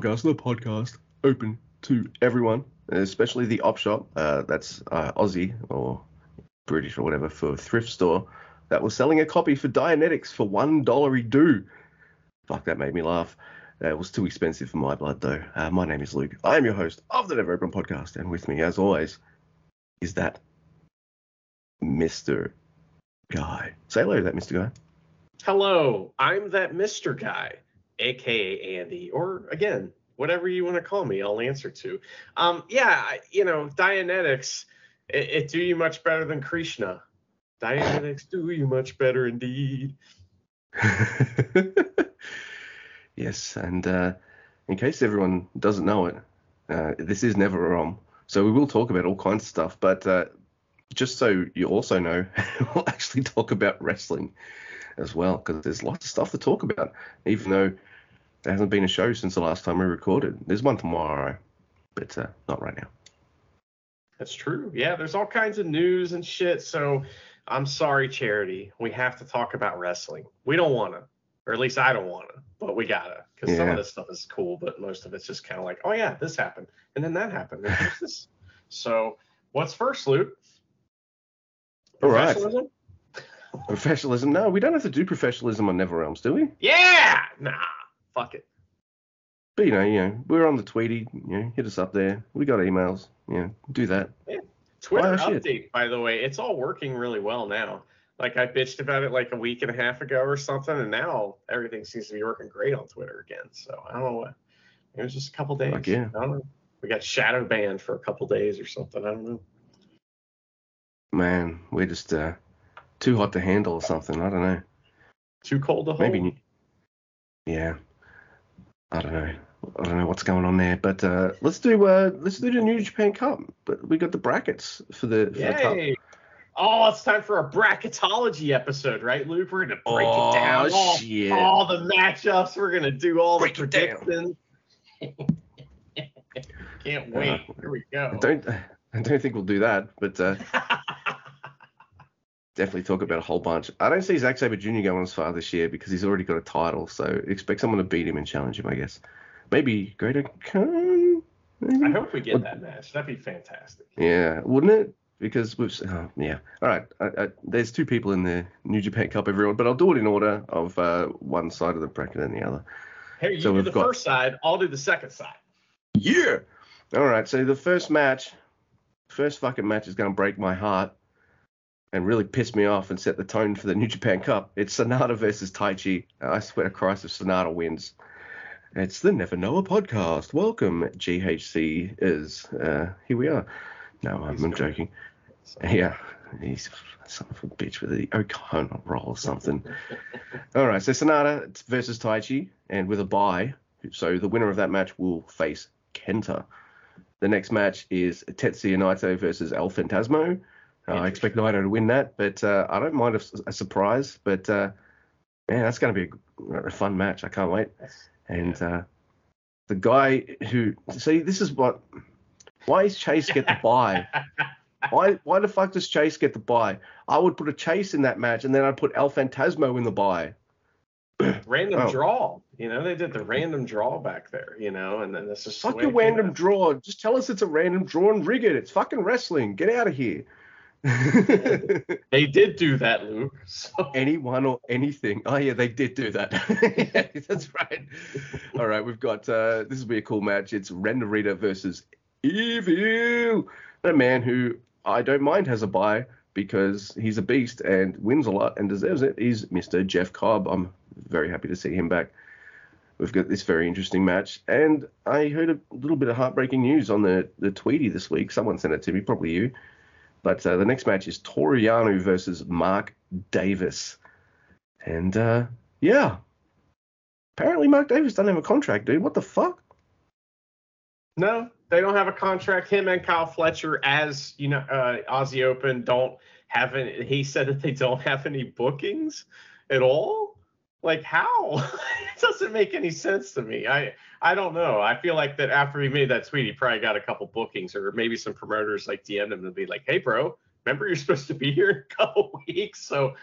Podcast, the podcast open to everyone, especially the op shop. Uh, that's uh, Aussie or British or whatever for thrift store that was selling a copy for Dianetics for one dollar a do. Fuck, that made me laugh. Uh, it was too expensive for my blood, though. Uh, my name is Luke. I am your host of the Never Open Podcast, and with me, as always, is that Mr. Guy. Say hello to that Mr. Guy. Hello, I'm that Mr. Guy, aka Andy, or again, whatever you want to call me, I'll answer to. Um, yeah, you know, Dianetics, it, it do you much better than Krishna. Dianetics do you much better indeed. yes, and uh, in case everyone doesn't know it, uh, this is Never Wrong. So we will talk about all kinds of stuff, but uh, just so you also know, we'll actually talk about wrestling as well, because there's lots of stuff to talk about, even though there hasn't been a show since the last time we recorded. There's one tomorrow, but uh, not right now. That's true. Yeah, there's all kinds of news and shit. So I'm sorry, Charity. We have to talk about wrestling. We don't want to, or at least I don't want to, but we gotta, because some of this stuff is cool, but most of it's just kind of like, oh yeah, this happened, and then that happened, and here's this. So what's first, Luke? All right. Professionalism? Professionalism? No, we don't have to do professionalism on Never Realms, do we? Yeah. Nah. Fuck it. But you know, you know, we're on the Tweety. You know, hit us up there. We got emails. You know, do that. Yeah. Twitter shit. update, by the way, it's all working really well now. Like I bitched about it like a week and a half ago or something, and now everything seems to be working great on Twitter again. So I don't know what. It was just a couple days. Fuck yeah. I don't know. We got shadow banned for a couple days or something. I don't know. Man, we're just uh, too hot to handle or something. I don't know. Too cold to hold. Maybe. Yeah. I don't know. I don't know what's going on there, but uh, let's do uh, let's do the New Japan Cup. But we got the brackets for the, for the cup. Oh, it's time for a bracketology episode, right, Luke? We're gonna break Oh, it down. All, shit. all the matchups. We're gonna do all Break the predictions. Can't wait. Here we go. I don't I don't think we'll do that, but uh, definitely talk about a whole bunch. I don't see Zack Sabre Jr. going as far this year because he's already got a title, so expect someone to beat him and challenge him, I guess. Maybe Greater Khan. maybe? I hope we get that match. That'd be fantastic. Yeah, wouldn't it? Because we've oh, yeah. All right, I, I, there's two people in the New Japan Cup, everyone, but I'll do it in order of uh, one side of the bracket and the other. Hey, you So do the got- first side. I'll do the second side. Yeah. All right. So the first match, first fucking match is going to break my heart and really pissed me off and set the tone for the New Japan Cup. It's Sanada versus Taichi. I swear to Christ, if Sanada wins, it's the Never Know a podcast. Welcome, GHC is. Uh, here we are. No, I'm, I'm joking. Yeah, he's son of a bitch with the O'Connor roll or something. All right, so Sanada versus Taichi, and with a bye. So the winner of that match will face Kenta. The next match is Tetsuya Naito versus El Phantasmo. Uh, I expect Naito to win that, but uh, I don't mind a, a surprise. But uh, man, that's going to be a, a fun match. I can't wait. And uh, the guy who see this is what why is Chase get the buy? Why why the fuck does Chase get the buy? I would put a Chase in that match, and then I'd put El Phantasmo in the buy. Random Oh. draw. You know, they did the random draw back there. You know, and then this is Fuck your random draw. Just tell us it's a random draw and rig it. It's fucking wrestling. Get out of here. They did do that, Luke. So Anyone or anything. Oh yeah, they did do that. Yeah, that's right. All right, we've got uh, this will be a cool match. It's Ren Narita versus Evil, a man who I don't mind has a bye because he's a beast and wins a lot and deserves it. He's Mr. Jeff Cobb. I'm very happy to see him back. We've got this very interesting match, and I heard a little bit of heartbreaking news on the the Tweety this week. Someone sent it to me, probably you. But uh, the next match is Toru Yano versus Mark Davis. And uh, yeah, apparently Mark Davis doesn't have a contract, dude. What the fuck? no, they don't have a contract. Him and Kyle Fletcher, as you know, uh, Aussie Open don't have any. He said that they don't have any bookings at all. Like how? it doesn't make any sense to me. I I don't know. I feel like that after he made that tweet, he probably got a couple bookings, or maybe some promoters like DM'd him to be like, "Hey, bro, remember you're supposed to be here in a couple weeks." So,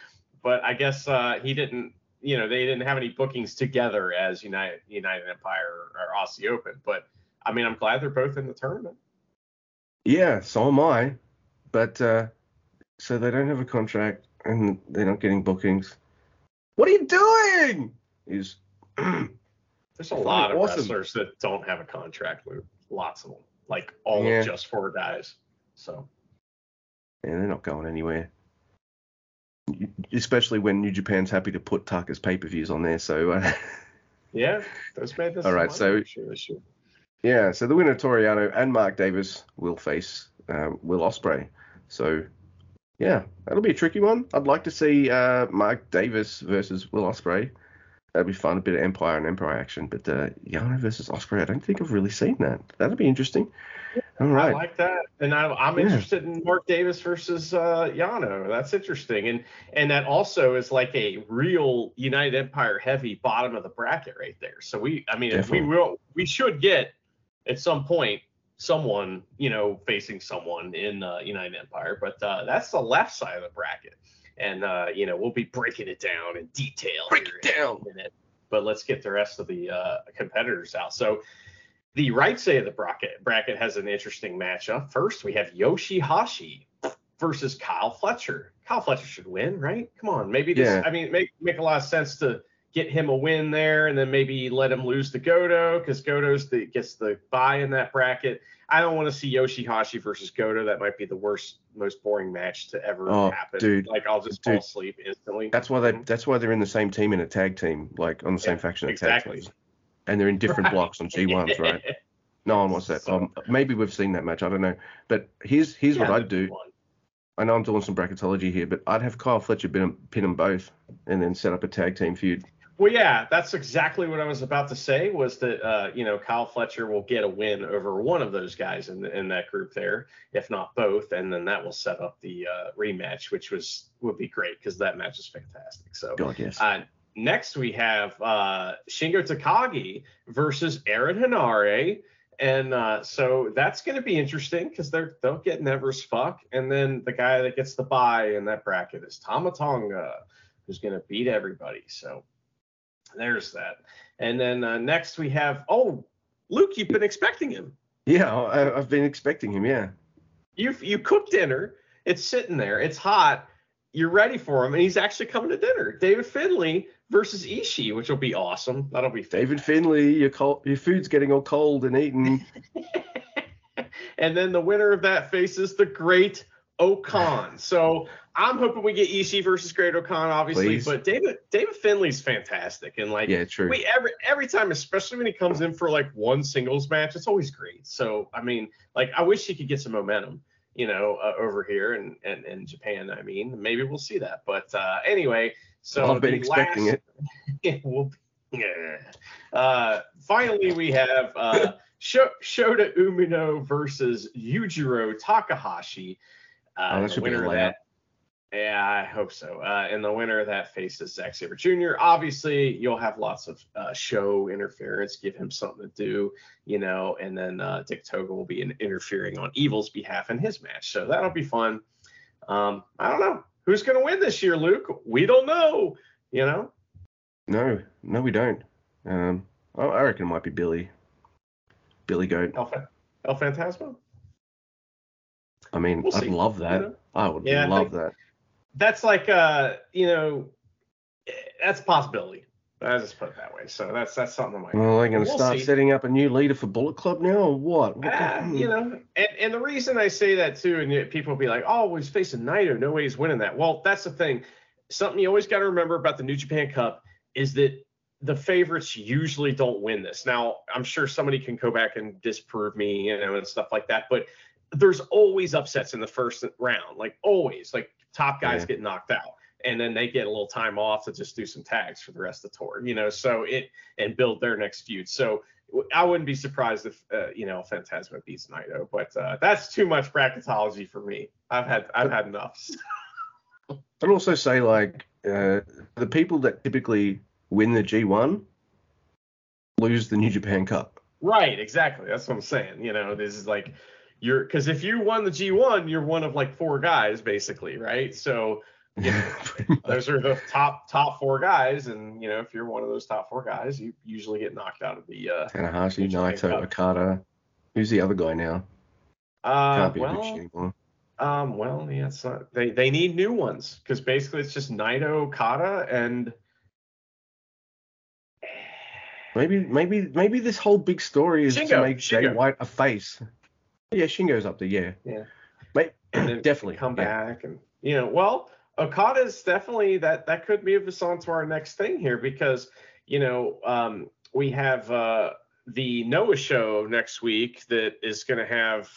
but I guess uh, he didn't you know, they didn't have any bookings together as United United Empire or, or Aussie Open. But I mean, I'm glad they're both in the tournament. Yeah, so am I. But uh, so they don't have a contract and they're not getting bookings. What are you doing? Is there's a lot of awesome. wrestlers that don't have a contract. With. Lots of them, like all yeah. of just four guys. So yeah, they're not going anywhere. Especially when New Japan's happy to put Tucker's pay per views on there. So uh, yeah, those made this. All right, so sure, yeah, so the winner Toru Yano and Mark Davis will face uh, Will Ospreay. So yeah, that'll be a tricky one. I'd like to see uh, Mark Davis versus Will Ospreay. That'd be fun, a bit of Empire and Empire action. But uh, Yano versus Ospreay, I don't think I've really seen that. That'd be interesting. All right. I like that, and I, am yeah. interested in Mark Davis versus uh, Yano. That's interesting, and and that also is like a real United Empire heavy bottom of the bracket right there. So we, I mean, we will, we should get at some point someone, you know, facing someone in uh, United Empire, but uh, that's the left side of the bracket, and uh, you know we'll be breaking it down in detail. Break it down. But let's get the rest of the uh, competitors out. So the right side of the bracket bracket has an interesting matchup. First, we have Yoshi-Hashi versus Kyle Fletcher. Kyle Fletcher should win, right? Come on, maybe this. Yeah. I mean, make make a lot of sense to get him a win there, and then maybe let him lose to Goto because Goto's the gets the buy in that bracket. I don't want to see Yoshi-Hashi versus Goto. That might be the worst, most boring match to ever oh, happen. Dude, like I'll just dude, fall asleep instantly. That's why they. That's why they're in the same team in a tag team, like on the same yeah, faction. Exactly. Tag and they're in different right. blocks on G1s, right? No one wants that. So, um, maybe we've seen that match. I don't know. But here's here's yeah, what I'd do. One. I know I'm doing some bracketology here, but I'd have Kyle Fletcher pin them, pin them both, and then set up a tag team feud. Well, yeah, that's exactly what I was about to say. Was that uh, you know Kyle Fletcher will get a win over one of those guys in in that group there, if not both, and then that will set up the uh, rematch, which was would be great because that match is fantastic. So, God, yes. Uh, next we have uh, Shingo Takagi versus Aaron Henare. And uh, so that's going to be interesting because they're they'll get never fuck. And then the guy that gets the buy in that bracket is Tama Tonga, who's going to beat everybody. So there's that. And then uh, next we have oh Luke, you've been expecting him. Yeah, I, I've been expecting him. Yeah. You you cook dinner. It's sitting there. It's hot. You're ready for him, and he's actually coming to dinner. David Finlay versus Ishii, which will be awesome. That'll be David Finlay. Your cold, your food's getting all cold and eaten. and then the winner of that faces the Great O-Khan. So I'm hoping we get Ishii versus Great-O-Khan, obviously, Please. but David David Finlay's fantastic, and like yeah, true. We every every time, especially when he comes in for like one singles match, it's always great. So I mean, like I wish he could get some momentum, you know, uh, over here and and in Japan. I mean, maybe we'll see that. But uh, anyway, so I've been expecting last, it. we'll, yeah. Uh, finally, we have uh, Shota Umino versus Yujiro Takahashi. Uh, oh, that should winner be a that. Yeah, I hope so. Uh, and the winner of that faces Zack Sabre Jr. Obviously, you'll have lots of uh, show interference, give him something to do, you know, and then uh, Dick Togo will be in, interfering on Evil's behalf in his match. So that'll be fun. Um, I don't know. Who's going to win this year, Luke? We don't know. You know. No, no, we don't. Um, I reckon it might be Billy. Billy Goat. El, El Phantasmo. I mean, we'll I'd see. love that. You know? I would yeah, love I that. That's like, uh, you know, that's a possibility. I just put it that way. So that's that's something like. Well, they're going to we'll start see. setting up a new leader for Bullet Club now, or what? what uh, you know, and, and the reason I say that too, and people will be like, "Oh, he's facing Naito. No way he's winning that." Well, that's the thing. Something you always got to remember about the New Japan Cup is that the favorites usually don't win this. Now, I'm sure somebody can go back and disprove me, you know, and stuff like that. But there's always upsets in the first round, like always. Like top guys yeah. get knocked out and then they get a little time off to just do some tags for the rest of the tour, you know. So it and build their next feud. So I wouldn't be surprised if uh, you know Phantasmo beats Naito, but uh, that's too much bracketology for me. I've had I've had enough. I'd also say like uh, the people that typically win the G1 lose the New Japan Cup. Right, exactly. That's what I'm saying. You know, this is like you're because if you won the G1, you're one of like four guys basically, right? So pretty much. Those are the top top four guys, and you know if you're one of those top four guys, you usually get knocked out of the. Uh, Tanahashi, Naito. Okada. Who's the other guy now? uh, Can't be well, anymore. um, well, yeah, it's not. They they need new ones because basically it's just Naito, Okada, and Maybe, maybe, maybe this whole big story is to Shingo, make Jay White a face. Yeah, Shingo's up there. Yeah, Yeah. Then definitely. come yeah. back and you know well okada's definitely that that could move us on to our next thing here because you know um we have uh the noah show next week that is going to have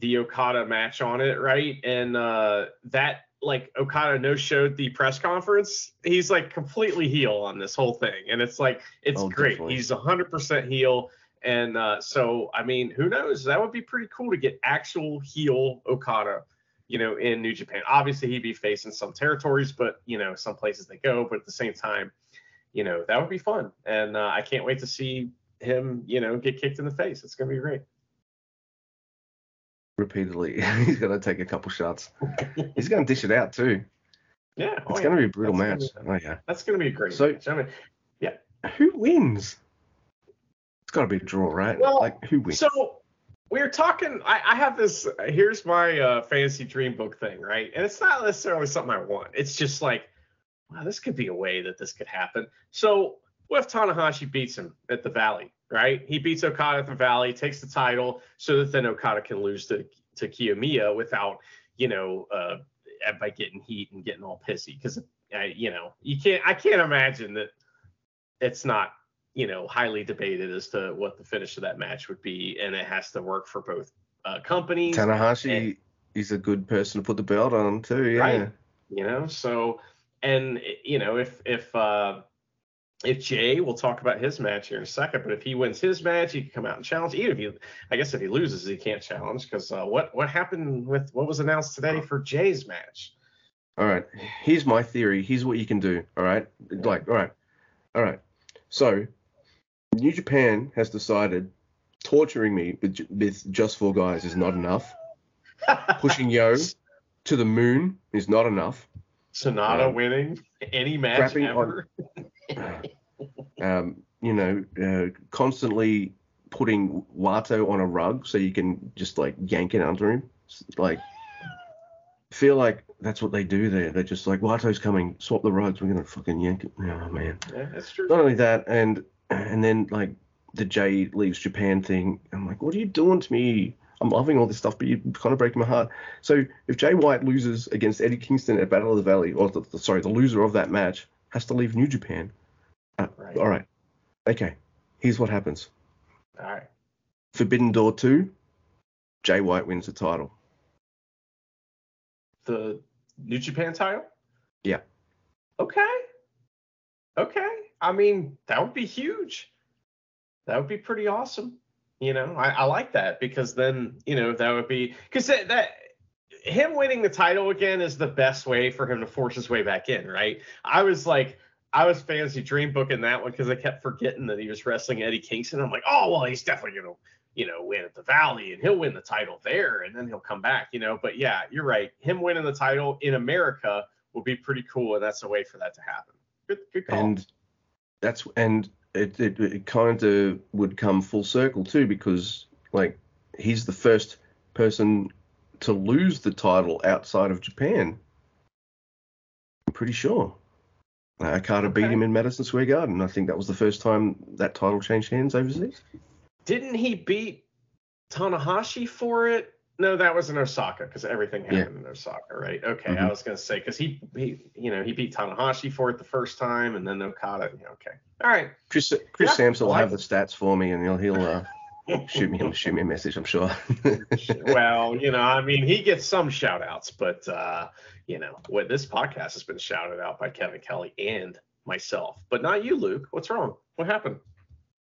the okada match on it right and uh that like okada no showed the press conference he's like completely heel on this whole thing and it's like it's Oh, great definitely. he's 100% heel and uh, so, I mean, who knows? That would be pretty cool to get actual heel Okada, you know, in New Japan. Obviously, he'd be facing some territories, but you know, some places they go. But at the same time, you know, that would be fun, and uh, I can't wait to see him, you know, get kicked in the face. It's gonna be great. Repeatedly, he's gonna take a couple shots. He's gonna dish it out too. Yeah, oh, It's yeah. gonna be a brutal That's match. gonna Oh yeah. That's gonna be a great So- match. I mean, Who wins? It's got to be a draw, right? Well, like who wins? So we're talking. I, I have this. Here's my uh, fantasy dream book thing, right? And it's not necessarily something I want. It's just like, wow, this could be a way that this could happen. So what if Tanahashi beats him at the Valley, right? He beats Okada at the Valley, takes the title, so that then Okada can lose to to Kiyomiya without, you know, uh, by getting heat and getting all pissy. Because, you know, you can't. I can't imagine that it's not you know, highly debated as to what the finish of that match would be, and it has to work for both uh, companies. Tanahashi and- is a good person to put the belt on too. Yeah. Right. You know, so and you know, if if uh, if Jay, we'll talk about his match here in a second, but if he wins his match, he can come out and challenge. Even if he, I guess, if he loses, he can't challenge because uh, what what happened with what was announced today for Jay's match? All right. Here's my theory. Here's what you can do. All right. Like, all right. All right. So, New Japan has decided torturing me with, with just four guys is not enough. Pushing Yo to the moon is not enough. Sanada Um, winning any match crapping on- ever. Um, you know, uh, constantly putting Wato on a rug so you can just like yank it under him. Like, feel like that's what they do there. They're just like, Wato's coming, swap the rugs, we're gonna fucking yank it. Oh man. yeah, that's true. Not only that, and and then like the Jay leaves Japan thing. I'm like, what are you doing to me? I'm loving all this stuff, but you're kind of breaking my heart. So if Jay White loses against Eddie Kingston at Battle of the Valley, or the, the- sorry, the loser of that match has to leave New Japan. Uh, Right. All right. Okay. Here's what happens. All right. Forbidden Door 2, Jay White wins the title. the New Japan title? Yeah. Okay. Okay. I mean, that would be huge. That would be pretty awesome. You know, I, I like that because then, you know, that would be because that, that him winning the title again is the best way for him to force his way back in, right? I was like, I was fancy dream booking that one because I kept forgetting that he was wrestling Eddie Kingston. I'm like, oh well, he's definitely gonna, you know, win at the Valley and he'll win the title there and then he'll come back, you know. But yeah, you're right. Him winning the title in America will be pretty cool, and that's a way for that to happen. Good, good call. And that's and it, it, it kind of would come full circle too because like he's the first person to lose the title outside of Japan. I'm pretty sure. Uh, Okada beat him in Madison Square Garden. I think that was the first time that title changed hands overseas. Didn't he beat Tanahashi for it? No, that was in Osaka because everything Yeah. happened in Osaka, right? Okay, I Mhm. was gonna say because he, he, you know, he beat Tanahashi for it the first time, and then Okada. Yeah, okay, all right. Chris Chris Yeah, Sampson will I have the stats for me and he'll he'll uh, shoot me he'll shoot me a message. I'm sure. well, you know, I mean, he gets some shout outs, but uh, you know, what this podcast has been shouted out by Kevin Kelly and myself, but not you, Luke. What's wrong? What happened?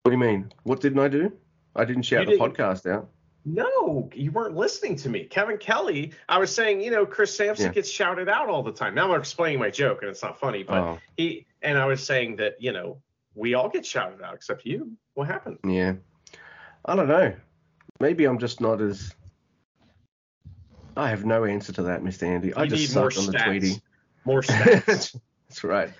What do you mean? What didn't I do? I didn't shout You the didn't- podcast out. No, you weren't listening to me. Kevin Kelly, I was saying, you know, Chris Sampson Yeah. gets shouted out all the time. Now I'm explaining my joke and it's not funny, but Oh, he and I was saying that, you know, we all get shouted out except you. What happened? yeah. I don't know. Maybe I'm just not as. I have no answer to that, Mr. Andy. I just need more sucked on the stats. Tweety. More stats. That's right.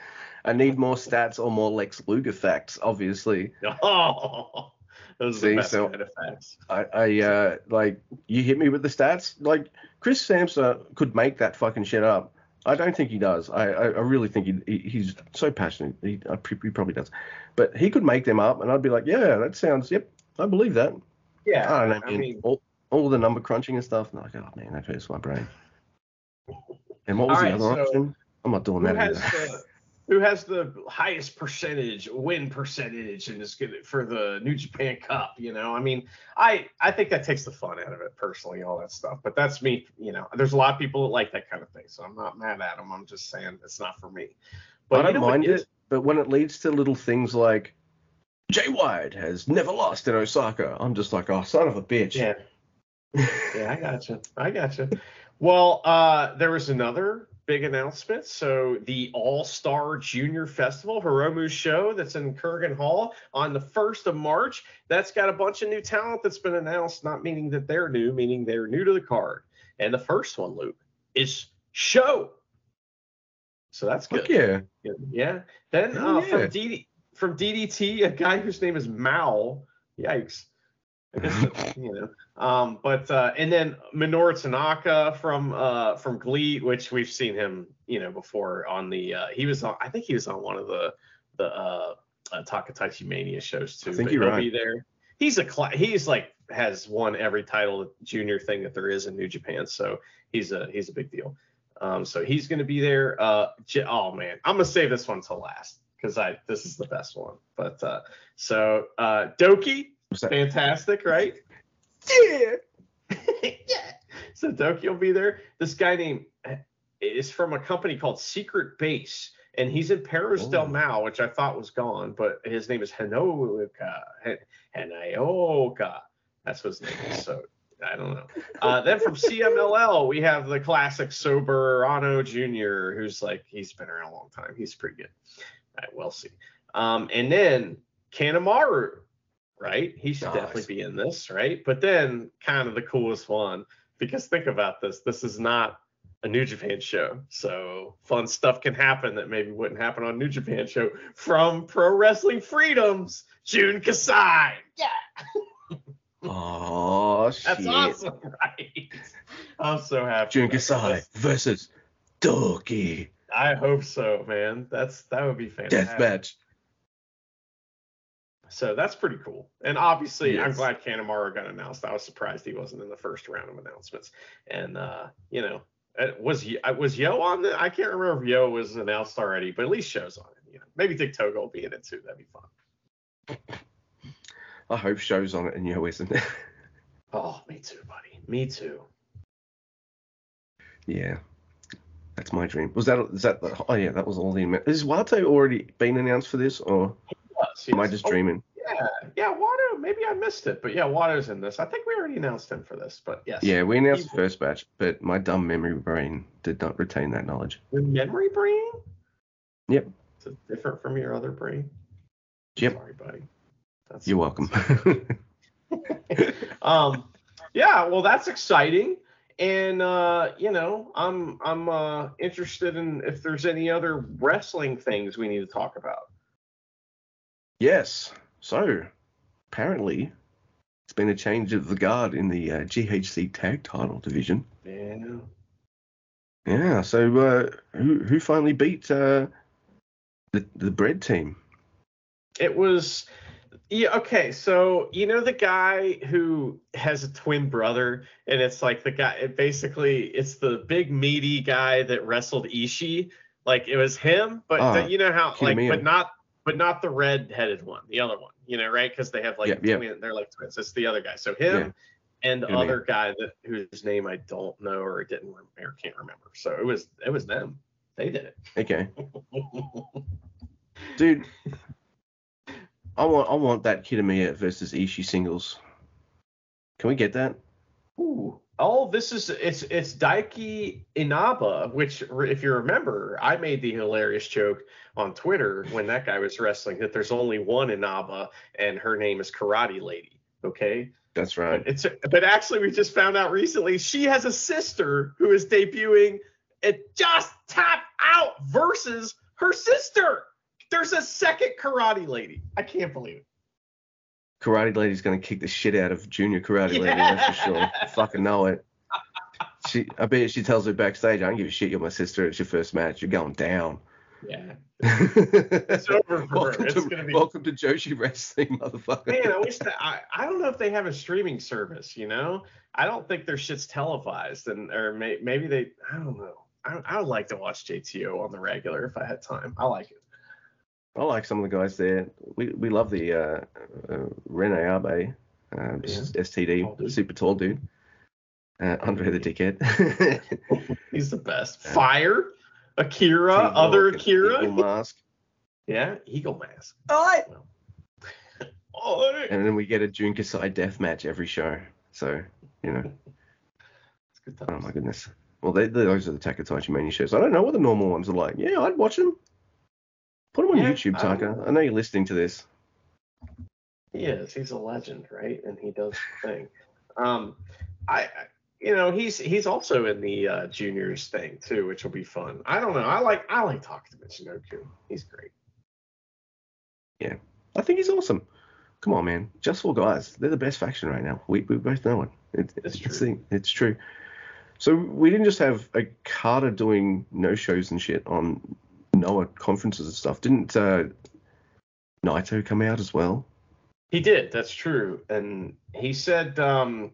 I need more stats or more Lex Luger facts, obviously. oh, those are See, the best so- kind of facts. I, I uh, like you hit me with the stats. Like Chris Sampson could make that fucking shit up. I don't think he does. I, I, I really think he, he he's so passionate. He, he probably does, but he could make them up, and I'd be like, yeah, that sounds. Yep, I believe that. Yeah, I don't know, I mean, all, all the number crunching and stuff. No, like, oh man, that hurts my brain. And what was All the right, other so option? I'm not doing that. either. the who has the highest percentage win percentage and is good for the New Japan Cup? You know, I mean, I I think that takes the fun out of it personally, all that stuff. But that's me. You know, there's a lot of people that like that kind of thing, so I'm not mad at them. I'm just saying it's not for me. But I don't know mind it, but when it leads to little things like Jay White has never lost in Osaka, I'm just like, oh, son of a bitch. Yeah. Yeah, I gotcha. I gotcha. Well, uh, there was another big announcement. So the All Star Junior Festival, Hiromu's show, that's in Korakuen Hall on the first of March. That's got a bunch of new talent that's been announced. Not meaning that they're new, meaning they're new to the card. And the first one, Luke, is Show. So that's good. Fuck yeah. Yeah. yeah. Then uh, yeah. from DD, from DDT, a guy whose name is MAO. Yikes. That- you know. Um, but uh, and then Minoru Tanaka from uh from GLEAT, which we've seen him, you know, before on the uh he was on I think he was on one of the the uh, uh Takataichi Mania shows too. I think you're he'll right. be there. He's a cla- he's like has won every title junior thing that there is in New Japan, so he's a he's a big deal. Um, so he's going to be there. Uh, J- oh man, I'm gonna save this one till last because I this is the best one. But uh, so uh, Douki? Fantastic, right? Yeah. yeah. So Douki will be there. This guy named is from a company called Secret Base, and he's in Paris del Oh. Mal, which I thought was gone, but his name is Hanoka. Hen- That's what his name is. So I don't know. Uh, then from CMLL, we have the classic Soberano Jr., who's like he's been around a long time. He's pretty good. All right, we'll see. Um, and then Kanemaru, right? He should definitely be in this, right? But then kind of the coolest one, because think about this. This is not a New Japan show. So fun stuff can happen that maybe wouldn't happen on New Japan show from Pro Wrestling Freedoms, Jun Kasai. Yeah. Oh shit. That's awesome, right? I'm so happy. Jun Kasai this. versus Douki. I hope so, man. That's that would be fantastic. Death match. So that's pretty cool. And obviously, I'm glad Kanemaru got announced. I was surprised he wasn't in the first round of announcements. And uh, you know, uh, was uh, was Yo on the? I can't remember if Yo was announced already, but at least shows on it. You know, maybe Dick Togo will be in it too. That'd be fun. I hope shows on it and Yo isn't. Oh, me too, buddy. Me too. yeah. That's my dream. Was that is that the, oh yeah, that was all the Is Wato already been announced for this or Yes, am I just Oh, dreaming? yeah, yeah, Wato. Maybe I missed it, but yeah, Wato's in this. I think we already announced him for this, but yes. Yeah, we announced He- the first batch, but my dumb memory brain did not retain that knowledge. Your memory brain? Yep. Is it different from your other brain? Yep. Sorry, buddy. That's, You're welcome. um, yeah, well, that's exciting, and uh, you know, I'm I'm uh, interested in if there's any other wrestling things we need to talk about. Yes. So apparently, it's been a change of the guard in the uh, GHC tag title division. Yeah. Yeah. So uh, who who finally beat uh, the the bread team? It was yeah, okay, so you know the guy who has a twin brother, and it's like the guy it basically it's the big meaty guy that wrestled Ishii. Like it was him, but Ah, the- you know how like but not but not the red headed one, the other one, you know, right? Because they have like yep. twin, they're like twins. It's the other guy. So him and the Kitamiya. other guy that whose name I don't know or didn't or can't remember. So it was it was them. They did it. Okay, dude. I want I want that Kitamiya versus Ishii singles. Can we get that? Ooh. Oh, this is it's it's Daiki Inaba, which if you remember, I made the hilarious joke on Twitter when that guy was wrestling that there's only one Inaba and her name is Karate Lady. Okay, That's right. it's but actually we just found out recently she has a sister who is debuting at just tap out versus her sister. There's a second karate lady. I can't believe it. Karate Lady's gonna kick the shit out of Junior Karate Lady, that's for sure. I fucking know it. She, I bet she tells her backstage, I don't give a shit. You're my sister. It's your first match. You're going down. Yeah. it's over for welcome her. It's to, gonna be. welcome to Joshi Wrestling, motherfucker. Man, I wish that I, I don't know if they have a streaming service. You know, I don't think their shit's televised, and or may, maybe they. I don't know. I, I would like to watch JTO on the regular if I had time. I like it. I like some of the guys there. We we love the uh, uh, Ren Ayabe, uh, just STD, Tall super tall dude. Uh, Andre the dickhead. He's the best. Fire, Akira, Teamwork other Akira. Eagle Mask. Yeah, Eagle Mask. Oh, oh, And then we get a Jun Kasai death match every show. So, you know, it's good oh my goodness. Well, they, those are the Takataichi Mania shows. I don't know what the normal ones are like. Yeah, I'd watch them. Put him on Yeah, YouTube, I Taka. I know you're listening to this. He is. He's a legend, right? And he does the thing. Um, I, I- you know, he's he's also in the uh, juniors thing too, which will be fun. I don't know. I like I like talking to Michinoku. He's great. Yeah, I think he's awesome. Come on, man. Just for guys. They're the best faction right now. We, we both know it. it It's it's, true. the- it's true. So we didn't just have a Carter doing no shows and shit on Noah conferences and stuff. Didn't uh, Naito come out as well? He did. That's true. And he said um,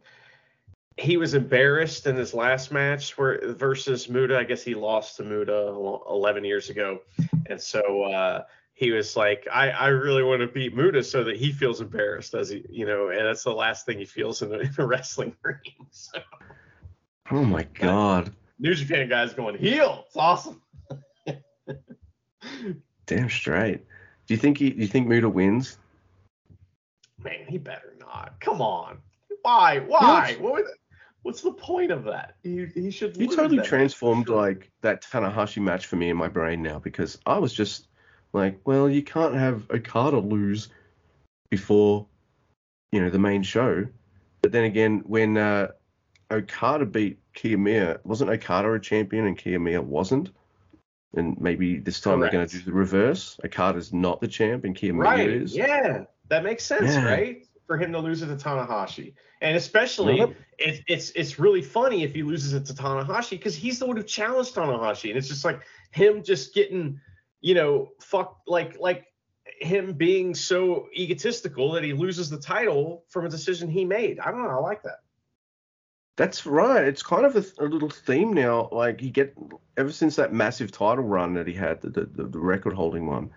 he was embarrassed in his last match where versus Muto. I guess he lost to Muto 11 years ago, and so uh, he was like, I, I really want to beat Muto so that he feels embarrassed as he, you know, and that's the last thing he feels in a, in a wrestling ring. So Oh my god. New Japan guys going heel. It's awesome. Damn straight. Do you think he do you think Muto wins? Man, he better not. Come on. Why? Why? What what's the point of that? He, he should. You totally match transformed sure. like that Tanahashi match for me in my brain now because I was just like, well, you can't have Okada lose before you know the main show. But then again, when uh, Okada beat Kiyomiya, wasn't Okada a champion and Kiyomiya wasn't? And maybe this time they're going to do the reverse. Okada's not the champ and Kiyomiya Right. is. Yeah, that makes sense, Yeah. right? For him to lose it to Tanahashi, and especially Yep. it's it's it's really funny if he loses it to Tanahashi because he's the one who challenged Tanahashi, and it's just like him just getting, you know, fuck like like him being so egotistical that he loses the title from a decision he made. I don't know. I like that. That's right. It's kind of a, a little theme now. Like he get ever since that massive title run that he had, the the, the record holding one.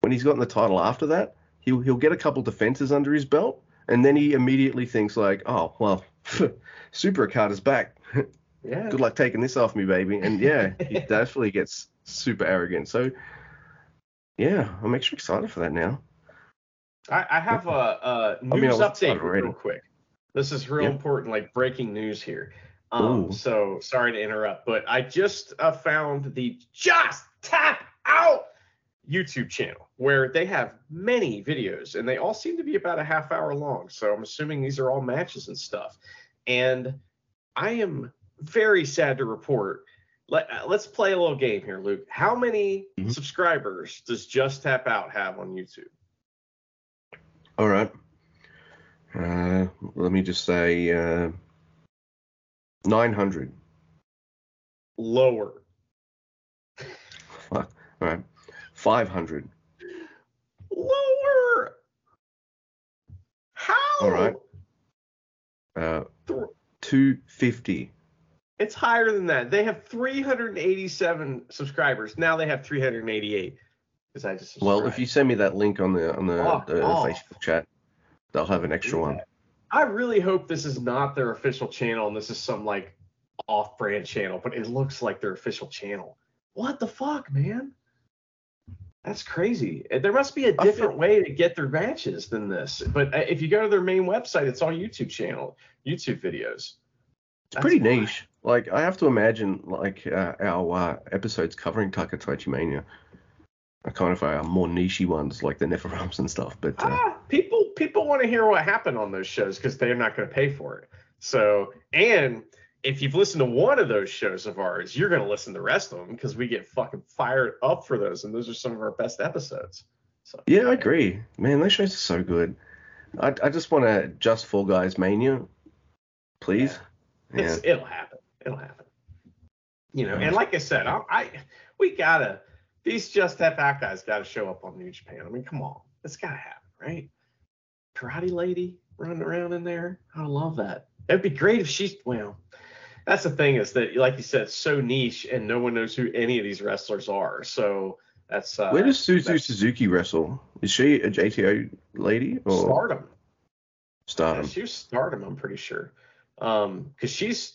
When he's gotten the title after that, he'll he'll get a couple defenses under his belt, and then he immediately thinks like, oh well, Super Okada's back. Yeah. Good luck taking this off me, baby. And yeah, he definitely gets super arrogant. So yeah, I'm extra excited for that now. I, I have a, a I mean, news I was excited update real quick. This is real Yep. important, like breaking news here. Um, Ooh. so sorry to interrupt, but I just uh, found the Just Tap Out YouTube channel where they have many videos and they all seem to be about a half hour long. So I'm assuming these are all matches and stuff. And I am very sad to report. Let, uh, let's play a little game here, Luke. How many Mhm. subscribers does Just Tap Out have on YouTube? All right. Uh, let me just say uh, 900. Lower. Fuck. All right. 500. Lower. How? All right. Uh, 250. It's higher than that. They have 387 subscribers. Now they have 388. Because I just Well, if you send me that link on the on the, Oh, the oh. Facebook chat, they'll have an extra one. I really hope this is not their official channel and this is some like off-brand channel, but it looks like their official channel. What the fuck, man? That's crazy. There must be a different way to get their matches than this. But uh, if you go to their main website, it's all YouTube channel, YouTube videos. It's That's pretty why. niche. Like I have to imagine like uh, our uh, episodes covering Takataichi Mania are kind of our more nichey ones, like the Neferums and stuff. But uh, Ah, people want to hear what happened on those shows because they're not going to pay for it. So and if you've listened to one of those shows of ours, you're going to listen to the rest of them because we get fucking fired up for those, and those are some of our best episodes. So Yeah, I agree. Man, those shows are so good. I, I just want to just Fall Guys Mania, please. Yeah. It's, it'll happen. It'll happen. You know, and like I said, I, I we gotta these just F out guys gotta show up on New Japan. I mean, come on, it's gotta happen, right? Karate lady running around in there. I love that. It'd be great if she's well. That's the thing is that, like you said, so niche and no one knows who any of these wrestlers are. So that's uh, Where does Suzu Suzuki wrestle? Is she a JTO lady or Stardom. Yeah, Stardom? she was Stardom, I'm pretty sure. Um, because she's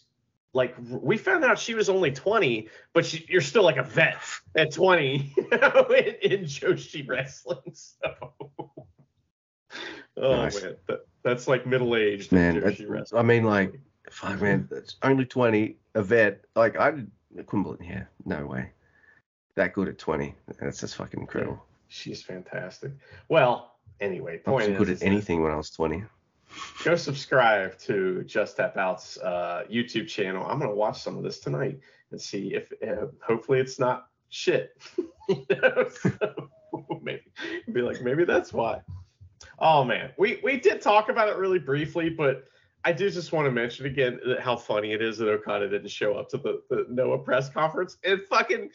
like we found out she was only 20, but she, you're still like a vet at 20, you know, in, in Joshi wrestling. So, oh Nice. man, that, that's like middle aged Man, that's-. I mean, like, fuck, man, it's only 20, a vet. Like, I, I couldn't yeah, no way. That good at 20. That's just fucking incredible. She's fantastic. Well, anyway, I point wasn't is, good is at anything when I was 20. go subscribe to Just Tap Out's uh, YouTube channel. I'm gonna watch some of this tonight and see if uh, hopefully it's not shit. You know, so maybe be like maybe that's why. Oh man, we we did talk about it really briefly, but I do just want to mention again that how funny it is that Okada didn't show up to the, the Noah press conference and fucking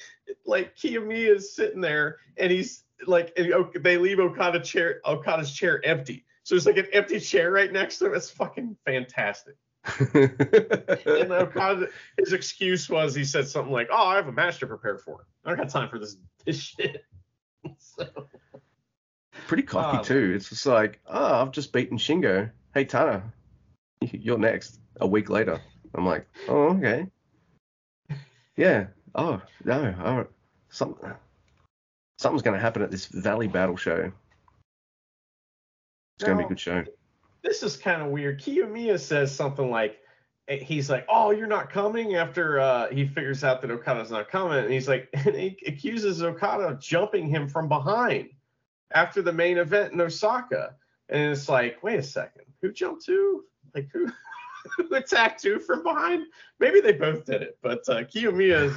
like Kiyomiya is sitting there and he's like and they leave Okada chair Okada's chair empty. So there's like an empty chair right next to him. It's fucking fantastic. And Okada, his excuse was he said something like, "Oh, I have a match to prepare for. I don't got time for this this shit." so, Pretty cocky, Oh, too. It's just like, oh, I've just beaten Shingo. Hey, Tana, you're next. A week later. I'm like, oh, okay. Yeah. Oh, no. Oh, some, something's going to happen at this Valley Battle show. It's going to be a good show. this is kind of weird. Kiyomiya says something like, eh, he's like, "Oh, you're not coming." After uh, he figures out that Okada's not coming, and he's like, and he accuses Okada of jumping him from behind after the main event in Osaka. And it's like, wait a second, who jumped who? Like who? who attacked who from behind? Maybe they both did it, but uh, Kiyomiya is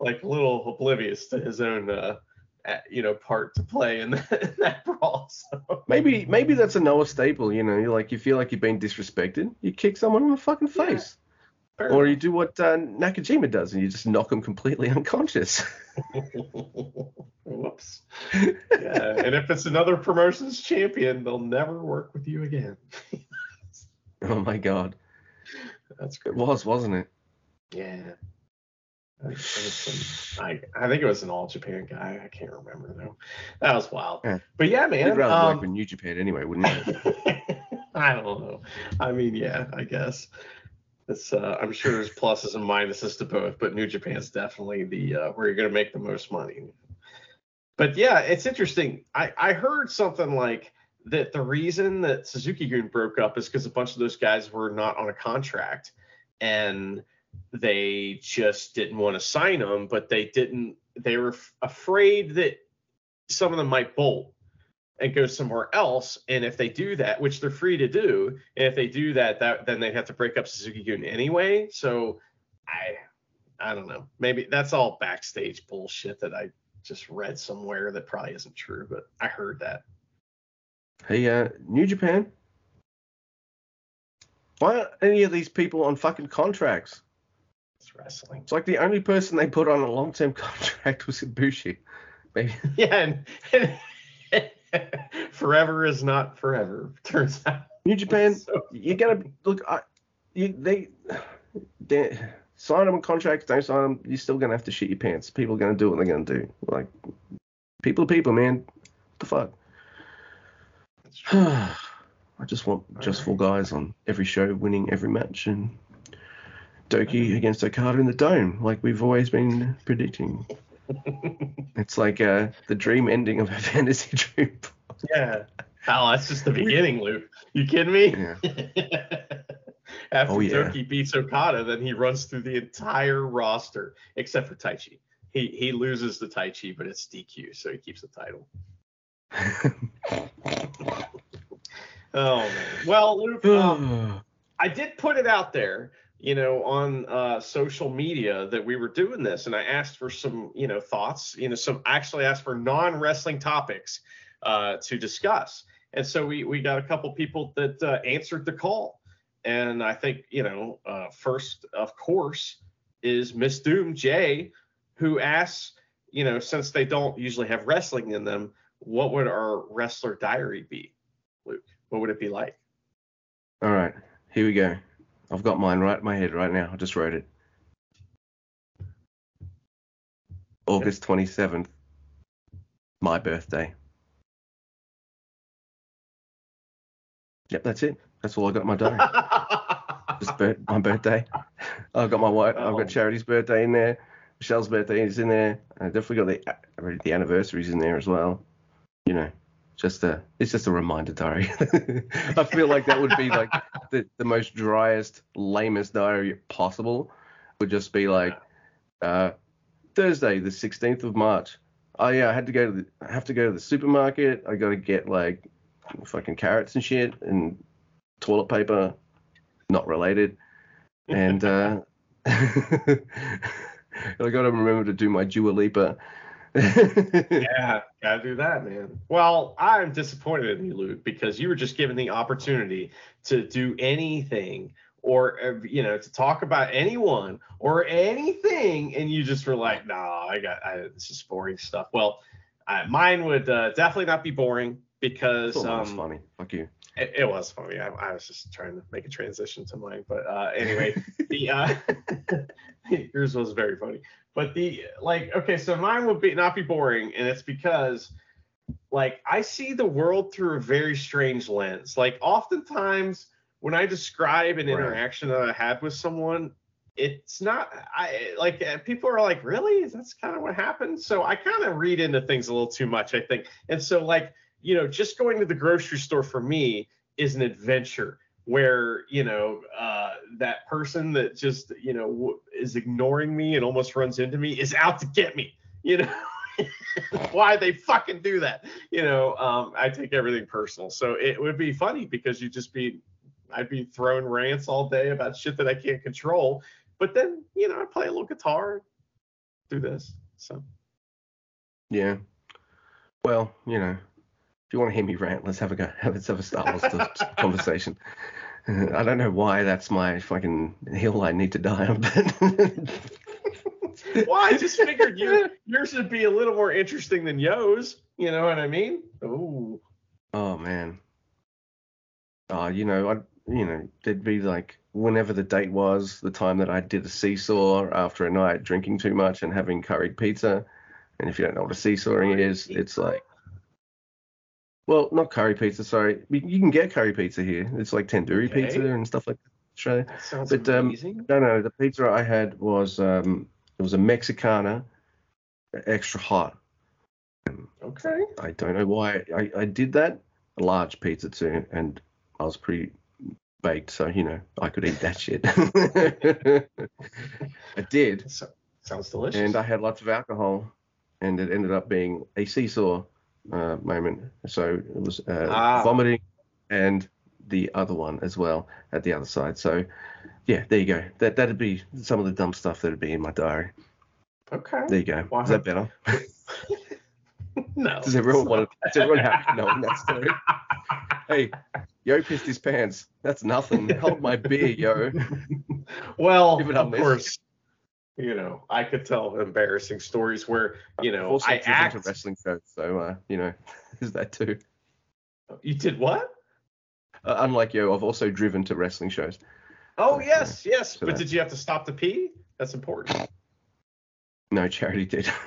like a little oblivious to his own, uh, uh, you know, part to play in that, in that brawl. So. Maybe maybe that's a Noah staple, you know, you like you feel like you've been disrespected, you kick someone in the fucking face. Or you do what uh, Nakajima does and you just knock them completely unconscious. Whoops. Yeah, and if it's another promotions champion, they'll never work with you again. oh my god. That's It good. was, wasn't it? Yeah. I, think it was some- I, I think it was an all Japan guy. I can't remember though. That was wild. Yeah. But yeah, man. You'd rather um, work with New Japan anyway, wouldn't you? I don't know. I mean, yeah, I guess. It's uh, I'm sure there's pluses and minuses to both, but New Japan's definitely the uh, where you're going to make the most money. But yeah, it's interesting. I I heard something like that the reason that Suzuki Gun broke up is because a bunch of those guys were not on a contract and they just didn't want to sign them, but they didn't. They were f- afraid that some of them might bolt and go somewhere else. And if they do that, which they're free to do, and if they do that, that then they'd have to break up Suzuki Gun anyway. So I I don't know. Maybe that's all backstage bullshit that I just read somewhere that probably isn't true, but I heard that. hey, uh, New Japan. Why aren't any of these people on fucking contracts? It's wrestling. It's like the only person they put on a long term contract was Ibushi. Maybe Yeah, and, forever is not forever. Turns out. New Japan, So- you're gonna look. I, you, they, they sign them on contracts, don't sign them. You're still gonna have to shit your pants. People are gonna do what they're gonna do. Like, people are people, man. What the fuck? I just want just four guys on every show, winning every match, and Douki against Okada in the dome, like we've always been predicting. It's like uh, the dream ending of a fantasy dream. yeah. Oh, that's just the beginning, Luke. You kidding me? Yeah. After Oh, yeah. Douki beats Okada, then he runs through the entire roster except for Taichi. He he loses the Taichi, but it's DQ, so he keeps the title. Oh man. Well, Luke, um, I did put it out there. You know, on uh, social media that we were doing this, and I asked for some, you know, thoughts. You know, some actually asked for non-wrestling topics uh, to discuss, and so we we got a couple people that uh, answered the call, and I think you know, uh, first of course is Miss Doom J, who asks, you know, since they don't usually have wrestling in them, what would our wrestler diary be, Luke? What would it be like? All right, here we go. I've got mine right in my head right now. I just wrote it. August 27th, my birthday. Yep, that's it. That's all I got in my day. just bir- my birthday. I've got my wife. I've got Charity's birthday in there. Michelle's birthday is in there. I definitely got the uh, the anniversaries in there as well. You know, just a it's just a reminder diary. I feel like that would be like the, the most driest, lamest diary possible. Would just be like uh, Thursday, the 16th of March. Oh yeah, I had to go to the I have to go to the supermarket. I got to get like fucking carrots and shit and toilet paper, not related. And uh, I got to remember to do my Dua Lipa. Yeah, gotta do that, man. Well, I'm disappointed in you, Luke, because you were just given the opportunity to do anything or uh, you know to talk about anyone or anything, and you just were like, "Nah, I got I, this is boring stuff." Well, uh, mine would uh, definitely not be boring because Thought that was um, funny. Fuck you. it, it was funny. I, I was just trying to make a transition to mine, but uh, anyway, the uh, yours was very funny. But the like, okay, so mine would be not be boring, and it's because like I see the world through a very strange lens. Like oftentimes when I describe an Right. interaction that I had with someone, it's not I like uh, people are like, really? That's kind of what happened. So I kind of read into things a little too much, I think. And so like you know, just going to the grocery store for me is an adventure where, you know, uh, that person that just, you know, w- is ignoring me and almost runs into me is out to get me, you know. Why they fucking do that? You know, um, I take everything personal. So it would be funny because you'd just be, I'd be throwing rants all day about shit that I can't control. But then, you know, I play a little guitar, do this. So Yeah. Well, you know, if you want to hear me rant, let's have a go. Let's have a Star Wars conversation. Uh, I don't know why that's my fucking hill I need to die on, but well, I just figured you yours would be a little more interesting than Yo's. You know what I mean? Ooh. oh man. Oh, you know, I you know, there'd be like whenever the date was, the time that I did a seesaw after a night drinking too much and having curried pizza. And if you don't know what a seesawing is, it's like well, not curry pizza, sorry. You can get curry pizza here. It's like tandoori Okay. pizza and stuff like that. Australia. That sounds But, um, amazing. No, no, the pizza I had was um it was a Mexicana, extra hot. okay. I don't know why I, I did that. A large pizza too, and I was pretty baked, so you know I could eat that shit. I did, So, sounds delicious. and I had lots of alcohol, and it ended up being a seesaw uh, moment. So it was uh, Ah. vomiting and the other one as well at the other side. So yeah, there you go. That that'd be some of the dumb stuff that'd be in my diary. okay. There you go. Wow. Is that better? no. Does everyone want to? Does everyone have to know that story? Hey, Yo pissed his pants. That's nothing. Hold my beer, Yo. well, Give it up, of course. You know, I could tell embarrassing stories where you know also I act. to wrestling shows, so uh, you know, is that too. You did what? Uh, unlike Yo, I've also driven to wrestling shows. Oh So, yes, yes. so But that- did you have to stop to pee? That's important. No, Charity did.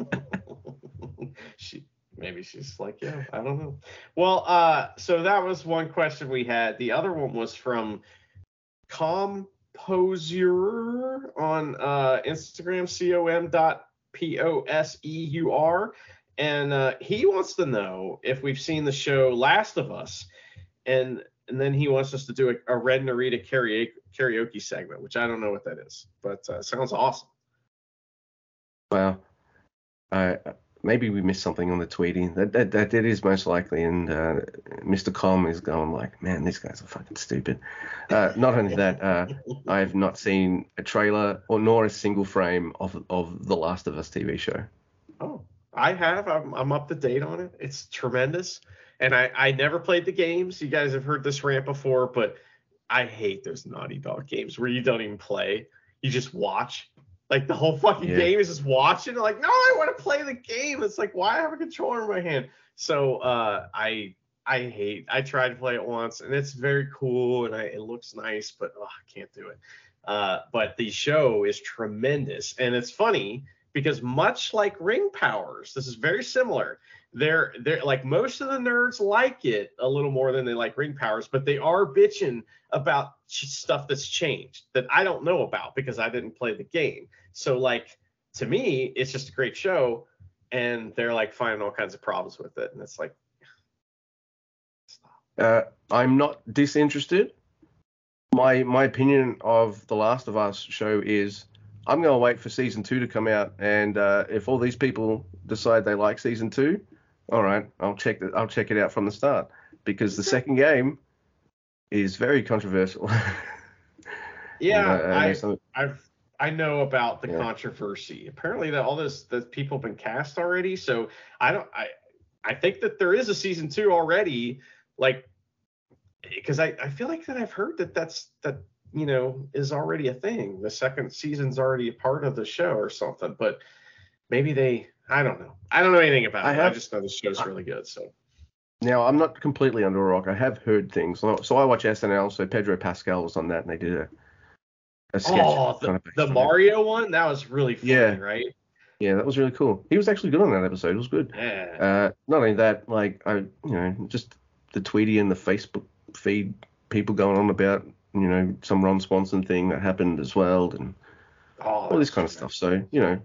she maybe she's like yeah i don't know well uh so that was one question we had the other one was from composure on uh instagram com dot p-o-s-e-u-r and uh he wants to know if we've seen the show last of us and and then he wants us to do a, a Ren Narita karaoke karaoke segment which i don't know what that is but uh, sounds awesome. Well, I maybe we missed something on the tweeting. That that that, that is most likely. And uh, Mr. Com is going like, man, these guys are fucking stupid. Uh, not only that, uh, I have not seen a trailer or nor a single frame of of the Last of Us TV show. Oh, I have. I'm I'm up to date on it. It's tremendous. And I I never played the games. You guys have heard this rant before, but I hate those Naughty Dog games where you don't even play. You just watch. Like the whole fucking Yeah. game is just watching. Like, no, I want to play the game. It's like, why I have a controller in my hand? So uh, I I hate. I tried to play it once, and it's very cool, and I, it looks nice, but oh, I can't do it. Uh, but the show is tremendous, and it's funny because much like Ring Powers, this is very similar. They're they're like most of the nerds like it a little more than they like Ring Powers, but they are bitching about stuff that's changed that I don't know about because I didn't play the game. So like to me, it's just a great show, and they're like finding all kinds of problems with it, and it's like. Uh, I'm not disinterested. My my opinion of the Last of Us show is I'm gonna wait for season two to come out, and uh, if all these people decide they like season two, all right, I'll check it. I'll check it out from the start because the second game is very controversial. Yeah, And, uh, I, so- I've I know about the Yeah. controversy. Apparently, that all this that people have been cast already. So I don't. I I think that there is a season two already. Like, because I I feel like that I've heard that that's that you know is already a thing. The second season's already a part of the show or something. But maybe they. I don't know. I don't know anything about I it. I have- just know the show's really good. So Now, I'm not completely under a rock. I have heard things. So I watch SNL. So Pedro Pascal was on that, and they did a, a sketch. oh, kind the, of the. Mario one that was really funny, Yeah. right? Yeah, that was really cool. He was actually good on that episode. It was good. Yeah. Uh, not only that, like I, you know, just the Tweety and the Facebook feed, people going on about, you know, some Ron Swanson thing that happened as well, and oh, all this kind of stuff. So, you know,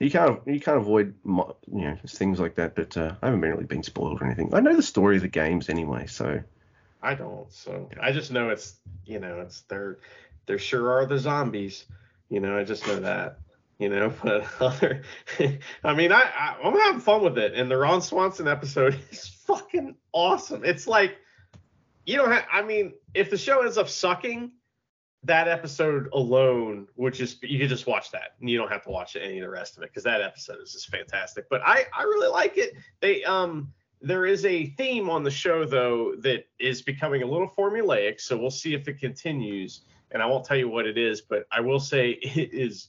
you can't you can't avoid, you know, things like that. But uh, I haven't really been spoiled or anything. I know the story of the games anyway, so I don't. So I just know it's you know it's there. There sure are the zombies. You know, I just know that. You know, but other, I mean, I, I I'm having fun with it, and the Ron Swanson episode is fucking awesome. It's like you don't have. I mean, if the show ends up sucking, that episode alone would just you could just watch that, and you don't have to watch any of the rest of it because that episode is just fantastic. But I I really like it. They um there is a theme on the show though that is becoming a little formulaic, so we'll see if it continues. And I won't tell you what it is, but I will say it is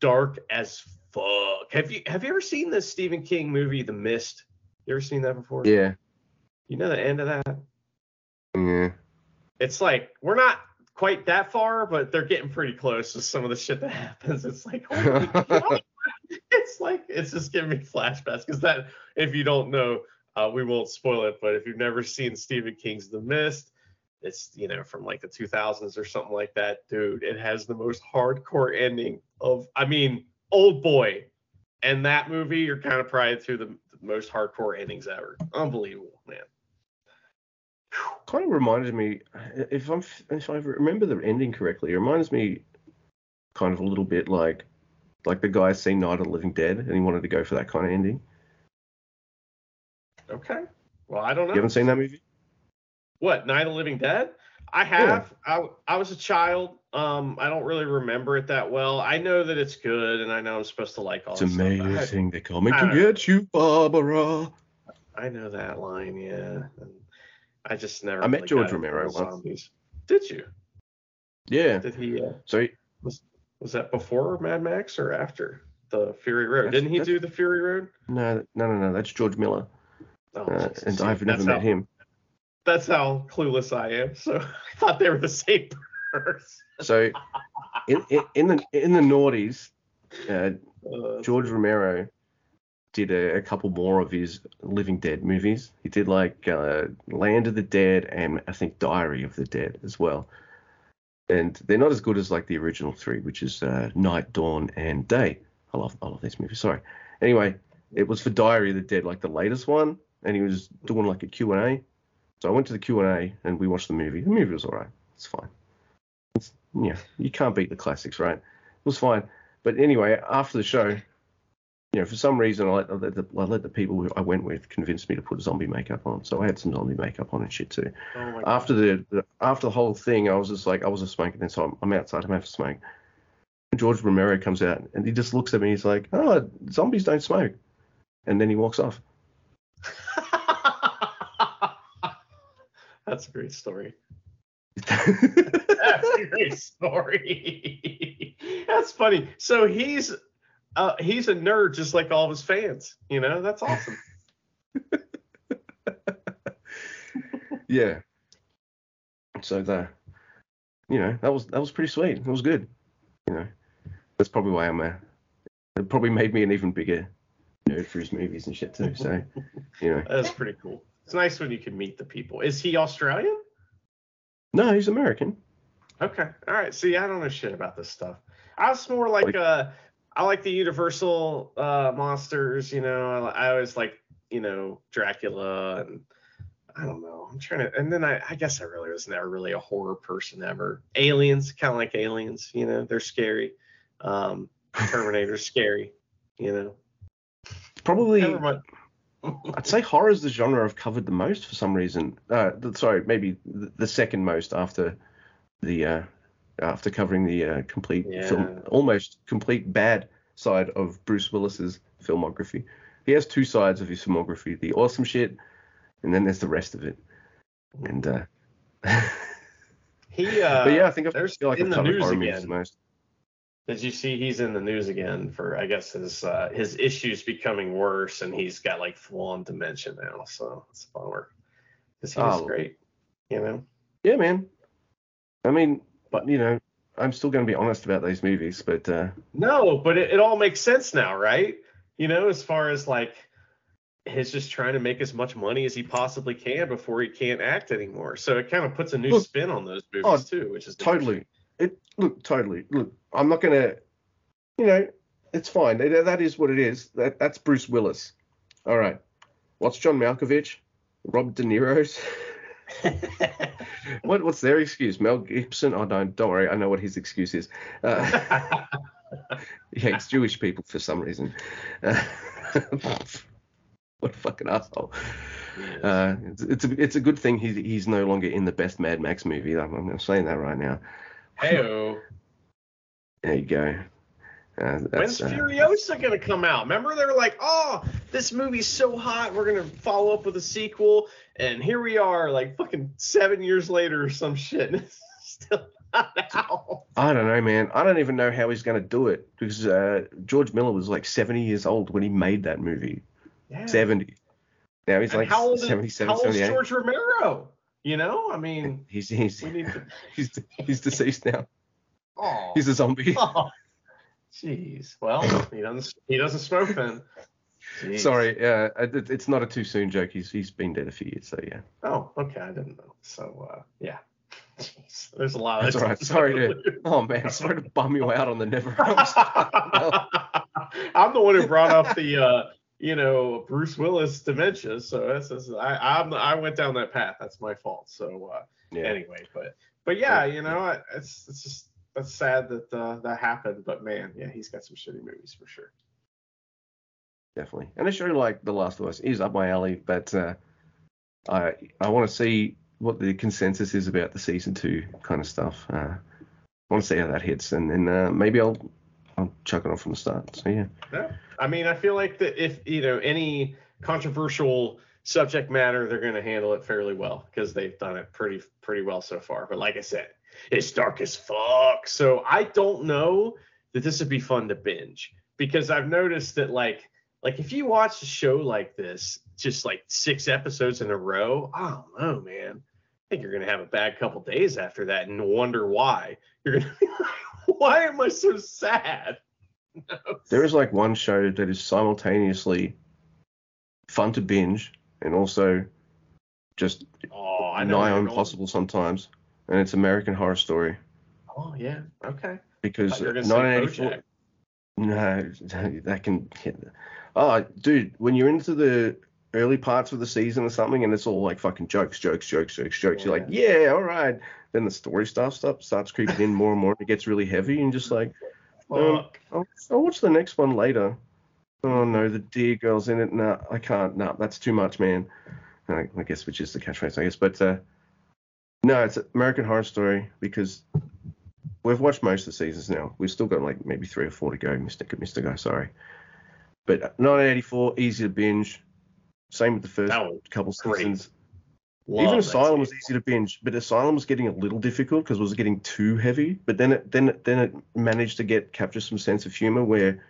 dark as fuck. Have you have you ever seen the Stephen King movie The Mist? You ever seen that before? yeah, You know the end of that? yeah. It's like we're not quite that far, but they're getting pretty close to some of the shit that happens. It's like it's like it's just giving me flashbacks because that if you don't know, uh, we won't spoil it, but if you've never seen Stephen King's The Mist, it's you know from like the 2000s or something like that, dude. It has the most hardcore ending of, I mean, Old Boy, and that movie you're kind of probably through the, the most hardcore endings ever. Unbelievable, man. Kind of reminded me if I'm if I remember the ending correctly, it reminds me kind of a little bit like like the guy seen Night of the Living Dead and he wanted to go for that kind of ending. Okay. Well, I don't know. You haven't seen that movie? What Night of the Living Dead? I have. I I was a child. Um, I don't really remember it that well. I know that it's good, and I know I'm supposed to like all. It's this stuff. amazing. They're coming to don't- get you, Barbara. I, I know that line, yeah. And I just never. I met really George Romero once. Zombies. Did you? Yeah. Did he? Uh, So he- was that before Mad Max or after the Fury Road? Didn't he do the Fury Road? no, no, no, no. That's George Miller, Oh, uh, and I've never met how, him. That's how clueless I am. So I thought they were the same person. So in, in, in the in the noughties, uh, Uh, George Romero did a, a couple more of his Living Dead movies. He did like uh, Land of the Dead and I think Diary of the Dead as well. And they're not as good as like the original three, which is uh, Night, Dawn, and Day. I love I love these movies. Sorry. Anyway, it was for Diary of the Dead, like the latest one, and he was doing like a Q and A. So I went to the Q and A and we watched the movie. The movie was alright. It's fine. It's, yeah, you can't beat the classics, right? It was fine. But anyway, after the show, you know, for some reason, I let, I let, the, I let the people I went with convince me to put zombie makeup on. So I had some zombie makeup on and shit too. Oh After the, the after the whole thing, I was just like, I wasn't smoking, and so I'm, I'm outside, I'm having a smoke. And George Romero comes out and he just looks at me. He's like, "Oh, zombies don't smoke," and then he walks off. That's a great story. That's a great story. That's funny. So he's uh, he's a nerd just like all of his fans. You know, that's awesome. yeah. So the, you know, that was that was pretty sweet. It was good. You know, that's probably why I'm a. It probably made me an even bigger nerd for his movies and shit too. So, you know. That's pretty cool. It's nice when you can meet the people. Is he Australian? No, he's American. Okay. All right. See, I don't know shit about this stuff. I was more like, Like- uh, I like the Universal uh, monsters. You know, I, I always like, you know, Dracula and I don't know. I'm trying to, and then I, I guess I really was never really a horror person ever. Aliens, kind of like aliens. You know, they're scary. Um, Terminator's scary. You know. Probably, Never mind. I'd say horror is the genre I've covered the most for some reason. Uh, sorry, maybe the, the second most after the uh, after covering the uh, complete Yeah. film, almost complete bad side of Bruce Willis's filmography. He has two sides of his filmography: the awesome shit, and then there's the rest of it. And uh, He. Uh, but yeah, I think I there's feel like in I've the news again. the most. Did you see he's in the news again for I guess his uh, his issues becoming worse and he's got like full on dementia now, so it's a bummer. Because he was Oh. great, you know. Yeah, man. I mean, but you know, I'm still going to be honest about these movies, but uh, No, but it, it all makes sense now, right? You know, as far as like he's just trying to make as much money as he possibly can before he can't act anymore. So it kind of puts a new Look- spin on those movies Oh, too, which is totally. It look totally. Look, I'm not going to. You know, it's fine. That- that is what it is. That that's Bruce Willis. All right. What's John Malkovich? Rob De Niro's? what what's their excuse? Mel Gibson? Oh, don't don't worry. I know what his excuse is. Uh, he hates Jewish people for some reason. Uh, what a fucking asshole. Uh, it's, it's a it's a good thing he's he's no longer in the best Mad Max movie. I'm, I'm saying that right now. Heyo. There you go. Uh, When's uh, Furiosa gonna come out? Remember they were like, "Oh, this movie's so hot, we're gonna follow up with a sequel," and here we are, like fucking seven years later or some shit, still not out. I don't know, man. I don't even know how he's going to do it because uh, George Miller was like 70 years old when he made that movie. Yeah. 70. Now he's And like how old is, 77, how old is George Romero? You know, I mean, He's he's to. he's he's deceased now. Oh, He's a zombie. oh. Jeez. Well, he doesn't. He doesn't smoke then. Jeez. Sorry, uh, it, it's not a too soon joke. He's he's been dead a few years, so yeah. Oh, okay. I didn't know. So, uh, yeah. Jeez. There's a lot of That's all right. Sorry to oh man, sorry to bum you out on the never. I'm the one who brought up the uh, you know Bruce Willis dementia, so that's, that's I I'm, I went down that path. That's my fault. So uh, yeah, anyway, but but yeah, you know it's it's just that's sad that uh, that happened. But man, yeah, he's got some shitty movies for sure. definitely. And a show like The Last of Us is up my alley, but uh, I I want to see what the consensus is about the season two kind of stuff. Uh, I want to see how that hits, and then uh, maybe I'll I'll chuck it off from the start. So yeah, Yeah. I mean, I feel like that if you know any controversial subject matter, they're going to handle it fairly well because they've done it pretty pretty well so far. But like I said, it's dark as fuck. So I don't know that this would be fun to binge because I've noticed that like like if you watch a show like this, just like six episodes in a row, I don't know, man. I think you're gonna have a bad couple days after that and wonder why. You're gonna be like, why am I so sad? there is like one show that is simultaneously fun to binge and also just Oh, I know. where nigh impossible sometimes, and it's American Horror Story Oh yeah. Okay. because were 1984. No, that can. Oh, dude, when you're into the early parts of the season or something, and it's all like fucking jokes, jokes, jokes, jokes, jokes. You're like, yeah, all right. Then the story stuff stuff starts creeping in more and more. and It gets really heavy, and just like, um, I'll, I'll watch the next one later. Oh no, the dear girl's in it. No, I can't. No, that's too much, man. I, I guess which is the catchphrase, I guess. But uh, no, it's American Horror Story because we've watched most of the seasons now. We've still got like maybe three or four to go. Mister Mister Guy, sorry. But 1984, easy to binge. Same with the first couple great. seasons. Love Even Asylum was easy to binge, but Asylum was getting a little difficult because it was getting too heavy. But then it then it, then it managed to get capture some sense of humor where,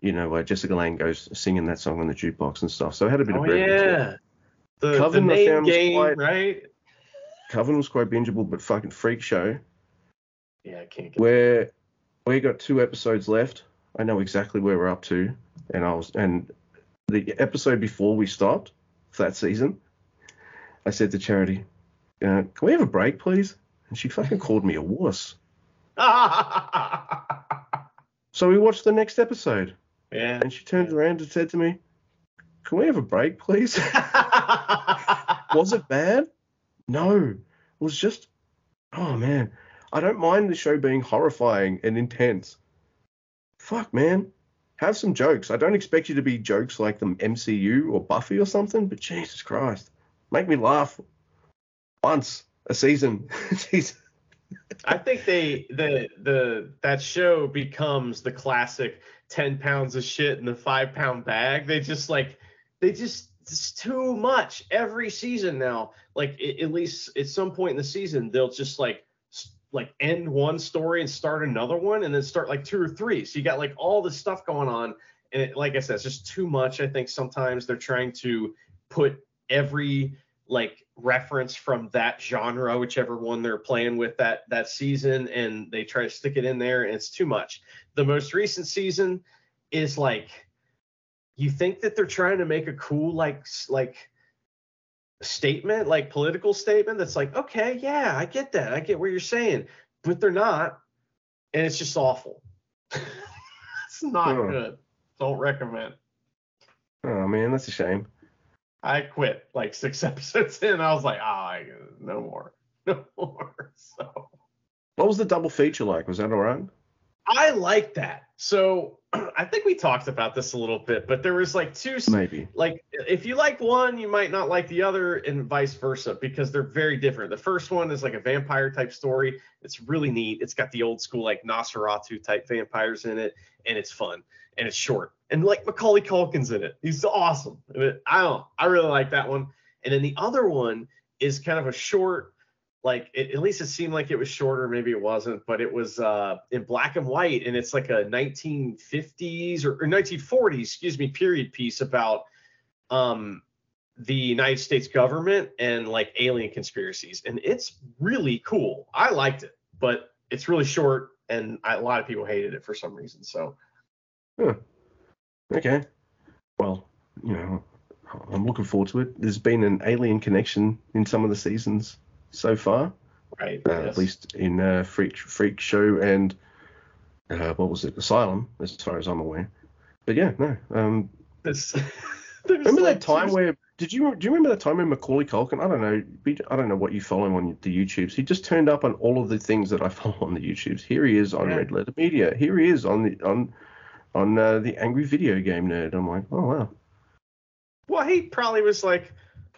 you know, uh, Jessica Lange goes singing that song on the jukebox and stuff. So it had a bit Oh of brevity to it. yeah. The, the name game, quite- right? Coven was quite bingeable, but fucking freak show Yeah, I can't get where we got two episodes left. I know exactly where we're up to, and I was and the episode before we stopped for that season, I said to Charity, uh, "Can we have a break, please?" And she fucking called me a wuss. So we watched the next episode, yeah. and she turned around and said to me, "Can we have a break, please?" was it bad? No, it was just, oh man, I don't mind the show being horrifying and intense. Fuck, man, have some jokes. I don't expect you to be jokes like the MCU or Buffy or something, but Jesus Christ, make me laugh once a season. I think they the the that show becomes the classic ten pounds of shit in the five pound bag. They just like they just it's too much every season now. Like i- at least at some point in the season, they'll just like like end one story and start another one, and then start like two or three. So you got like all this stuff going on, and it, like I said, it's just too much. I think sometimes they're trying to put every like reference from that genre, whichever one they're playing with that that season, and they try to stick it in there, and it's too much. The most recent season is like you think that they're trying to make a cool like like statement, like political statement that's like, okay, yeah, I get that. I get what you're saying, but they're not. And it's just awful. it's not Huh. good. Don't recommend. Oh man, that's a shame. I quit like six episodes in. I was like, oh, I, no more, no more. So What was the double feature like? Was that alright? I like that. So I think we talked about this a little bit, but there was like two, Maybe. like if you like one, you might not like the other, and vice versa, because they're very different. The first one is like a vampire type story. It's really neat. It's got the old school like Nosferatu type vampires in it, and it's fun and it's short. And like Macaulay Culkin's in it. He's awesome. I don't. know. I really like that one. And then the other one is kind of a short. Like it, at least it seemed like it was shorter. Maybe it wasn't, but it was uh, in black and white, and it's like a 1950s or, or 1940s, excuse me, period piece about um the United States government and like alien conspiracies, and it's really cool. I liked it, but it's really short, and I, a lot of people hated it for some reason. So Okay. Well, you know, I'm looking forward to it. There's been an alien connection in some of the seasons so far, right, uh, at least in uh, Freak Freak Show and uh, what was it, Asylum, as far as I'm aware. But yeah, no. Um, there's remember like that time where did you do you remember that time when Macaulay Culkin? I don't know. we- I don't know what you follow him on the YouTubes. He just turned up on all of the things that I follow on the YouTubes. Here he is on Yeah. Red Letter Media. Here he is on the on on uh, the Angry Video Game Nerd. I'm like, oh wow. Well, he probably was like,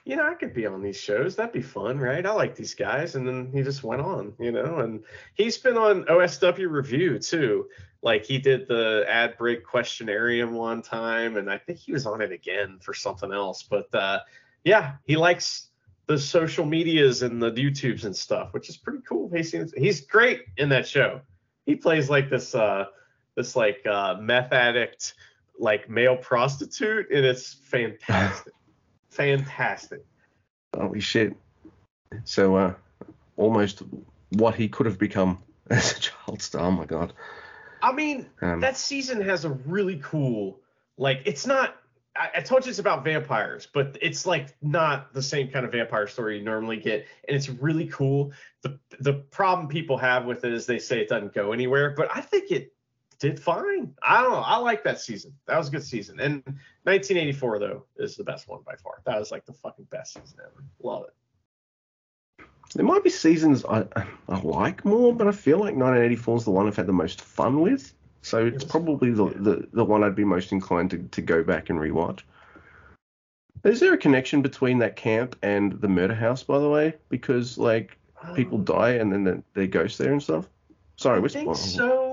you know, I could be on these shows. That'd be fun, right? I like these guys. And then he just went on, you know, and he's been on OSW Review too. Like he did the ad break questionarium one time, and I think he was on it again for something else. But uh, yeah, he likes the social medias and the YouTubes and stuff, which is pretty cool. He seems he's great in that show. He plays like this uh this like uh meth addict like male prostitute and it's fantastic fantastic Holy shit. So, uh, almost what he could have become as a child star. Oh my god. i mean Um, that season has a really cool like it's not I, I told you it's about vampires but it's like not the same kind of vampire story you normally get and it's really cool the the problem people have with it is they say it doesn't go anywhere but i think it did fine i don't know i like that season that was a good season and 1984 though is the best one by far that was like the fucking best season ever love it there might be seasons I, I like more, but I feel like 1984 is the one I've had the most fun with So it's probably the, the, the one I'd be most inclined to, to go back and rewatch. Is there a connection between that camp and the murder house, by the way? Because like people Um, die and then they, they ghost there and stuff. Sorry, I which think one? so.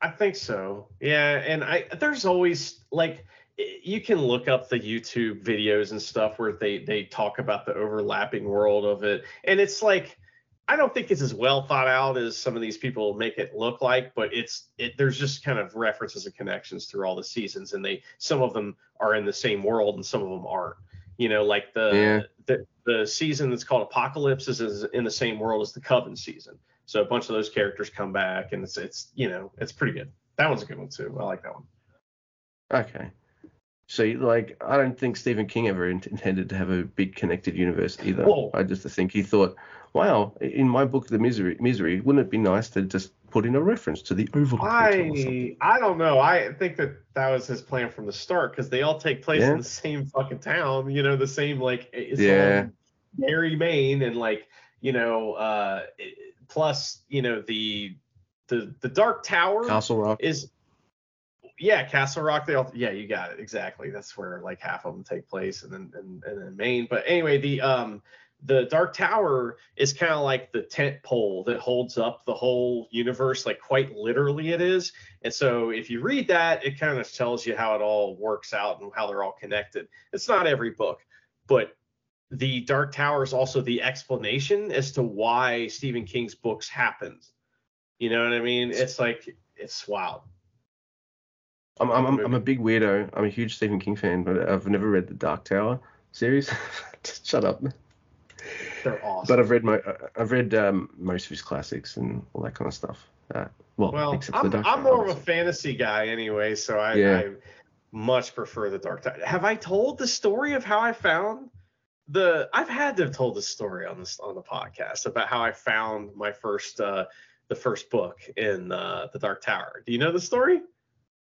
I think so. Yeah, and I there's always like you can look up the YouTube videos and stuff where they they talk about the overlapping world of it, and it's like I don't think it's as well thought out as some of these people make it look like, but it's it there's just kind of references and connections through all the seasons, and they some of them are in the same world and some of them aren't. You know, like the Yeah. the the season that's called Apocalypse is is in the same world as the Coven season. So a bunch of those characters come back, and it's it's you know it's pretty good. That one's a good one too. I like that one. Okay. So like I don't think Stephen King ever int- intended to have a big connected universe either. Whoa. I just think he thought, wow, in my book The Misery, Misery, wouldn't it be nice to just put in a reference to the Overlook Hotel or something? I I don't know. I think that that was his plan from the start because they all take place Yeah. in the same fucking town. You know, the same like it's Yeah. Derry Maine and like you know uh plus you know the the the Dark Tower Castle Rock. is yeah castle rock they all yeah you got it exactly. That's where like half of them take place and then and, and then maine. But anyway the um the dark tower is kind of like the tent pole that holds up the whole universe like quite literally it is. And so if you read that it kind of tells you how it all works out and how they're all connected. It's not every book but the dark tower is also the explanation as to why stephen king's books happened you know what i mean it's like it's wild I'm, I'm, I'm, I'm a big weirdo. I'm a huge Stephen King fan, but I've never read the Dark Tower series. Shut up. They're awesome. But I've read my I've read um, most of his classics and all that kind of stuff. Uh, well, well, I'm, I'm more of a fantasy guy anyway, so I, Yeah. I much prefer the Dark Tower. Have I told the story of how I found the? I've had to have told this story on this on the podcast about how I found my first uh, the first book in uh, the Dark Tower. Do you know the story?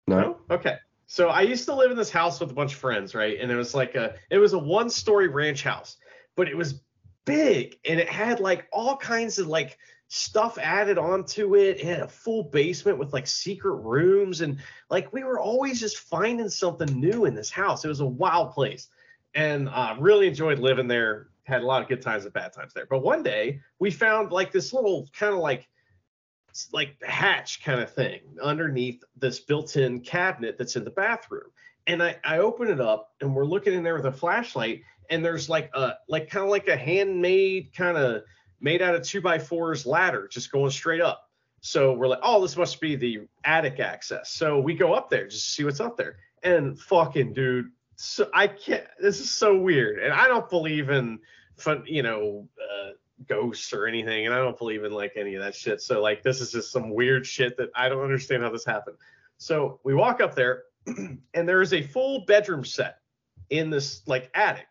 No. Okay. So I used to live in this house with a bunch of friends, right? And it was like a it was a one story ranch house, but it was big and it had like all kinds of like stuff added onto it. It had a full basement with like secret rooms and like we were always just finding something new in this house. It was a wild place. And uh, really enjoyed living there. Had a lot of good times and bad times there. But one day we found like this little kind of like like hatch kind of thing underneath this built-in cabinet that's in the bathroom. And I, I open it up and we're looking in there with a flashlight and there's like a like kind of like a handmade kind of made out of two by fours ladder just going straight up. So we're like, oh, this must be the attic access. So we go up there just to see what's up there. And fucking dude, so I can't. This is so weird. And I don't believe in fun, you know, uh, ghosts or anything. And I don't believe in like any of that shit. So like, this is just some weird shit that I don't understand how this happened. So we walk up there, and there is a full bedroom set in this like attic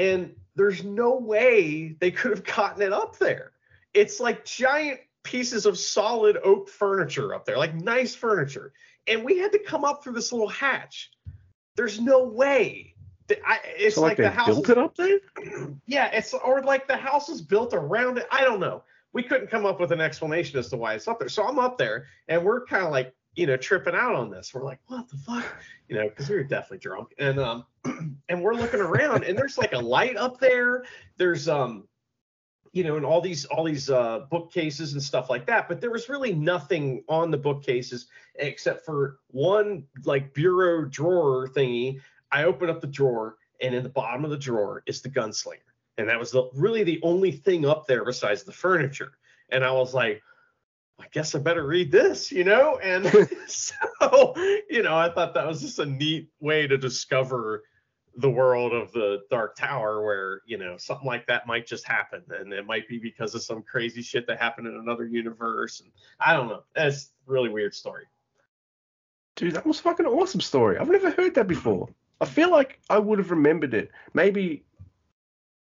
and there's no way they could have gotten it up there. It's like giant pieces of solid oak furniture up there, like nice furniture. And we had to come up through this little hatch. There's no way. I, it's so like, like, the house. built it up there? yeah, it's or like the house is built around it. I don't know. We couldn't come up with an explanation as to why it's up there. So I'm up there and we're kind of like, you know, tripping out on this. We're like, what the fuck? You know, because we were definitely drunk. And um and we're looking around and there's like a light up there. There's um you know, and all these all these uh bookcases and stuff like that. But there was really nothing on the bookcases except for one like bureau drawer thingy. I open up the drawer and in the bottom of the drawer is the gunslinger and that was the, really the only thing up there besides the furniture. And I was like, I guess I better read this, you know. And so, you know, I thought that was just a neat way to discover the world of the Dark Tower, where you know something like that might just happen, and it might be because of some crazy shit that happened in another universe. And I don't know. That's really weird story. Dude, that was fucking awesome story. I've never heard that before. I feel like I would have remembered it. Maybe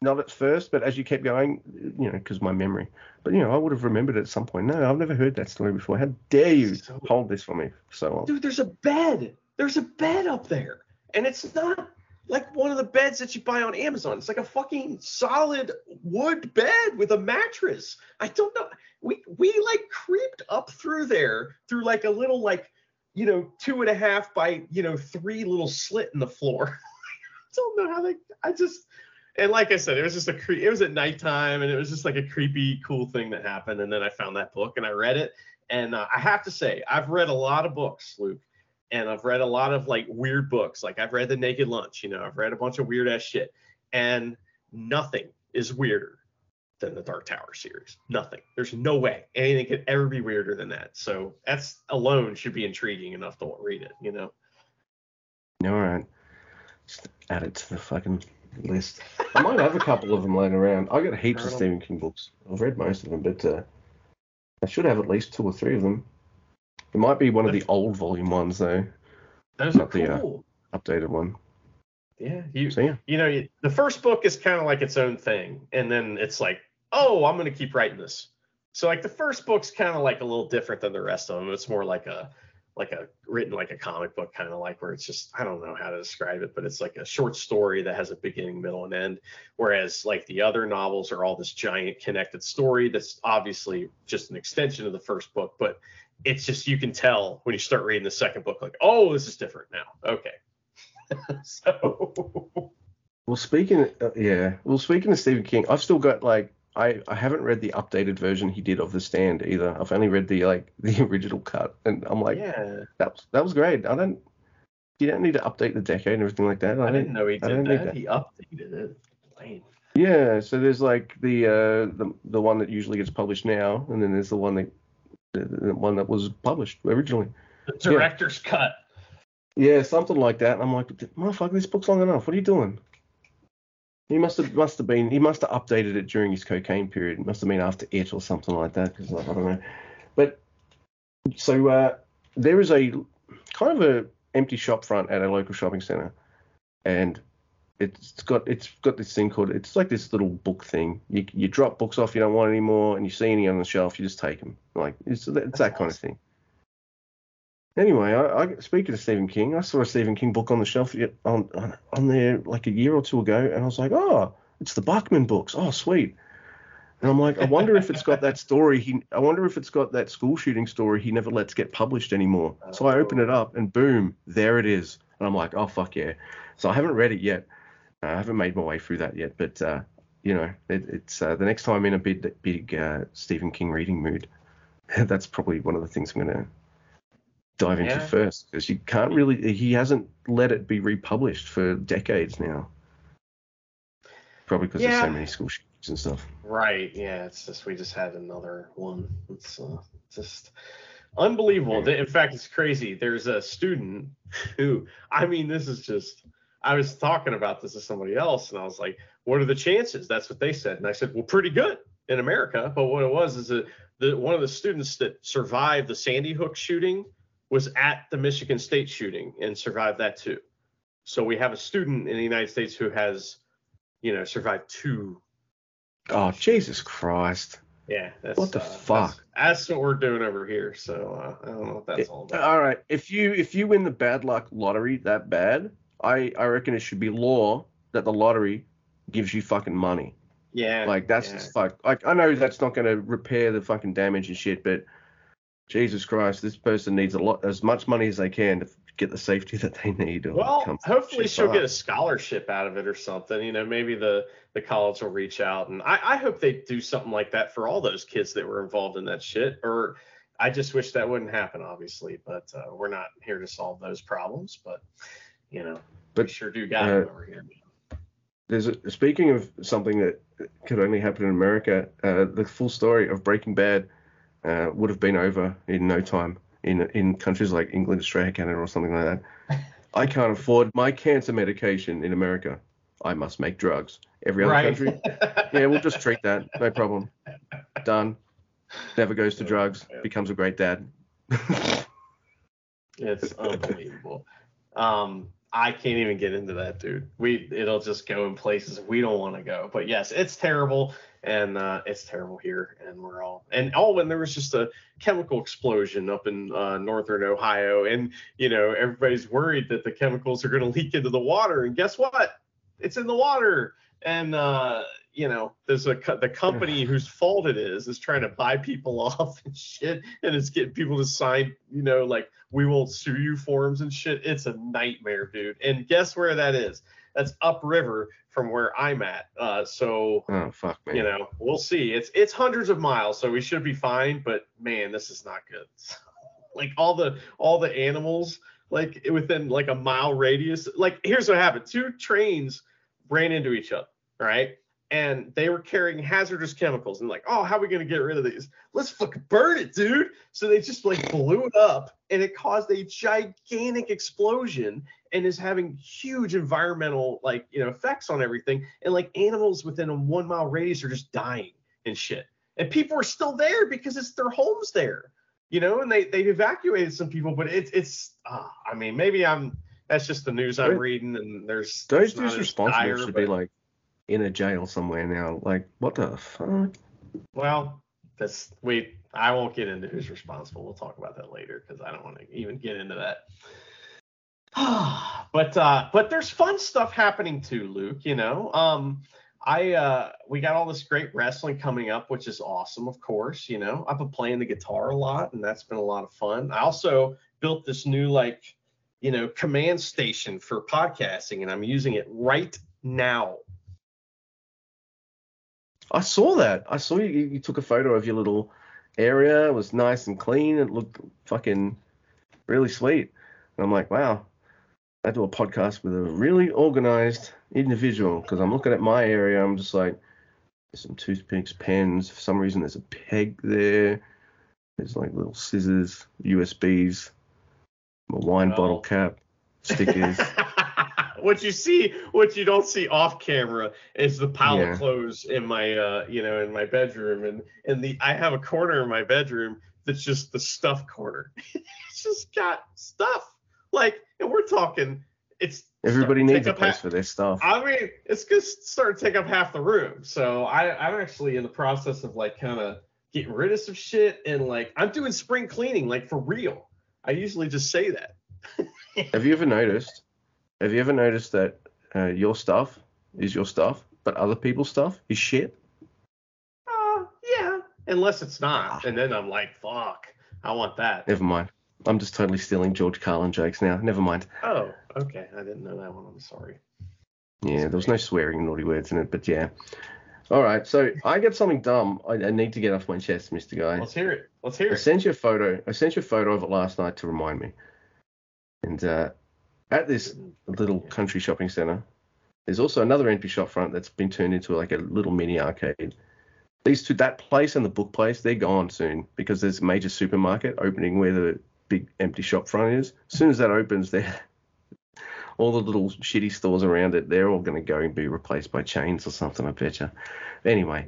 not at first, but as you kept going, you know, because my memory. But you know, I would have remembered it at some point. No, I've never heard that story before. How dare you So- hold this for me so long? dude there's a bed there's a bed up there and it's not like one of the beds that you buy on Amazon. It's like a fucking solid wood bed with a mattress. I don't know. We we like creeped up through there through like a little like you know two and a half by you know three little slit in the floor. I don't know how they. I just and like I said, it was just a cre- it was at nighttime and it was just like a creepy cool thing that happened. And then I found that book and I read it. And uh, I have to say, I've read a lot of books, Luke and I've read a lot of like weird books. Like I've read The Naked Lunch, you know, I've read a bunch of weird ass shit, and nothing is weirder than the Dark Tower series. Nothing. There's no way anything could ever be weirder than that. So that's alone should be intriguing enough to read it, you know. All right. Just add it to the fucking list. I might have a couple of them laying around. I got heaps of Stephen King books. I've read most of them, but uh, I should have at least two or three of them. It might be one of the old volume ones though. Those are Not the, cool. uh, updated one. yeah, you So yeah. you know the first book is kind of like its own thing, and then it's like, oh, I'm gonna keep writing this. So like the first book's kind of like a little different than the rest of them. It's more like a like a written like a comic book kind of like where it's just I don't know how to describe it, but it's like a short story that has a beginning, middle, and end. Whereas like the other novels are all this giant connected story that's obviously just an extension of the first book, but it's just you can tell when you start reading the second book, like, oh, this is different now. Okay. so Well, speaking, uh, yeah. Well, speaking of Stephen King, I've still got like I I haven't read the updated version he did of The Stand either. I've only read the like the original cut, and I'm like, yeah, that was that was great. I don't. You don't need to update the decade and everything like that. I I didn't know he did that. that. He updated it. Lame. Yeah, so there's like the uh the the one that usually gets published now, and then there's the one that the, one that was published originally. The director's cut. Yeah, something like that. And I'm like, motherfucker, this book's long enough. What are you doing? He must have must have been he must have updated it during his cocaine period. It must have been after it or something like that. Because I don't know. But so uh, there is a kind of a empty shop front at a local shopping center, and it's got it's got this thing called it's like this little book thing. You you drop books off you don't want anymore, and you see any on the shelf, you just take them. Like it's it's that kind of thing. Anyway, I, I speaking of Stephen King, I saw a Stephen King book on the shelf on, on on there like a year or two ago, and I was like, oh, it's the Bachman books. Oh, sweet. And I'm like, I wonder if it's got that story. He, I wonder if it's got that school shooting story he never lets get published anymore. So I open it up, and boom, there it is. And I'm like, oh fuck yeah. So I haven't read it yet. I haven't made my way through that yet, but uh, you know, it, it's uh, the next time I'm in a big big uh, Stephen King reading mood. That's probably one of the things I'm gonna dive into Yeah. first because you can't really. He hasn't let it be republished for decades now. Probably because there's so many school shootings and stuff. Right. Yeah. It's just we just had another one. It's uh, just unbelievable. In fact, it's crazy. There's a student who, I mean, this is just. I was talking about this to somebody else, and I was like, "What are the chances?" That's what they said, and I said, "Well, pretty good in America." But what it was is that the one of the students that survived the Sandy Hook shooting was at the Michigan State shooting and survived that too. So we have a student in the United States who has, you know, survived two Oh Jesus Christ! yeah, that's What the uh, fuck? That's, that's what we're doing over here. So uh, I don't know what that's all about. All right, if you if you win the bad luck lottery that bad, I I reckon it should be law that the lottery gives you fucking money. yeah, Like that's yeah. just fuck. Like I know that's not going to repair the fucking damage and shit, but Jesus Christ, this person needs a lot as much money as they can to get the safety that they need. Well, hopefully she'll get a scholarship out of it or something. You know, maybe the the college will reach out, and I, I hope they do something like that for all those kids that were involved in that shit. Or I just wish that wouldn't happen, obviously. But uh, we're not here to solve those problems. But you know, we But, sure do got uh, it over here. There's a, speaking of something that could only happen in America, uh, the full story of Breaking Bad uh, would have been over in no time in in countries like England, Australia, Canada, or something like that. I can't afford my cancer medication in America. I must make drugs. Every other country, yeah, we'll just treat that. No problem. Done. Never goes to drugs. Becomes a great dad. It's unbelievable. Um, I can't even get into that, dude. We it'll just go in places we don't want to go. But yes, it's terrible, and uh, it's terrible here, and we're all and oh, when there was just a chemical explosion up in uh, northern Ohio, and you know everybody's worried that the chemicals are going to leak into the water, and guess what? It's in the water, and uh, you know, there's a the company whose fault it is is trying to buy people off and shit, and it's getting people to sign, you know, like we will sue you forms and shit. It's a nightmare, dude. And guess where that is? That's upriver from where I'm at. Uh, so oh fuck man. You know, we'll see. It's it's hundreds of miles, so we should be fine. But man, this is not good. like all the all the animals like within like a mile radius. Like here's what happened: two trains ran into each other. Right and they were carrying hazardous chemicals and like, oh, how are we gonna get rid of these? Let's fucking burn it, dude. So they just like blew it up and it caused a gigantic explosion and is having huge environmental like you know effects on everything. And like animals within a one mile radius are just dying and shit. And people are still there because it's their homes there. You know, and they they evacuated some people, but it's it's uh, I mean, maybe I'm that's just the news I'm reading and there's those dudes responsible should be like in a jail somewhere now. Like, what the fuck? Well, that's we. I won't get into who's responsible. We'll talk about that later because I don't want to even get into that. but uh, but there's fun stuff happening too, Luke. You know, um, I uh, we got all this great wrestling coming up, which is awesome. Of course, you know, I've been playing the guitar a lot, and that's been a lot of fun. I also built this new like you know command station for podcasting, and I'm using it right now I saw that. I saw you. You took a photo of your little area. It was nice and clean. It looked fucking really sweet. And I'm like, wow. I do a podcast with a really organized individual because I'm looking at my area. I'm just like, there's some toothpicks, pens. For some reason, there's a peg there. There's like little scissors, USBs, a wine bottle cap, stickers. what you see, what you don't see off camera, is the pile yeah. of clothes in my, uh, you know, in my bedroom, and and the I have a corner in my bedroom that's just the stuff corner. it's just got stuff, like, and we're talking, it's everybody needs a place half, for their stuff. I mean, it's gonna start to take up half the room. So I, I'm actually in the process of like kind of getting rid of some shit, and like I'm doing spring cleaning, like for real. I usually just say that. have you ever noticed have you ever noticed that uh, your stuff is your stuff, but other people's stuff is shit? Uh, yeah. Unless it's not, and then I'm like, fuck, I want that. Never mind. I'm just totally stealing George Carlin jokes now. Never mind. Oh, okay. I didn't know that one. I'm sorry. Yeah, there was no swearing, naughty words in it, but yeah. All right, so I got something dumb. I, I, need to get off my chest, Mister Guy. Let's hear it. Let's hear it. I sent you a photo. I sent you a photo of it last night to remind me, and uh, at this little country shopping centre, there's also another empty shop front that's been turned into like a little mini arcade. These two, that place and the book place, they're gone soon because there's a major supermarket opening where the big empty shop front is. As soon as that opens, there, all the little shitty stores around it, they're all going to go and be replaced by chains or something. I betcha. Anyway,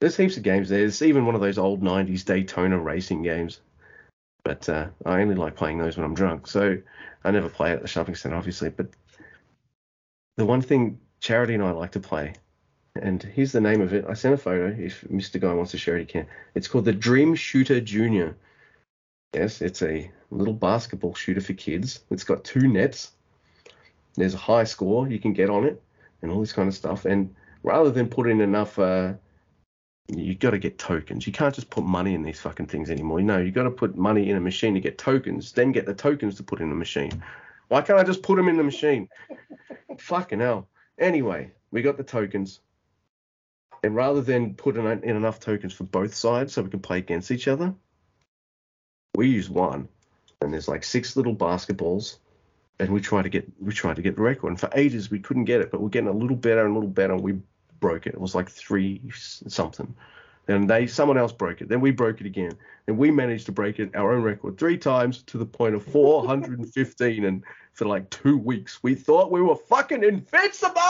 there's heaps of games there. There's even one of those old 90s Daytona racing games but uh, I only like playing those when I'm drunk. So I never play at the shopping center, obviously. But the one thing Charity and I like to play, and here's the name of it. I sent a photo. If Mr. Guy wants to share it, he can. It's called the Dream Shooter Junior. Yes, it's a little basketball shooter for kids. It's got two nets. There's a high score you can get on it, and all this kind of stuff. And rather than put in enough uh, you got to get tokens. You can't just put money in these fucking things anymore. You know, you got to put money in a machine to get tokens, then get the tokens to put in the machine. Why can't I just put them in the machine? fucking hell. Anyway, we got the tokens. And rather than put in, enough tokens for both sides so we can play against each other, we use one. And there's like six little basketballs. And we try to get we try to get the record. And for ages we couldn't get it, but we're getting a little better and a little better. We broke it. It was like three something. And they someone else broke it. Then we broke it again. And we managed to break it our own record three times to the point of 415. and for like two weeks, we thought we were fucking invincible.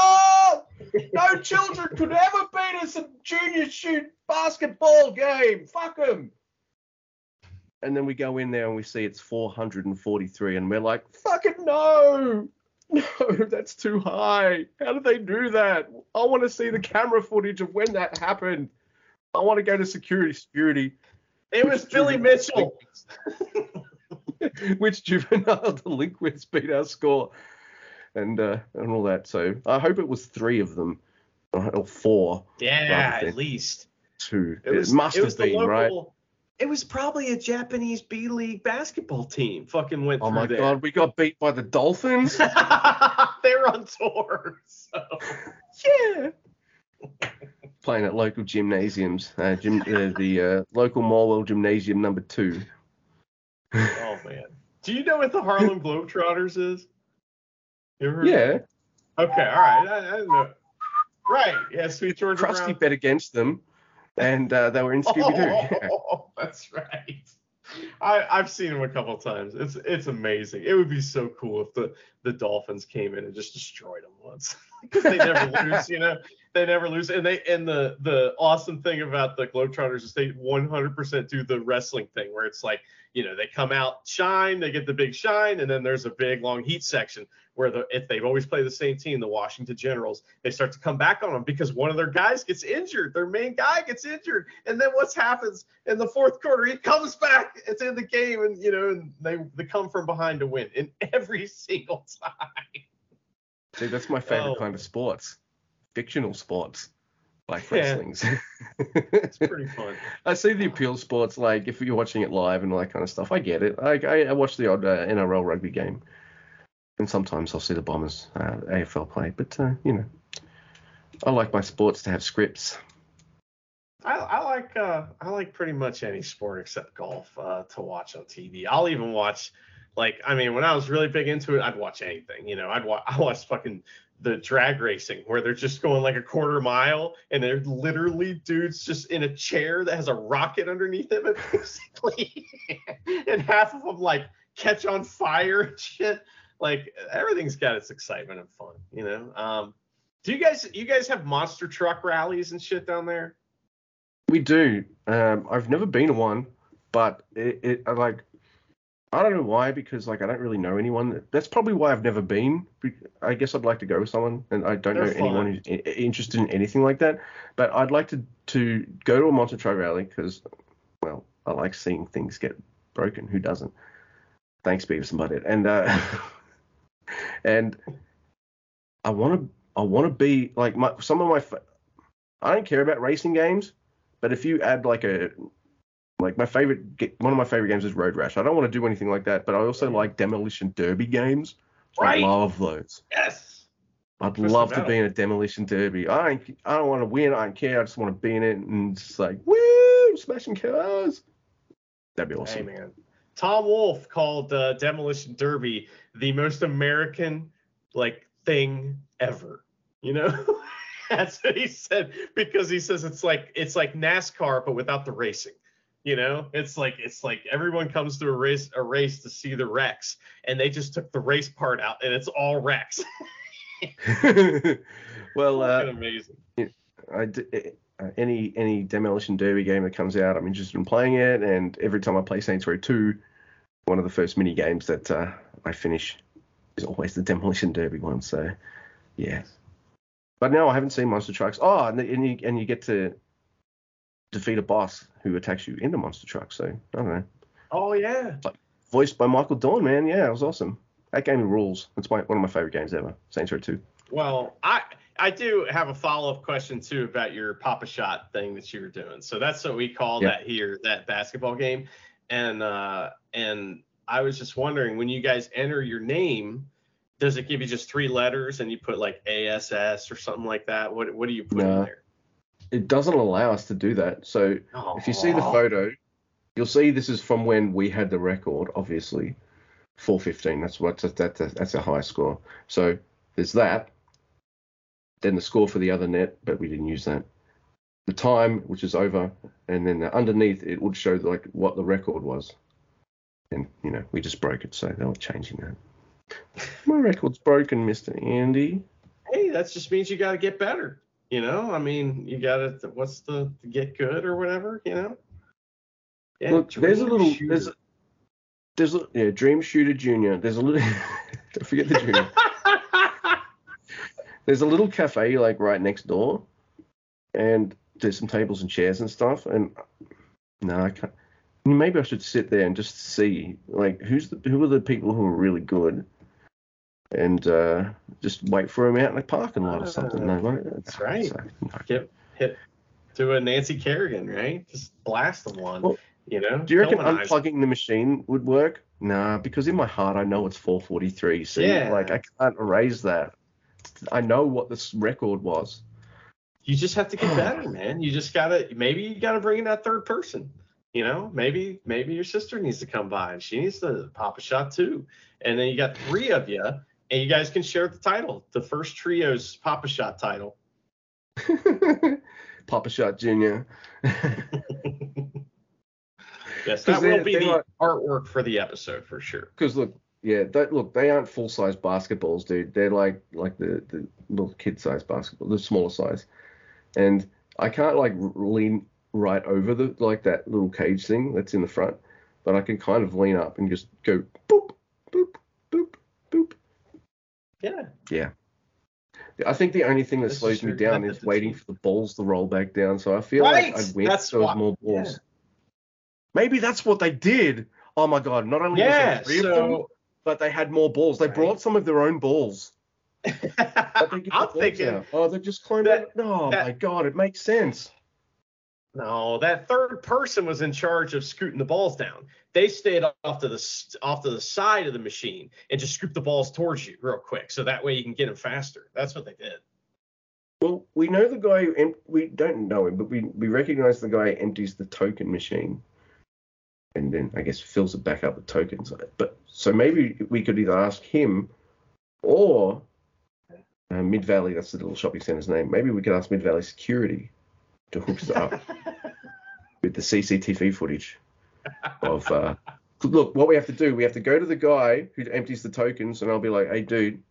No children could ever beat us in junior shoot basketball game. Fuck them. and then we go in there and we see it's 443, and we're like, fucking no, no, that's too high. How did they do that? I want to see the camera footage of when that happened. I want to go to security. Security. It was Billy Mitchell. Which juvenile delinquents beat our score, and uh, and all that. So I hope it was three of them, or four. Yeah, at least. Two. It was must it have been local, right. It was probably a Japanese B League basketball team. Fucking went Oh through my there. god, we got beat by the Dolphins. They're on tour. So. yeah. Playing at local gymnasiums, uh, gym, uh, the uh, local Morwell Gymnasium number two. Oh man. Do you know what the Harlem Globetrotters is? You ever heard of Yeah, it? Okay. All right. I, I don't know. Right. Yeah. Sweet Georgia Krusty Brown. bet against them, and uh, they were in Scooby Doo. Oh, that's right. I, I've seen him a couple times. It's it's amazing. It would be so cool if the, the Dolphins came in and just destroyed them once because they never lose. You know, they never lose. And they and the the awesome thing about the Globetrotters is they 100% do the wrestling thing where it's like you know they come out shine, they get the big shine, and then there's a big long heat section where the if they've always played the same team, the Washington Generals, they start to come back on them because one of their guys gets injured, their main guy gets injured, and then what happens in the fourth quarter? He comes back, it's in the game, and you know, and they they come from behind to win in every single time. See, that's my favorite Oh. kind of sports, fictional sports, like Yeah. wrestling's. It's pretty fun. I see the appeal sports, like if you're watching it live and all that kind of stuff. I get it. Like I, I watch the odd uh, NRL rugby game, and sometimes I'll see the Bombers uh, AFL play. But uh, you know, I like my sports to have scripts. I, I like uh, I like pretty much any sport except golf uh, to watch on TV. I'll even watch like I mean when I was really big into it, I'd watch anything. You know, I'd watch I watched fucking the drag racing where they're just going like a quarter mile and they're literally dudes just in a chair that has a rocket underneath them and basically and half of them like catch on fire and shit. Like everything's got its excitement and fun, you know. Um, do you guys you guys have monster truck rallies and shit down there? We do. Um, I've never been to one, but it, it like. I don't know why, because like I don't really know anyone. That's probably why I've never been. I guess I'd like to go with someone, and I don't They're know anyone who's i- interested in anything like that. But I'd like to to go to a monster truck rally because, well, I like seeing things get broken. Who doesn't? Thanks, Beavis and Butthead. And uh, and I want to I want to be like my some of my. I don't care about racing games, but if you add like a like my favorite one of my favorite games is Road Rash. I don't want to do anything like that, but I also like demolition derby games. Right. I love those. Yes. I'd love to be in a demolition derby. I don't I don't want to win. I don't care. I just want to be in it and just like woo, smashing cars. That'd be awesome. Hey man. Tom Wolfe called uh, Demolition Derby the most American like thing ever. You know, that's what he said because he says it's like it's like NASCAR but without the racing. You know, it's like it's like everyone comes to a race a race to see the wrecks, and they just took the race part out, and it's all wrecks. well, uh, amazing. I d- uh, any any demolition derby game that comes out, I'm interested in playing it. And every time I play Saints Row 2, one of the first mini games that uh, I finish is always the demolition derby one. So yeah. But no, I haven't seen monster trucks. Oh, and, and you and you get to defeat a boss who attacks you in the monster truck. So I don't know. Oh yeah. Voiced by Michael Dorn, man. Yeah, it was awesome. That game rules. It's my, one of my favorite games ever. Saints Row 2. Well, I I do have a follow up question too about your Pop-A-Shot thing that you were doing. So that's what we call Yeah. that here, that basketball game. And uh and I was just wondering when you guys enter your name, does it give you just three letters and you put like ASS or something like that? What what do you put in there? It doesn't allow us to do that. So If you see the photo, you'll see this is from when we had the record, obviously. 415. That's what that, that, that's a high score. So there's that. Then the score for the other net, but we didn't use that. The time, which is over, and then underneath it would show like what the record was. And you know, we just broke it, so they were changing that. My record's broken, Mr. Andy. Hey, that just means you got to get better. You know, I mean, you got to what's the get good or whatever, you know? Yeah, Look, there's a little, Shooter. there's, a, there's a, yeah, Dream Shooter Junior. There's a little, don't forget the junior. there's a little cafe like right next door, and there's some tables and chairs and stuff. And no, I can't. Maybe I should sit there and just see like who's the who are the people who are really good, and uh, just wait for him out in the parking lot or something. No, right? That's right. So, no. Hit to a Nancy Kerrigan, right? Just blast them one. Well, you know. Do you reckon unplugging the machine would work? Nah, because in my heart I know it's 443. See, Yeah. like I can't erase that. I know what this record was. You just have to get better, man. You just gotta maybe you gotta bring in that third person. You know, maybe maybe your sister needs to come by and she needs to pop a shot too. And then you got three of you, and you guys can share the title, the first trio's Pop-A-Shot title. Pop-A-Shot Junior. yes, that will be the like- artwork for the episode for sure. Because look, yeah, they, look, they aren't full size basketballs, dude. They're like like the the little kid size basketball, the smaller size. And I can't like lean right over the like that little cage thing that's in the front, but I can kind of lean up and just go Yeah. Yeah. I think the only thing that This slows me down is waiting for the balls to roll back down. So I feel Right! like I'd win That's if there more balls. yeah. Maybe that's what they did. Oh my god! Not only was Yeah. there three of them, So but they had more balls. They Right. brought some of their own balls. But they get the I'm thinking out. Oh, they just climbed that- out. Oh that- my god! It makes sense. No, that third person was in charge of scooting the balls down. They stayed off to the off to the side of the machine and just scooped the balls towards you real quick, so that way you can get them faster. That's what they did. Well, we know the guy. We don't know him, but we we recognize the guy empties the token machine, and then I guess fills it back up with tokens. But so maybe we could either ask him, or uh, Mid Valley. That's the little shopping center's name. Maybe we could ask Mid Valley Security to hook us up with the CCTV footage of. Uh, look, what we have to do, we have to go to the guy who empties the tokens, and I'll be like, "Hey, dude,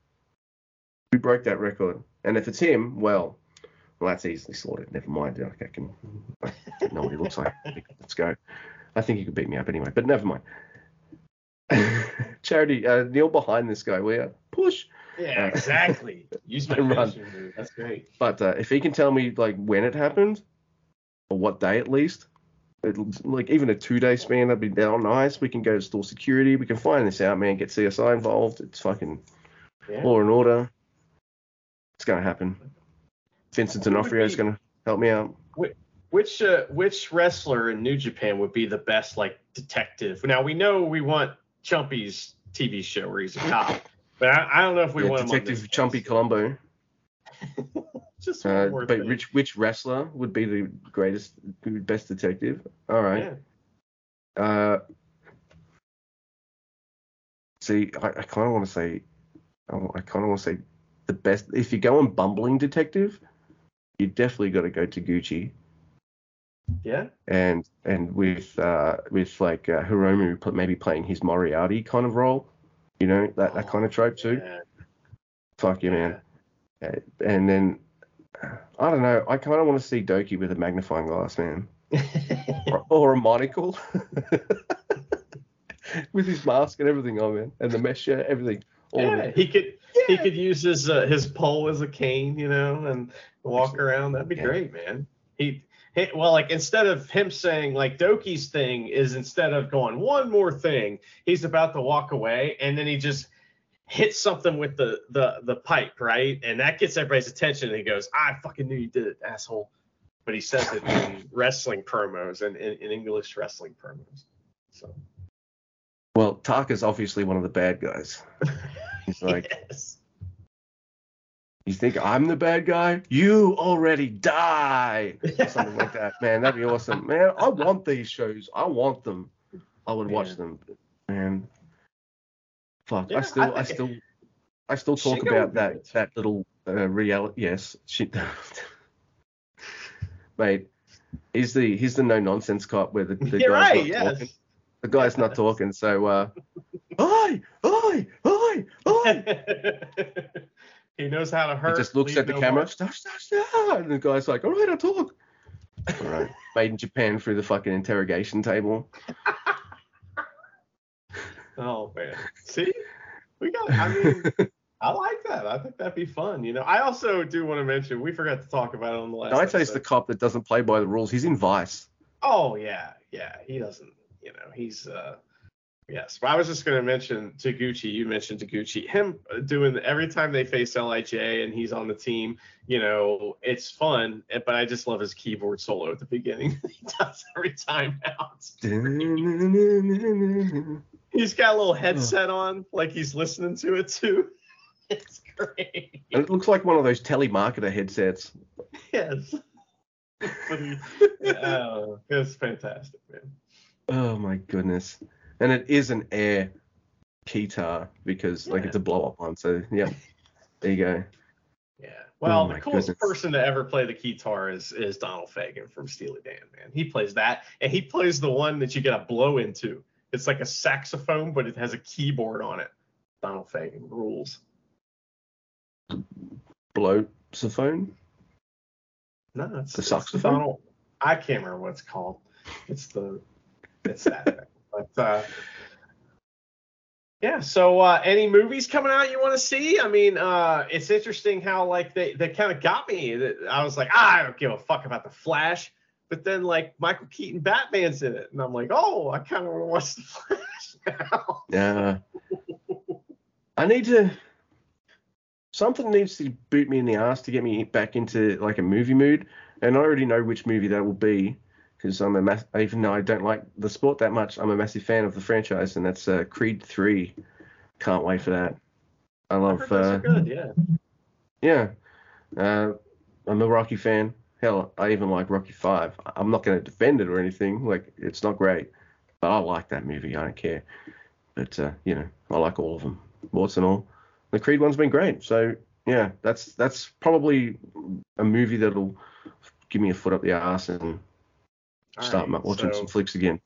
who broke that record?" And if it's him, well, well, that's easily sorted. Never mind. I can, I know what he looks like. Let's go. I think he could beat me up anyway, but never mind. Charity, uh, kneel behind this guy. We push. Yeah, exactly. Use my run. finishing. That's great. But uh, if he can tell me like when it happened, or what day at least, it, like even a two day span, that'd be down nice. We can go to store security. We can find this out, man. Get CSI involved. It's fucking Yeah. law and order. It's gonna happen. Vincent D'Onofrio is gonna help me out. Which uh, which wrestler in New Japan would be the best like detective? Now we know we want Chumpy's TV show where he's a cop, but I, I don't know if we Yeah, want Detective Chumpy case. Columbo. Just Uh, but thing. which which wrestler would be the greatest, best detective? All right. Yeah. Uh, see, I, I kind of want to say, I, I kind of want to say the best. If you go on bumbling detective, you definitely got to go to Gucci Yeah. and and with uh with like uh, Hiromu maybe playing his Moriarty kind of role, you know that that kind of trope too. Yeah. Fuck you, man. Uh, And then I don't know. I kind of want to see Douki with a magnifying glass, man, or, or a monocle. with his mask and everything on, man, and the mesh shirt, everything. Yeah, he could he could use his uh, his pole as a cane, you know, and walk around. That'd be Yeah. great, man. He well, like instead of him saying like Douki's thing is instead of going one more thing, he's about to walk away, and then he just hits something with the the the pipe, right? And that gets everybody's attention. And he goes, "I fucking knew you did it, asshole." But he says it in wrestling promos and in, in English wrestling promos. So Well, Taka's obviously one of the bad guys. He's like, yes. You think I'm the bad guy? You already die. Or something like that. Man, that'd be awesome. Man, I want these shows. I want them. I would watch Man. them. Man. Fuck. Yeah, I still I I, still I still talk about that good. that little uh, reality yes. Shit. Mate, he's the he's the no nonsense cop where the, the You're guy's right. not Yes. talking. The guy's not talking, so uh Oi! Oi! Oi! Oi! He knows how to hurt. He just looks at the no camera, stop, stop, stop, and the guy's like, "All right, I'll talk." All right. Made in Japan through the fucking interrogation table. Oh man. See? We got I mean I like that. I think that'd be fun. You know, I also do want to mention we forgot to talk about it on the last. Naito's the cop that doesn't play by the rules. He's in Vice. Oh yeah, yeah. He doesn't. You know, he's uh. Yes, but I was just going to mention Taguchi. You mentioned Taguchi. Him doing every time they face LIJ and he's on the team. You know, it's fun. eh, But I just love his keyboard solo at the beginning. he does every time out. He's got a little headset on, like he's listening to it too. It's great. It looks like one of those telemarketer headsets. Yes. He- oh, it's fantastic, man. Oh my goodness. And it is an air keytar because like it's a blow up one. So yeah, there you go. Yeah. Well, Oh the coolest goodness. person to ever play the guitar is is Donald Fagen from Steely Dan, man. He plays that, and he plays the one that you get a blow into. It's like a saxophone, but it has a keyboard on it. Donald Fagen rules. Blow saxophone. No, it's The it's saxophone? Donald. I can't remember what it's called. It's the it's that. But uh, yeah. So uh, any movies coming out you want to see? I mean, uh, it's interesting how like they they kind of got me. I was like, ah, I don't give a fuck about the Flash. But then like Michael Keaton Batman's in it, and I'm like, oh, I kind of want to watch the Flash now. Yeah. I need to. Something needs to boot me in the ass to get me back into like a movie mood, and I already know which movie that will be because I'm a mass. Even though I don't like the sport that much, I'm a massive fan of the franchise, and that's uh, Creed Three. Can't wait for that. I I love. those Uh, good, yeah. yeah. Uh, I'm a Rocky fan. Hell, I even like Rocky Five. I'm not going to defend it or anything. Like it's not great, but I like that movie. I don't care. But uh, you know, I like all of them, warts and all. The Creed one's been great. So yeah, that's that's probably a movie that'll give me a foot up the ass and All start right, watching so- some flicks again.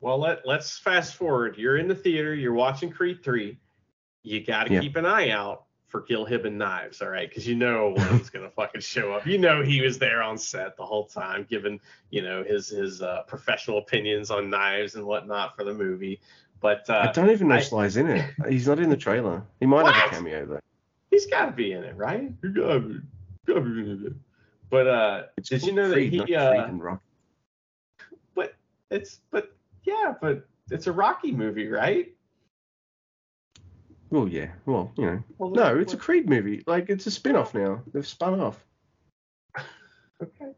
Well, let let's fast forward. You're in the theater. You're watching Creed three. You got to Yeah. keep an eye out for Gil Hibben knives, all right? Because you know one's gonna fucking show up. You know he was there on set the whole time, giving you know his his uh, professional opinions on knives and whatnot for the movie. But I uh, don't even know I- Sly's in it. He's not in the trailer. He might have a cameo though. he's got to be in it, right? He be, gotta be in it. But uh, It's did you know that he? not Creed Uh, and it's but yeah, but it's a Rocky movie, right? Well, yeah. Well, you know. Well, No, it's a Creed movie. Like it's a spin-off now. They've spun off. okay.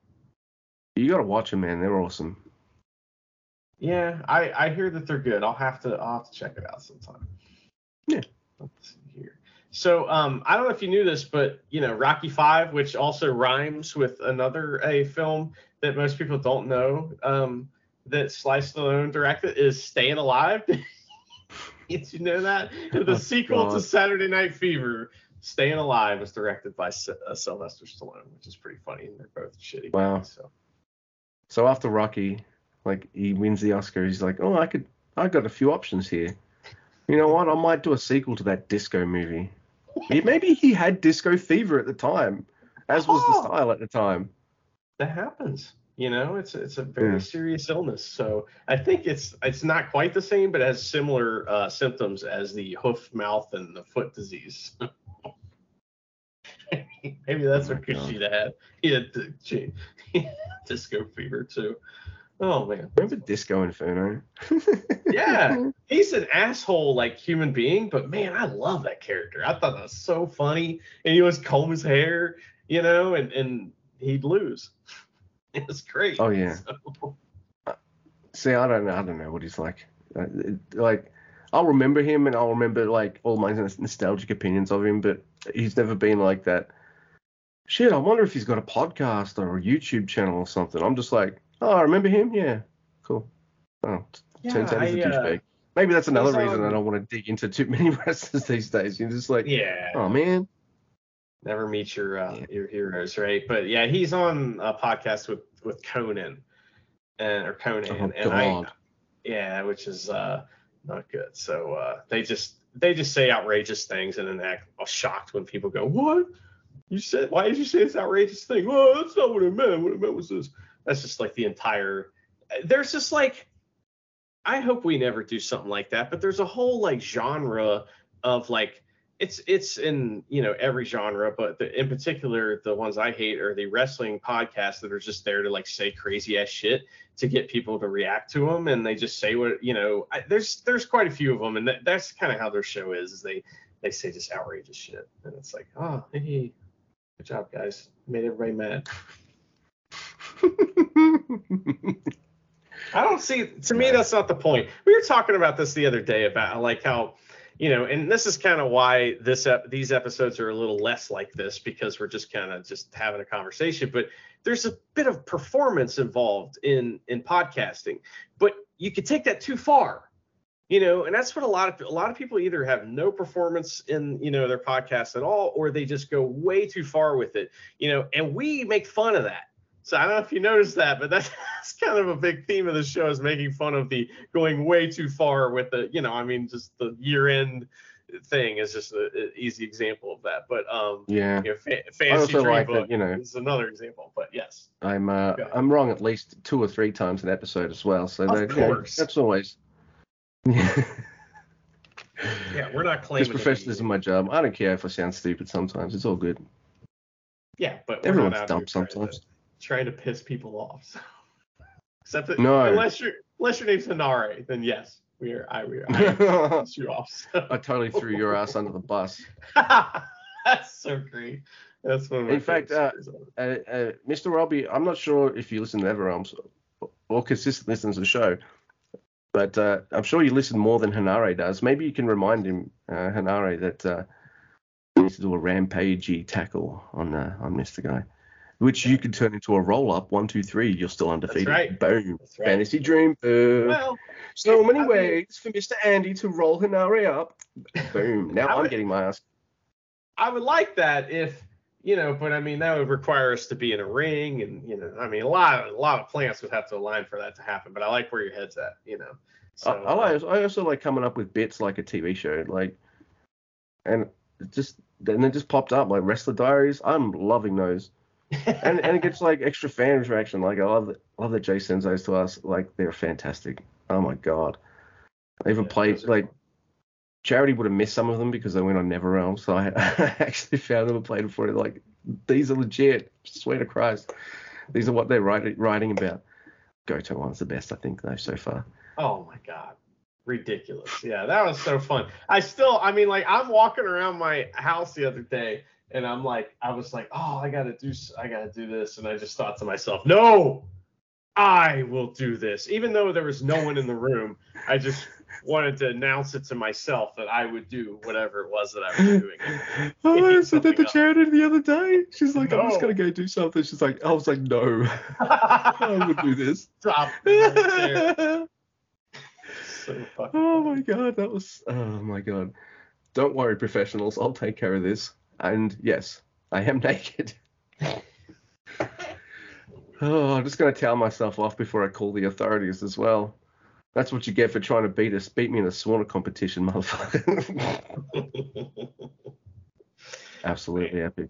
You gotta watch them, man. They're awesome. Yeah, I I hear that they're good. I'll have to I'll have to check it out sometime. Yeah. Let's see here. So um I don't know if you knew this, but you know Rocky Five, which also rhymes with another a film that most people don't know, um, that Sly Stallone directed is Staying Alive. Did you know that? The Oh, sequel to Saturday Night Fever, Staying Alive, was directed by Sy- uh, Sylvester Stallone, which is pretty funny, and they're both shitty. Wow. movies, So. So after Rocky, like he wins the Oscar, he's like, oh, I could, I got a few options here. You know what? I might do a sequel to that disco movie. Maybe he had disco fever at the time, as was Oh. the style at the time. that happens. You know, it's it's a very Yeah. serious illness. So I think it's it's not quite the same, but has similar uh, symptoms as the hoof, mouth, and the foot disease. Maybe that's Oh what. Kushida had. He had disco fever too. Oh man. Remember Disco Inferno? Yeah, he's an asshole like human being, but man, I love that character. I thought that was so funny, and he always comb his hair, you know, and and he'd lose. It was great. Oh, yeah. So- See, I don't know. I don't know what he's like. Uh, like, I'll remember him and I'll remember like all my nostalgic opinions of him, but he's never been like that. Shit, I wonder if he's got a podcast or a YouTube channel or something. I'm just like, oh, I remember him. Yeah, cool. Oh, t- turns out he's a I, uh, douchebag. Maybe that's another he's reason I don't want to dig into too many wrestlers these days. You're just like, yeah. oh man, Never meet your uh, Yeah. your heroes, right? But yeah, he's on a podcast with with Konnan, and or Konnan, Oh, and I, yeah, which is uh not good. So uh, they just they just say outrageous things and then act shocked when people go, "What? You said? Why did you say this outrageous thing? Oh, that's not what I meant. What I meant was this." That's just like the entire. There's just like, I hope we never do something like that. But there's a whole like genre of like it's it's in you know every genre, but the, in particular the ones I hate are the wrestling podcasts that are just there to like say crazy ass shit to get people to react to them, and they just say what you know. I, there's there's quite a few of them, and that, that's kind of how their show is. Is they they say just outrageous shit, and it's like, oh, hey, good job, guys, made everybody mad. I don't see. To me, that's not the point. We were talking about this the other day about like how you know, and this is kind of why this ep- these episodes are a little less like this because we're just kind of just having a conversation. But there's a bit of performance involved in in podcasting, but you could take that too far, you know, and that's what a lot of a lot of people either have no performance in you know their podcast at all, or they just go way too far with it, you know, and we make fun of that. So I don't know if you noticed that, but that's, that's kind of a big theme of the show is making fun of the going way too far with the, you know, I mean, just the year end thing is just an easy example of that. But um, yeah, you know, fa- fancy also dream like book that, you know- is another example. But yes, I'm uh, I'm wrong at least two or three times an episode as well. So that- you know, that's always. Yeah. yeah, we're not claiming be- professionalism my job. I don't care if I sound stupid sometimes. It's all good. Yeah, but Everyone's dumb here trying to- sometimes. Trying to piss people off. So. Except that, No. unless your unless your name's Hanare, then yes, we are. I we are. I I you off. So. totally threw your ass under the bus. That's so great. That's one In fact, uh, Uh, uh, Mr. Robbie, I'm not sure if you listen to Everrealms or, or consistently listen to the show, but uh, I'm sure you listen more than Hanare does. Maybe you can remind him, uh, Hanare, that uh, he needs to do a rampagey tackle on uh, on Mr. Guy, which you can turn into a roll up one two three. You're still undefeated. right. Boom. That's right. Fantasy dream. Boo. Well, so many I mean- ways for Mr. Andy to roll Hanare up. Boom. Now I I'm would- getting my ass. I would like that if you know, but I mean that would require us to be in a ring, and you know, I mean a lot of a lot of plants would have to align for that to happen. But I like where your head's at, you know. So I, I, like, uh, I also like coming up with bits like a TV show, like, and it just then it just popped up like Wrestler Diaries. I'm loving those, and and it gets like extra fan interaction. Like I love that, love that Jay sends those to us. Like they're fantastic. Oh my god, I even Yeah, played like cool. Charity would have missed some of them because they went on NeverRealm, so I, I actually found them and played them for it. Like these are legit. Swear to Christ, these are what they're writing writing about. Goto one's the best I think though so far. Oh my god. Ridiculous. Yeah, that was so fun. I still I mean like I'm walking around my house the other day and I'm like I was like, "Oh, I got to do I got to do this." And I just thought to myself, "No. I will do this." Even though there was no one in the room, I just wanted to announce it to myself that I would do whatever it was that I was doing. Oh, I said that to. Charity the other day. She's like, I'm just gonna go do something. She's like, I was like, no, I would do this. Stop. Right there. oh So fucking oh my god, that was. Oh my god. Don't worry, professionals. I'll take care of this. And yes, I am naked. Oh, I'm just gonna towel myself off before I call the authorities as well. That's what you get for trying to beat us, beat me in a sauna competition, motherfucker. Absolutely epic.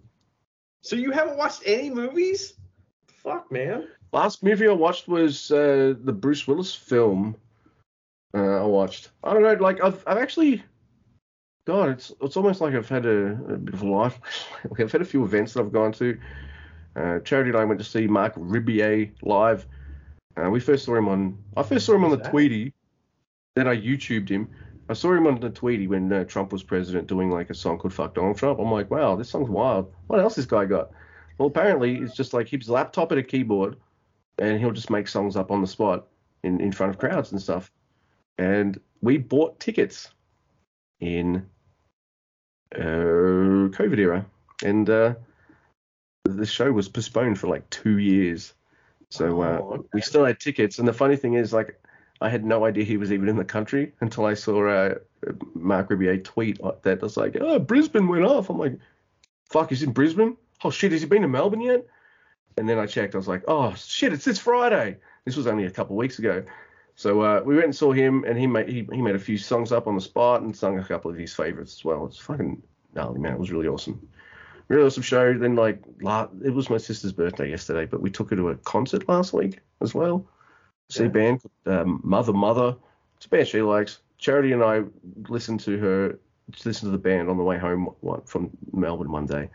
so you haven't watched any movies? Fuck, man. Last movie I watched was uh, the Bruce Willis film. Uh, I watched. I don't know, like I've I've actually, God, it's it's almost like I've had a, a bit of a life. I've had a few events that I've gone to. Uh, Charity and I went to see Marc Rebillet live. Uh, we first saw him on. I first saw him on the that? Tweety. Then I YouTubed him. I saw him on the Tweety when uh, Trump was president, doing like a song called "Fuck Donald Trump." I'm like, wow, this song's wild. What else this guy got? Well, apparently it's just like his laptop and a keyboard, and he'll just make songs up on the spot in, in front of crowds and stuff. And we bought tickets in uh, COVID era, and uh, the show was postponed for like two years. So uh, Oh, okay. we still had tickets, and the funny thing is, like, I had no idea he was even in the country until I saw uh, Marc Rebillet tweet that was like, "Oh, Brisbane went off." I'm like, "Fuck, he's in Brisbane? Oh shit, has he been to Melbourne yet?" And then I checked. I was like, "Oh shit, it's this Friday." This was only a couple of weeks ago. So uh, we went and saw him, and he made he, he made a few songs up on the spot and sung a couple of his favorites as well. It's fucking gnarly, man. It was really awesome, really awesome show. Then like it was my sister's birthday yesterday, but we took her to a concert last week as well. See a band um, Mother Mother. It's a band she likes. Charity and I listened to her listened to the band on the way home one, from Melbourne one day,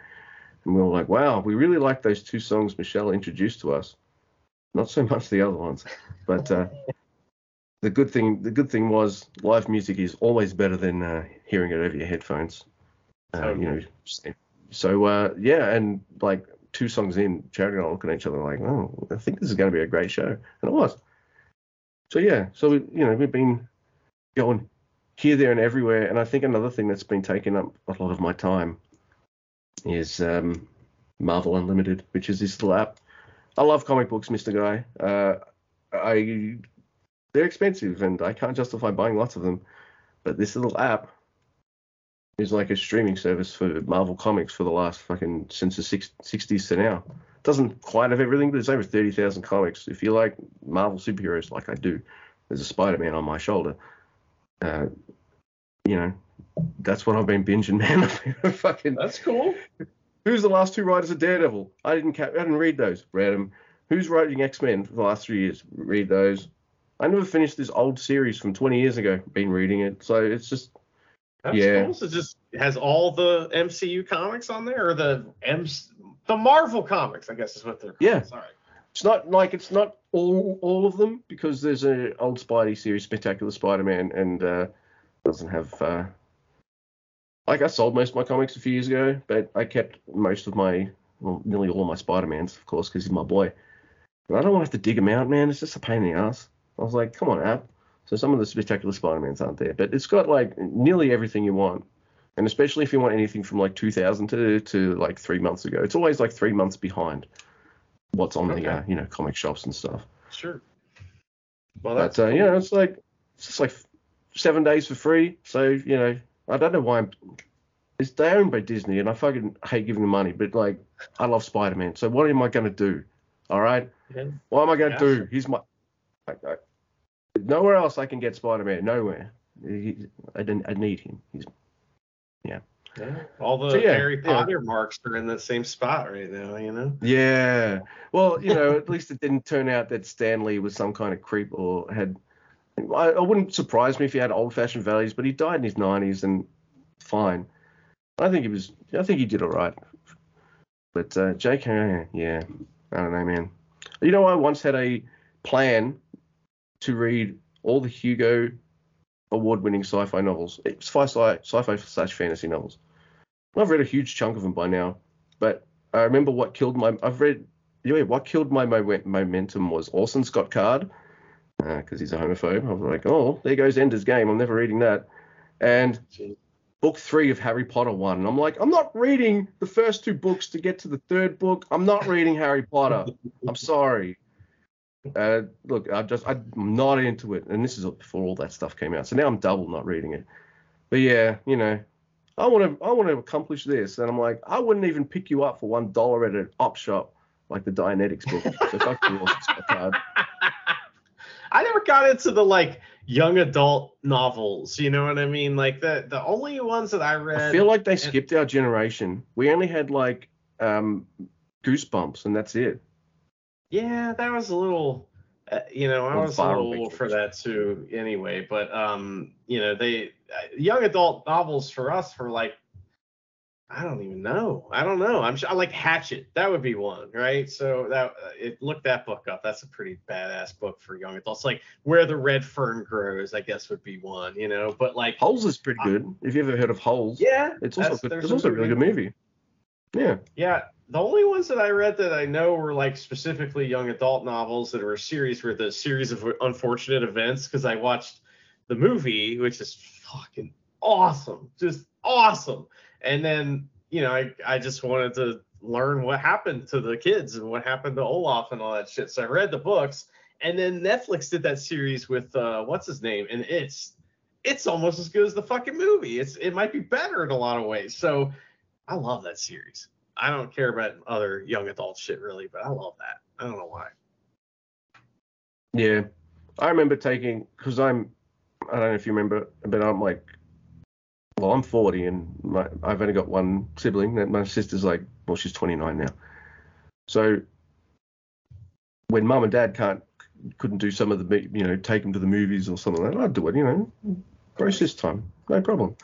and we were like, wow, we really like those two songs Michelle introduced to us. Not so much the other ones, but uh, the good thing the good thing was live music is always better than uh, hearing it over your headphones. Uh, you know, so uh, yeah, and like two songs in, Charity and I look at each other like, oh, I think this is going to be a great show, and it was. So yeah, so we, you know we've been going here, there, and everywhere, and I think another thing that's been taking up a lot of my time is um, Marvel Unlimited, which is this little app. I love comic books, Mister Guy. Uh, I they're expensive, and I can't justify buying lots of them, but this little app is like a streaming service for Marvel Comics for the last fucking since the six, 60s to now. Doesn't quite have everything, but there's over 30,000 comics. If you like Marvel superheroes like I do, there's a Spider-Man on my shoulder. Uh, you know, that's what I've been binging, man. I've been fucking. That's cool. Who's the last two writers of Daredevil? I didn't ca- I didn't read those. Read them. Who's writing X-Men for the last three years? Read those. I never finished this old series from 20 years ago. Been reading it, so it's just That's Yeah. cool. So just has all the MCU comics on there, or the M the Marvel comics, I guess is what they're. Called. Yeah. Sorry. It's not like it's not all all of them because there's a old Spidey series, Spectacular Spider-Man, and uh, doesn't have. Uh, like I sold most of my comics a few years ago, but I kept most of my, well, nearly all of my Spider-Mans, of course, because he's my boy. But I don't want to have to dig him out, man. It's just a pain in the ass. I was like, come on, app. So some of the Spectacular Spider-Mans aren't there, but it's got like nearly everything you want. And especially if you want anything from like 2000 to, to like three months ago, it's always like three months behind what's on Okay. the uh, you know comic shops and stuff. Sure. Well, that's But uh, cool. you know, it's like it's just like seven days for free. So you know, I don't know why I'm. It's they're owned by Disney, and I fucking hate giving them money. But like, I love Spider Man. So what am I gonna do? All right, Yeah. what am I gonna Yeah, do? He's my. I, I, nowhere else I can get Spider Man. Nowhere. He, I didn't. I need him. He's Yeah. All the So, yeah, Harry yeah. Marks are in the same spot right now, you know? Yeah. Well, you know, at least it didn't turn out that Stan Lee was some kind of creep or had. I, I wouldn't surprise me if he had old-fashioned values, but he died in his 90s and fine. I think he was. I think he did all right. But uh, J.K. Yeah, I don't know, man. You know, I once had a plan to read all the Hugo award-winning sci-fi novels. Eh, sci-fi, sci-fi slash fantasy novels. I've read a huge chunk of them by now, but I remember what killed my. I've read. Yeah, what killed my mo- momentum was Orson Scott Card, uh, because he's a homophobe. I was like, oh, there goes Ender's Game. I'm never reading that. And book three of Harry Potter one. And I'm like, I'm not reading the first two books to get to the third book. I'm not reading Harry Potter. I'm sorry. Uh, look, I just I'm not into it, and this is before all that stuff came out. So now I'm double not reading it. But yeah, you know, I want to I want to accomplish this, and I'm like, I wouldn't even pick you up for one dollar at an op shop like the Dianetics book. So fuck you, Card. I never got into the like young adult novels, you know what I mean? Like the the only ones that I read I feel like they skipped our generation. We only had like um, Goosebumps, and that's it. Yeah, that was a little, uh, you know, I was a little old for that too. Anyway, but um, you know, they uh, young adult novels for us were like, I don't even know. I don't know. I'm sure I like Hatchet. That would be one, right? So that uh, it look that book up. That's a pretty badass book for young adults. Like Where the Red Fern Grows, I guess would be one. You know, but like, Holes is pretty good. If you ever heard of Holes, yeah, it's also good. It's also a really good movie. Yeah. Yeah, the only ones that I read that I know were like specifically young adult novels that were a series were the series of unfortunate events because I watched the movie, which is fucking awesome, just awesome. And then you know I I just wanted to learn what happened to the kids and what happened to Olaf and all that shit. So I read the books, and then Netflix did that series with uh, what's his name, and it's it's almost as good as the fucking movie. It's it might be better in a lot of ways. So I love that series. I don't care about other young adult shit really, but I love that. I don't know why. Yeah. I remember taking because I'm I don't know if you remember, but I'm like well, I'm 40 and my, I've only got one sibling. And my sister's like, well, she's 29 now. So when mum and dad can't couldn't do some of the you know take them to the movies or something like that, I'd do it. You know, groceries time, no problem.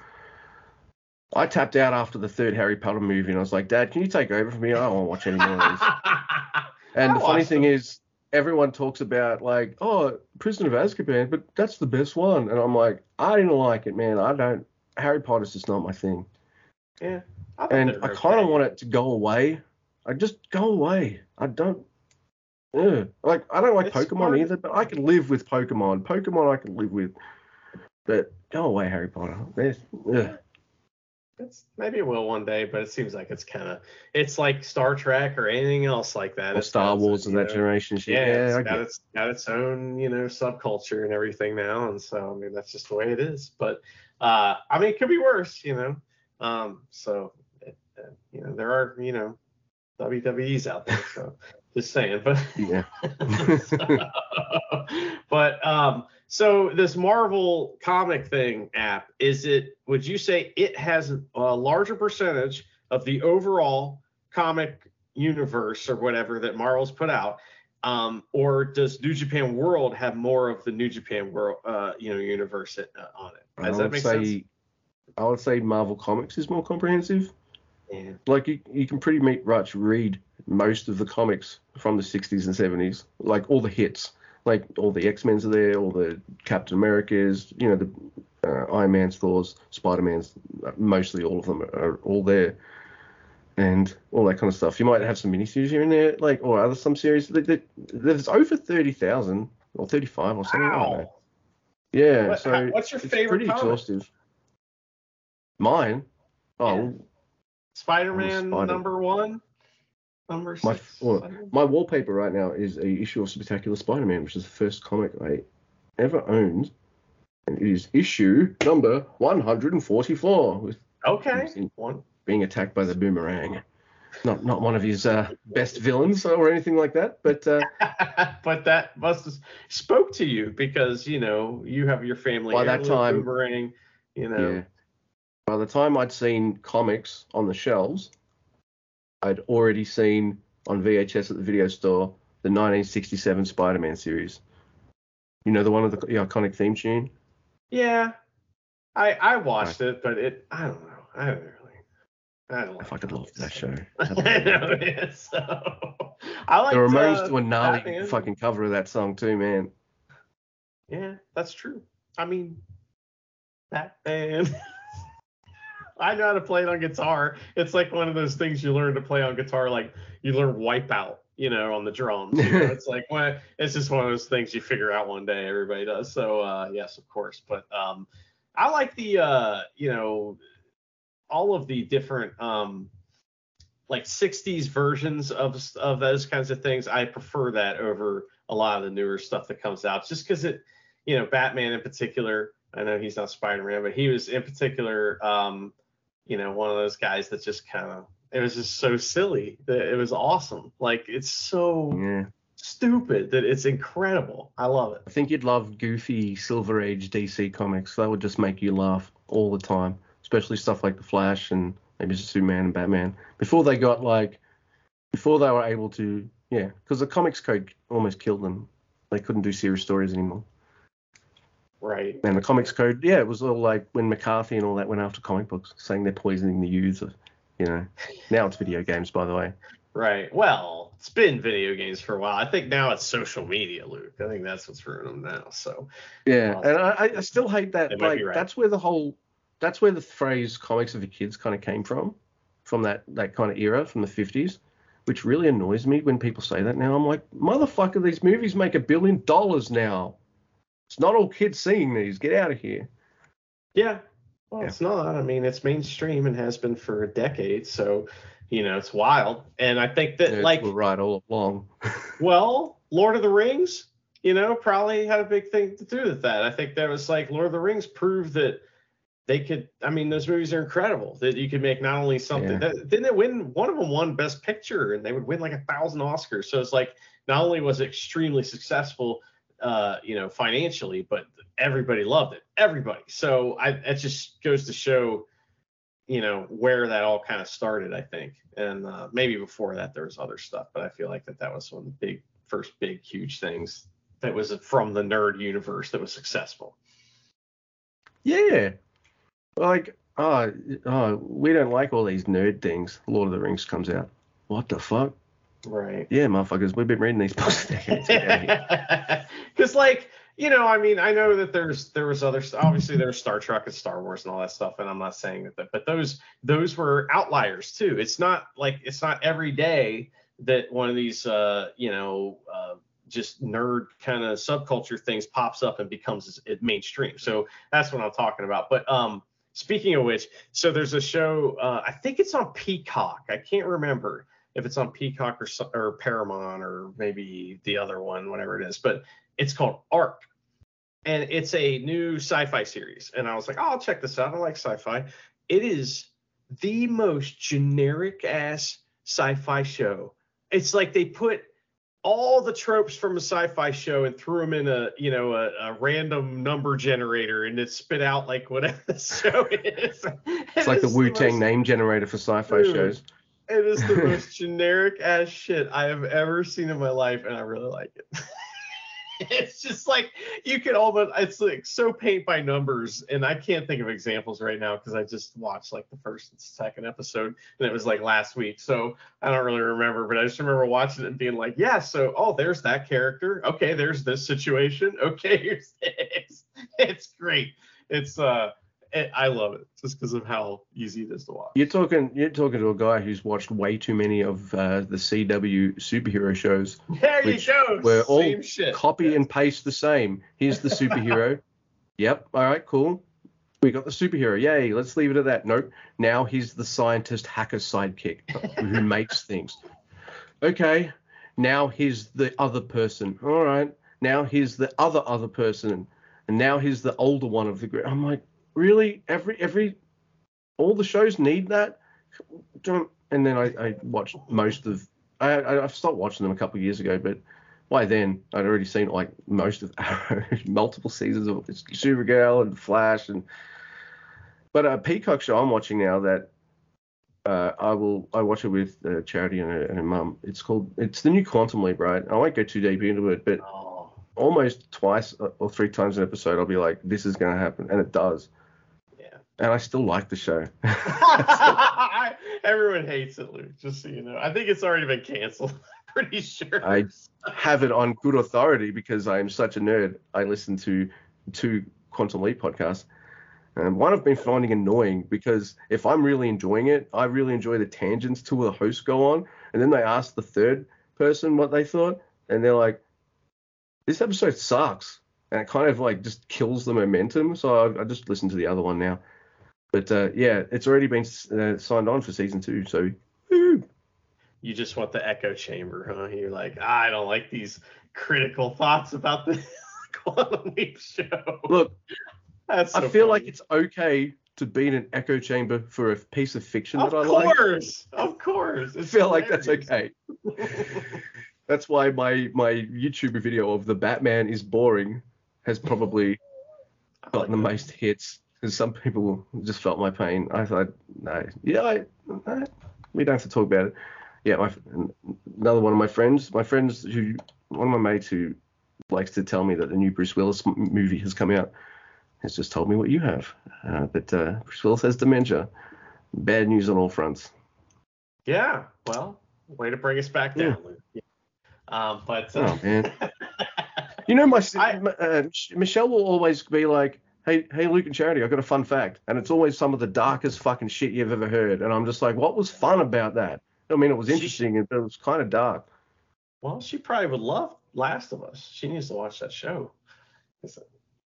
I tapped out after the third Harry Potter movie and I was like, Dad, can you take over for me? I don't want to watch any more of these. And I the funny thing them. is, everyone talks about like, oh, Prisoner of Azkaban, but that's the best one. And I'm like, I didn't like it, man. I don't. Harry Potter's just not my thing. yeah. I And I kind of want it to go away. I just go away. I don't. Yeah. Like I don't like It's Pokemon hard. either, but I can live with Pokemon. Pokemon I can live with. But go away, Harry Potter. There's, ugh. It's maybe it will one day, but it seems like it's kind of it's like Star Trek or anything else like that. Or It's Star Wars and you that know, generation shit. Yeah, Yeah, it's got it. its got its own you know subculture and everything now, and so I mean that's just the way it is. But uh, I mean it could be worse, you know. Um, so it, uh, you know there are you know WWEs out there, so just saying. But Yeah. but um, so this Marvel comic thing app, is it? Would you say it has a larger percentage of the overall comic universe or whatever that Marvel's put out? Um, or does New Japan World have more of the New Japan World, uh, you know, universe uh, on it? I Does that would make say, sense? I would say Marvel Comics is more comprehensive. Yeah. Like you, you can pretty much read most of the comics from the 60s and 70s, like all the hits, like all the X Men's are there, all the Captain Americas, you know, the uh, Iron Man's, Thor's, Spider Man's, mostly all of them are all there, and all that kind of stuff. You might have some miniseries here and there, like or other some series. that- that- There's over 30,000 or 35 or something. I don't know. Wow. Yeah, What- so what's your it's favorite pretty comic? exhaustive. Mine, oh, Yeah. Spider-Man Spider- number one, number My- six. well, My wallpaper right now is a issue of Spectacular Spider-Man, which is the first comic I ever owned, and it is issue number 144, with Okay. One. being attacked by the boomerang. Not not one of his uh, best villains or anything like that, but uh, but that must have spoke to you because you know you have your family. By that time- boomerang, you know. yeah. By the time I'd seen comics on the shelves, I'd already seen on VHS at the video store the 1967 Spider-Man series. You know the one with the, the iconic theme tune. Yeah. I I watched it, but it I don't know. I don't really. I don't I fucking loved that show. I know it is. So I like the Ramones uh, do a gnarly fucking cover of that song too, man. Yeah, that's true. I mean, Batman. I know how to play it on guitar. It's like one of those things you learn to play on guitar, like you learn Wipeout, you know, on the drums. You know? it's like when it's just one of those things you figure out one day. Everybody does. So uh, yes, of course. But um, I like the uh, you know, all of the different um, like 60s versions of of those kinds of things. I prefer that over a lot of the newer stuff that comes out, just because it, you know, Batman in particular. I know he's not Spider-Man, but he was in particular, um, you know, one of those guys that just kind of it was just so silly that it was awesome. Like it's so Yeah. stupid that it's incredible. I love it. I think you'd love goofy Silver Age DC comics. That would just make you laugh all the time, especially stuff like The Flash and maybe Superman and Batman. Before they got like, before they were able to, yeah, because the comics code almost killed them. They couldn't do serious stories anymore. Right. And the comics code, yeah, it was all like when McCarthy and all that went after comic books, saying they're poisoning the youth. Of, You know, now it's video games, by the way. Right. Well, it's been video games for a while. I think now it's social media, Luke. I think that's what's ruining them now. So Yeah, and I, I still hate that. Like right. that's where the whole, that's where the phrase "comics are the kids" kind of came from, from that that kind of era from the fifties, which really annoys me when people say that now. I'm like, motherfucker, these movies make a billion dollars now. It's not all kids seeing these. Get out of here. yeah. Well, Yeah. it's not. I mean, it's mainstream and has been for a decade. So, you know, it's wild. And I think that, Nerds like, were right all along. well, Lord of the Rings, you know, probably had a big thing to do with that. I think that was like Lord of the Rings proved that they could. I mean, those movies are incredible. That you could make not only something. Yeah. That, didn't it win? One of them won Best Picture, and they would win like a thousand Oscars. So it's like not only was it extremely successful, uh, you know, financially, but everybody loved it. Everybody. So I that just goes to show, you know, where that all kind of started, I think. And uh, maybe before that there was other stuff, but I feel like that that was one of the big first big huge things that was from the nerd universe that was successful. Yeah. Like, oh, oh, we don't like all these nerd things. Lord of the Rings comes out. What the fuck? Right. Yeah, motherfuckers, we've been reading these books. Because, like, you know, I mean, I know that there's there was other obviously there's Star Trek and Star Wars and all that stuff, and I'm not saying that, but those those were outliers too. It's not like it's not every day that one of these, uh, you know, uh, just nerd kind of subculture things pops up and becomes mainstream. So that's what I'm talking about. But um, speaking of which, so there's a show. Uh, I think it's on Peacock. I can't remember if it's on Peacock or or Paramount or maybe the other one, whatever it is. But it's called Ark, and it's a new sci-fi series. And I was like, oh, I'll check this out. I like sci-fi. It is the most generic ass sci-fi show. It's like they put all the tropes from a sci-fi show and threw them in a you know a, a random number generator and it spit out like whatever the show is. It's like the Wu Tang name generator for sci-fi Dude, shows. It is the most generic ass shit I have ever seen in my life, and I really like it. it's just like you can almost it's like so paint by numbers and i can't think of examples right now because i just watched like the first and second episode and it was like last week so i don't really remember but i just remember watching it and being like yeah so oh there's that character. Okay there's this situation. Okay here's this. It's great. It's uh I love it just because of how easy it is to watch. You're talking you're talking to a guy who's watched way too many of uh, the CW superhero shows. There you go. Where all shit. copy Yeah. and paste the same. Here's the superhero. yep. All right. Cool. We got the superhero. Yay. Let's leave it at that. Nope. Now he's the scientist hacker sidekick who makes things. Okay. Now here's the other person. All right. Now here's the other other person, and now here's the older one of the group. I'm like, really? Every every all the shows need that? Don't- And then I, I watched most of. I, I I've stopped watching them a couple of years ago, but by then I'd already seen like most of Arrow, multiple seasons of Supergirl and Flash, and but a Peacock show I'm watching now that uh, I will I watch it with uh, Charity and her, and her mum. It's called it's the new Quantum Leap, right? I won't go too deep into it, but Oh, almost twice or three times an episode I'll be like, this is going to happen, and it does. And I still like the show. Everyone hates it, Luke. Just so you know, I think it's already been canceled. Pretty sure. I have it on good authority because I am such a nerd. I listen to two Quantum Leap podcasts. And one I've been finding annoying because if I'm really enjoying it, I really enjoy the tangents two of the hosts go on. And then they ask the third person what they thought. And they're like, this episode sucks. And it kind of like just kills the momentum. So I, I just listen to the other one now. But uh, yeah, it's already been uh, signed on for season two. So woo. You just want the echo chamber, huh? You're like, I don't like these critical thoughts about the Quantum Leap show. look, That's I so feel like it's okay to be in an echo chamber for a piece of fiction Of that I like. Of course, of course. I feel like that's okay. That's why my my YouTube video of the Batman is boring has probably I like gotten the most hits because some people just felt my pain. I thought, no, yeah, I, no, we don't have to talk about it. Yeah, my another one of my friends, my friends who one of my mates who likes to tell me that the new Bruce Willis movie has come out has just told me what you have, uh, that uh, Bruce Willis has dementia. Bad news on all fronts. Yeah, well, way to bring us back down, Luke. Yeah. Um, but uh, Oh man. You know, my, I- m- uh, Michelle will always be like, "Hey, hey, Luke and Charity, I got a fun fact," and it's always some of the darkest fucking shit you've ever heard, and I'm just like, "What was fun about that?" I mean, it was She- interesting, but it was kind of dark. well, she probably would love Last of Us. She needs to watch that show. It's,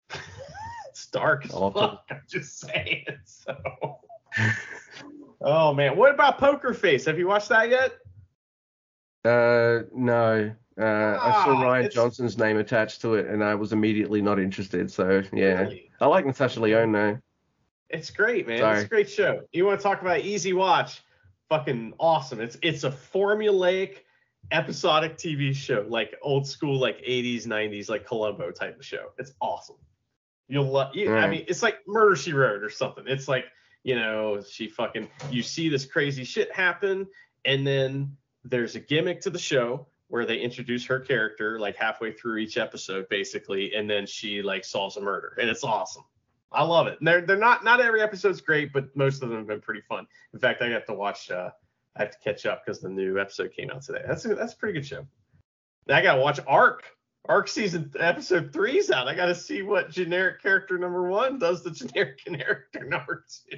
it's dark as I'll have to- fuck. I'm just saying. So. Oh man, what about Poker Face? Have you watched that yet? Uh, no. Uh, I saw Ah, Rian it's- Johnson's name attached to it, and I was immediately not interested. So yeah, Really? I like Natasha Lyonne though. It's great, man. Sorry. It's a great show. You want to talk about easy watch? Fucking awesome. It's it's a formulaic episodic TV show, like old school, like 80s, 90s, like Columbo type of show. It's awesome. You'll love. You, I mean, it's like Murder She Wrote or something. It's like you know, she fucking. You see this crazy shit happen, and then there's a gimmick to the show where they introduce her character like halfway through each episode, basically, and then she like solves a murder, and it's awesome. I love it. And they're they're not not every episode's great, but most of them have been pretty fun. In fact, I have to watch. uh I have to catch up because the new episode came out today. That's a, that's a pretty good show. Now I gotta watch Ark. Ark season episode three's out. I gotta see what generic character number one does to generic character number two.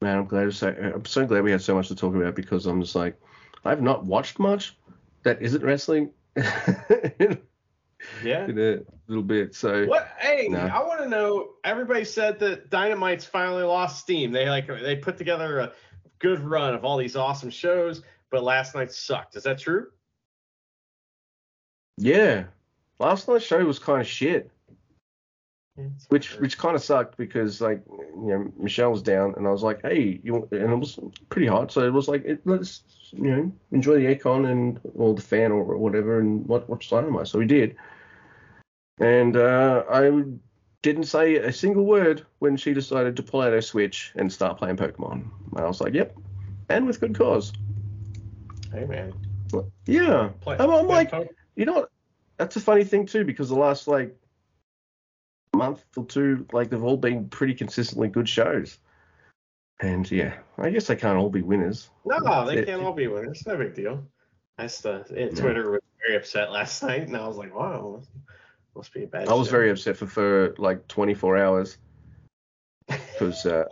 Man, I'm glad to say, I'm so glad we had so much to talk about because I'm just like, I've not watched much that isn't wrestling in Yeah. a little bit. So What? Hey, No. I want to know. Everybody said that Dynamite's finally lost steam. They like they put together a good run of all these awesome shows, but last night sucked. Is that true? yeah, last night's show was kind of shit, which which kind of sucked because like you know Michelle was down and I was like, hey, you and it was pretty hot, so it was like it, let's you know enjoy the aircon and or the fan or whatever and watch watch Dynamite. So we did, and uh, I didn't say a single word when she decided to pull out her Switch and start playing Pokemon. And I was like, yep, and with good cause. Hey man. Yeah, Play, I'm, I'm play like, po- you know, what? that's a funny thing too because the last like month or two, like they've all been pretty consistently good shows. And yeah, I guess they can't all be winners. no, they can't all be winners. No big deal. I just, uh, yeah, Twitter was very upset last night, and I was like, wow, must be a bad. I was show. very upset for, for like 24 hours because uh,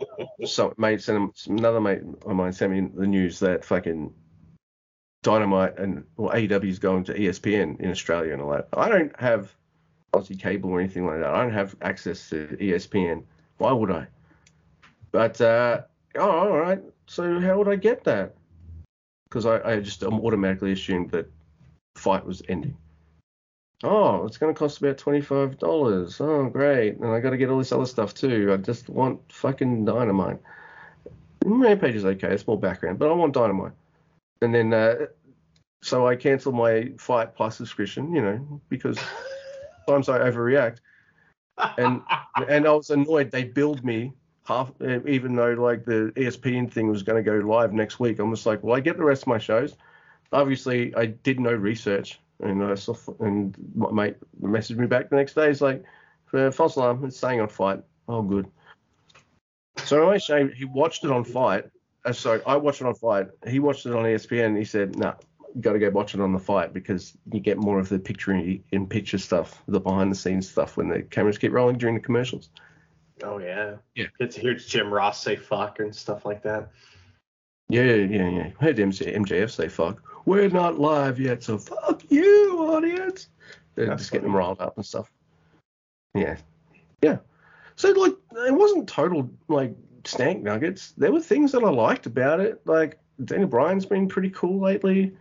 some mate sent another mate of mine sent me the news that fucking Dynamite and well AEW is going to ESPN in Australia and all that. I don't have Aussie cable or anything like that. I don't have access to ESPN. Why would I? But uh, oh, all right. So how would I get that? Because I, I just automatically assumed that FITE was ending. Oh, it's going to cost about twenty-five dollars. Oh, great! And I got to get all this other stuff too. I just want fucking dynamite. Rampage is okay. It's more background, but I want dynamite. And then, uh, so I cancelled my FITE Plus subscription. You know, because sometimes I overreact. And- And I was annoyed. They billed me half, uh, even though like the ESPN thing was going to go live next week. I'm just like, well, I get the rest of my shows. Obviously, I did no research, and I saw, and my mate messaged me back the next day. He's like, for false alarm, it's saying on FITE. Oh, good. So I say he watched it on FITE. Uh, sorry, I watched it on FITE. He watched it on ESPN. And he said, "No, nah, you got to go watch it on the FITE because you get more of the picture in, in picture stuff, the behind the scenes stuff when the cameras keep rolling during the commercials." Oh yeah. Yeah. Get to hear Jim Ross say fuck and stuff like that. Yeah, yeah, yeah. I heard MJ, MJF say fuck. We're not live yet, so fuck you, audience. They're That's just getting them riled up and stuff. Yeah. Yeah. So like it wasn't total like stank nuggets. There were things that I liked about it. Like Daniel Bryan's been pretty cool lately.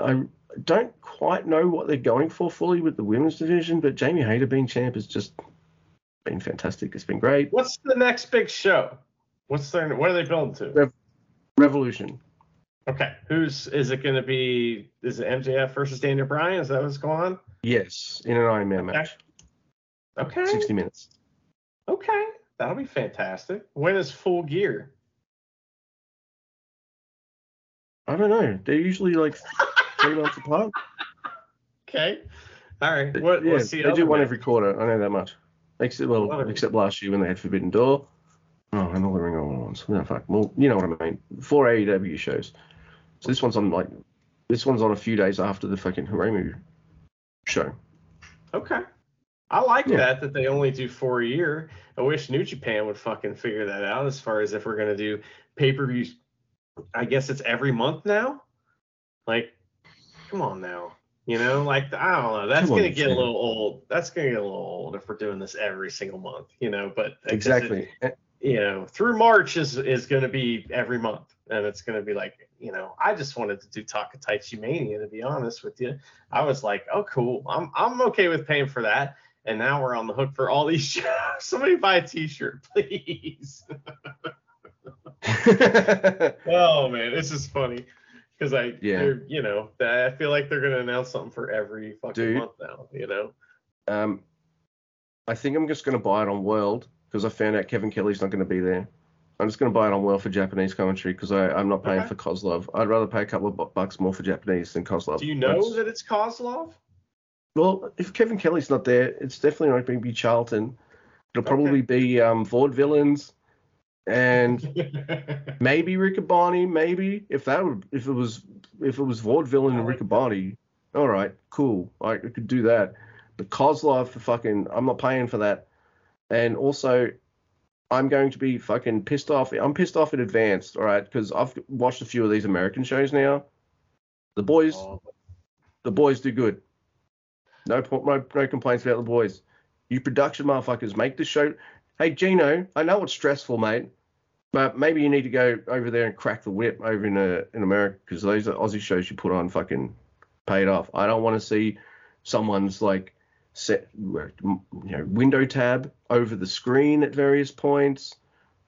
I don't quite know what they're going for fully with the women's division, but Jamie Hayter being champ has just been fantastic. It's been great. What's the next big show? What's their what are they building to? Rev- Revolution. Okay. Who's is it gonna be is it MJF versus Daniel Bryan? Is that what's going on? Yes, in an Iron Man Okay. match. Okay. 60 minutes. Okay. That'll be fantastic. When is full gear? I don't know. They're usually like three months apart. Okay. All right. What yeah, what's the they do one match? every quarter. I know that much. Except well, Whatever. except last year when they had Forbidden Door. Oh, and all the Ring of Honor ones. No, fuck. Well, you know what I mean. Four AEW shows. So this one's on like this one's on a few days after the fucking Hiromu show. Okay. I like Yeah. that that they only do four a year. I wish New Japan would fucking figure that out as far as if we're gonna do pay per views. I guess it's every month now. Like, come on now. You know, like I don't know. That's Come gonna get a little old. That's gonna get a little old if we're doing this every single month. You know, but guess it- Exactly. You know, through March is is going to be every month, and it's going to be like, you know, I just wanted to do Takataichi Mania. To be honest with you, I was like, oh, cool, I'm I'm okay with paying for that. And now we're on the hook for all these shows. Somebody buy a T-shirt, please. oh man, this is funny. Because I, Yeah. you know, I feel like they're gonna announce something for every fucking Dude. month now. You know. Um, I think I'm just going to buy it on World because I found out Kevin Kelly's not going to be there. I'm just going to buy it on World for Japanese commentary because I'm not paying Okay. for Kozlov. I'd rather pay a couple of bucks more for Japanese than Kozlov. Do you know That's- that it's Kozlov? Well, if Kevin Kelly's not there, it's definitely not going to be Charlton. It'll probably be um, Vaudevillains and maybe Riccaboni, maybe if that would, if it was if it was Vaudeville and like Riccaboni, all right, cool, I could do that. But Kozlov for fucking, I'm not paying for that. And also, I'm going to be fucking pissed off. I'm pissed off in advance, all right, because I've watched a few of these American shows now. The boys, Oh, the boys do good. No, no, no complaints about the boys. You production motherfuckers make the show. Hey Gino, I know it's stressful, mate, but maybe you need to go over there and crack the whip over in uh, in America because those Aussie shows you put on fucking paid off. I don't want to see someone's like set you know window tab over the screen at various points.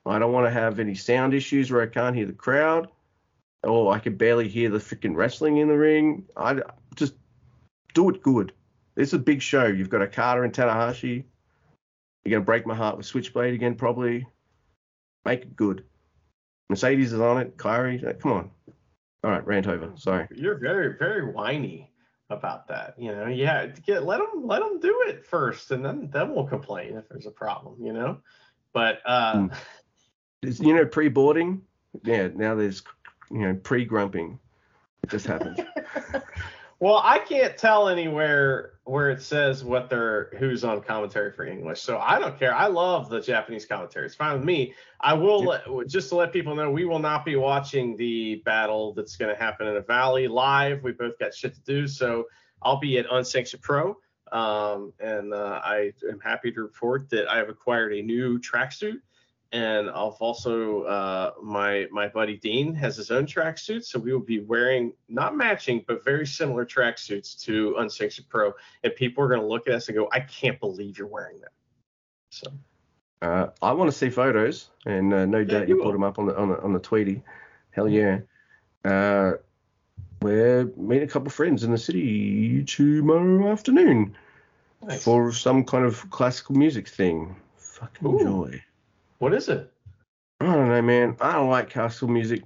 I don't want to have any sound issues where I can't hear the crowd or I could barely hear the freaking wrestling in the ring. I just do it good. It's a big show. You've got a Carter and Tanahashi. You're gonna break my heart with Switchblade again, probably. Make it good. Mercedes is on it. Kairi, uh, come on. All right, rant over. Sorry. You're very, very whiny about that. You know, yeah, get let them let them do it first, and then then we'll complain if there's a problem. You know, but uh, Mm. You know, pre-boarding. Yeah, now there's you know pre-grumping. It just happens. well, I can't tell anywhere where it says what they're who's on commentary for English, so I don't care. I love the Japanese commentary. It's fine with me. I will let, just to let people know we will not be watching the battle that's going to happen in a valley live. We both got shit to do, so I'll be at Unsanctioned Pro. Um, and uh, I am happy to report that I have acquired a new tracksuit. And I've also uh, my my buddy Dean has his own tracksuit, so we will be wearing not matching but very similar tracksuits to Unsanctioned Pro, and people are going to look at us and go, "I can't believe you're wearing that." So Uh, I want to see photos, and uh, no doubt you you put them up on the on the, on the Tweety. Hell yeah. Uh, we're meeting a couple friends in the city tomorrow afternoon nice. for some kind of classical music thing. Fucking Ooh. joy. What is it? I don't know, man. I don't like classical music.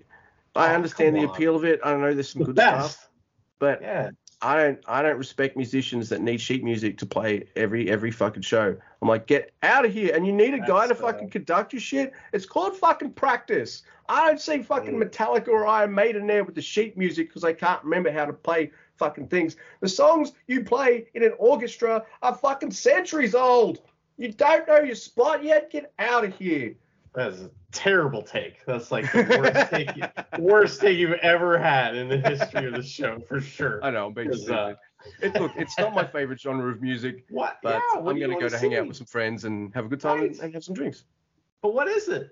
I Oh, understand the appeal of it. I know there's some The good best. stuff, but Yeah. I don't I don't respect musicians that need sheet music to play every every fucking show. I'm like, get out of here. And you need a guy to That's, uh, fucking conduct your shit. It's called fucking practice. I don't see fucking Mm. Metallica or Iron Maiden there with the sheet music because they can't remember how to play fucking things. The songs you play in an orchestra are fucking centuries old. You don't know your spot yet? Get out of here. That is a terrible take. That's like the worst take, you- worst take you've ever had in the history of the show for sure. I know, I'm being 'Cause, uh, stupid. It, look, it's not my favorite genre of music, What? but yeah, what I'm going to go wanna to hang out with some friends and have a good time Right. and, and have some drinks. But what is it?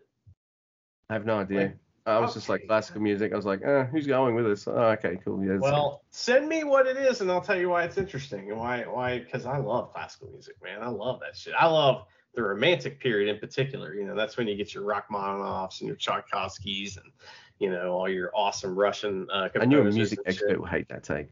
I have no idea. Like, I was just like classical music. I was like, uh, who's going with us? Oh, okay, cool. Yeah. Well, send me what it is, and I'll tell you why it's interesting and why why because I love classical music, man. I love that shit. I love the romantic period in particular. You know, that's when you get your Rachmaninoffs and your Tchaikovskys and you know all your awesome Russian. Uh. I knew a music shit. expert would hate that take,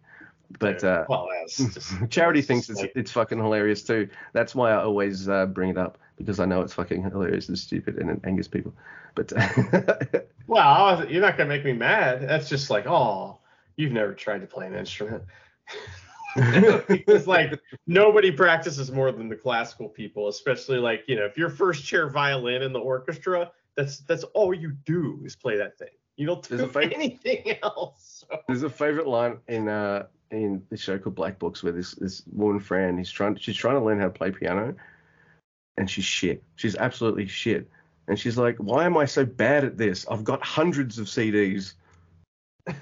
but uh, well, just, Charity thinks it's it's fucking hilarious too. That's why I always uh, bring it up because I know it's fucking hilarious and stupid and it angers people. But Well, you're not gonna make me mad. That's just like, oh, you've never tried to play an instrument. it's like nobody practices more than the classical people, especially like you know, if you're first chair violin in the orchestra, that's that's all you do is play that thing. You don't do favorite- anything else. So- There's a favorite line in uh in the show called Black Books where this this woman Fran he's trying she's trying to learn how to play piano, and she's shit. She's absolutely shit. And she's like, why am I so bad at this? I've got hundreds of CDs.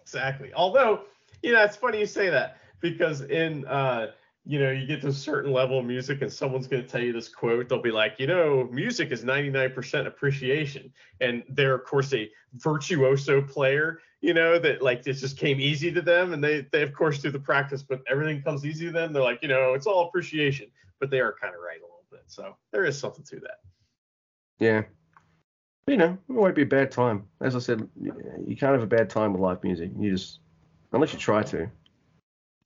exactly. Although, you know, it's funny you say that because in uh, you know, you get to a certain level of music and someone's going to tell you this quote. They'll be like, you know, music is 99% appreciation. And they're, of course, a virtuoso player, you know, that like it just came easy to them. And they, they of course, do the practice, but everything comes easy to them. They're like, you know, it's all appreciation. But they are kind of right bit. So there is something to that. Yeah. You know, it won't be a bad time. As I said, you can't have a bad time with live music. You just, unless you try to.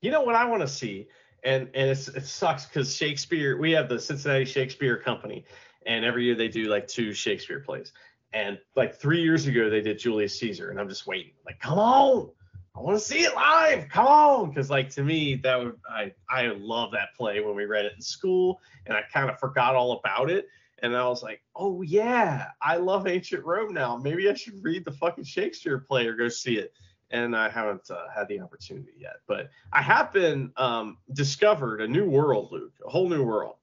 You know what I want to see, and and it's, it sucks because Shakespeare. We have the Cincinnati Shakespeare Company, and every year they do like two Shakespeare plays. And like three years ago they did Julius Caesar, and I'm just waiting. Like, come on, I want to see it live. Come on, because like to me that would I I love that play when we read it in school, and I kind of forgot all about it. And I was like, oh yeah, I love ancient Rome now. Maybe I should read the fucking Shakespeare play or go see it. And I haven't uh, had the opportunity yet, but I have been um, discovered a new world, Luke, a whole new world.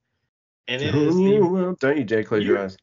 And it is the, Don't you dare close You- your eyes.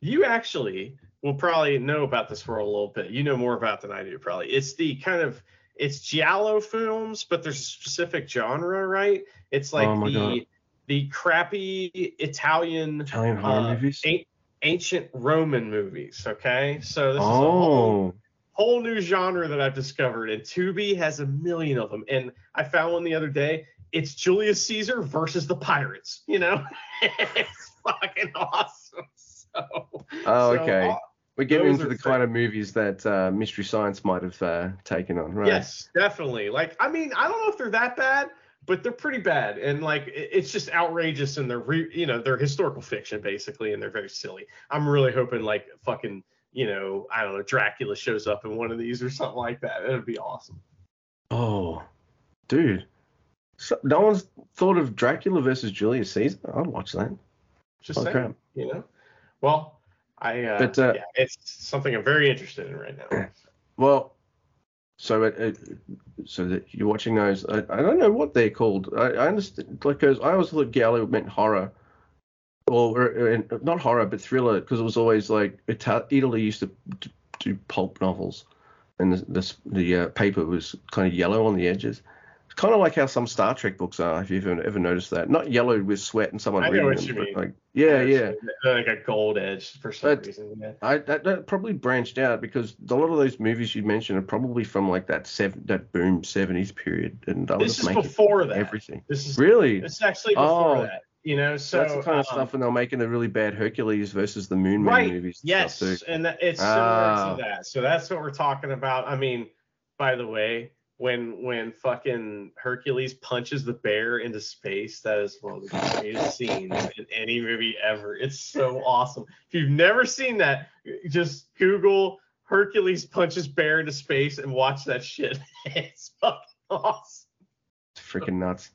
you actually will probably know about this world a little bit. You know more about than I do, probably. It's the kind of it's giallo films, but there's a specific genre, right? It's like Oh the God. the crappy Italian Italian horror uh, movies. an- ancient Roman movies. Okay, so this is a whole Oh, whole new genre that I've discovered, and Tubi has a million of them. And I found one the other day. It's Julius Caesar versus the pirates. You know, it's fucking awesome. So, oh, okay. uh, We're getting those into the kind of movies that uh, Mystery Science might have uh, taken on, right? Yes, definitely. Like, I mean, I don't know if they're that bad, but they're pretty bad, and like, it's just outrageous, and they're, re- you know, they're historical fiction basically, and they're very silly. I'm really hoping like fucking, you know, I don't know, Dracula shows up in one of these or something like that. It'd be awesome. Oh, dude. So, no one's thought of Dracula versus Julius Caesar. I'd watch that. Just Oh, saying, crap. you know. Well, I, uh, But, uh, yeah, it's something I'm very interested in right now. Well, so it, it, so that you're watching those. I, I don't know what they're called. I, I understand because I always thought giallo meant horror, or, or or not horror but thriller because it was always like Ita- Italy used to do pulp novels, and the the, the uh, paper was kind of yellow on the edges. It's kind of like how some Star Trek books are. If you've ever, ever noticed that, not yellowed with sweat and someone I know what them, you mean. like yeah, yeah. Like a gold edge for some reason. Yeah. I that, that probably branched out because a lot of those movies you mentioned are probably from like that seven that boom seventies period, and I was This is before that. everything. This is Really, This is actually before Oh. that. You know, so that's the kind of um, stuff when they're making the really bad Hercules versus the Moon Man right. movies. and Yes, and that, it's similar Ah. to that. So that's what we're talking about. I mean, by the way, when when fucking Hercules punches the bear into space, that is one of the greatest scenes in any movie ever. It's so awesome. If you've never seen that, just Google Hercules punches bear into space and watch that shit. It's fucking awesome. It's freaking nuts.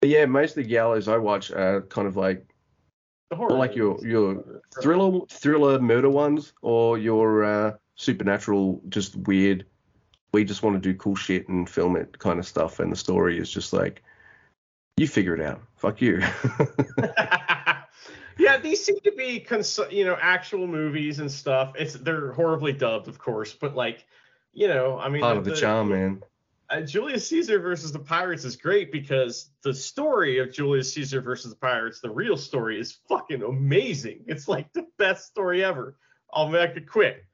But yeah, most of the giallos I watch are kind of like The horror or like your your thriller thriller murder ones or your uh, supernatural just weird we just want to do cool shit and film it kind of stuff and the story is just like you figure it out fuck you yeah, these seem to be cons- you know actual movies and stuff. It's they're horribly dubbed, of course, but like you know, I mean, part of the charm man uh, Julius Caesar versus the pirates is great because the story of Julius Caesar versus the pirates, the real story, is fucking amazing. It's like the best story ever. I'll make it quick.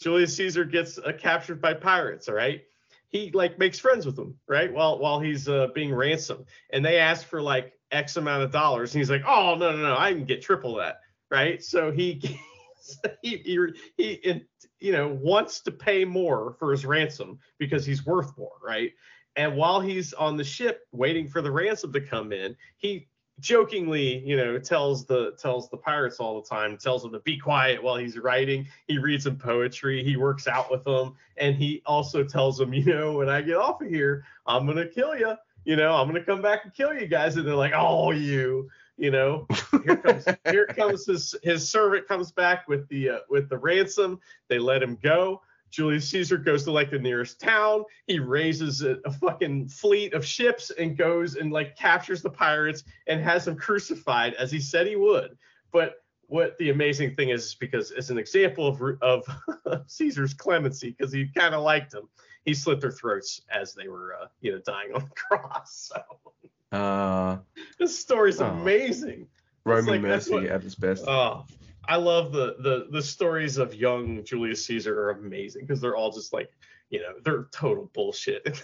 Julius Caesar gets uh, captured by pirates. All right, he like makes friends with them, right? While while he's uh, being ransomed, and they ask for like X amount of dollars, and he's like, "Oh no no no, I can get triple that." Right? So he he he, he in, you know wants to pay more for his ransom because he's worth more, right? And while he's on the ship waiting for the ransom to come in, he jokingly, you know, tells the tells the pirates all the time, tells them to be quiet while he's writing. He reads them poetry, he works out with them, and he also tells them, you know, when I get off of here, I'm gonna kill you. You know, I'm gonna come back and kill you guys. And they're like, oh, you, you know, here comes here comes his his servant comes back with the uh, with the ransom. They let him go. Julius Caesar goes to like the nearest town. He raises a, a fucking fleet of ships and goes and like captures the pirates and has them crucified as he said he would. But what the amazing thing is, is because it's an example of of Caesar's clemency because he kind of liked them. He slit their throats as they were, uh, you know, dying on the cross. So uh this story's Oh. amazing. roman like, mercy what- at its best Oh, I love the the the stories of young Julius Caesar are amazing because they're all just like, you know, they're total bullshit.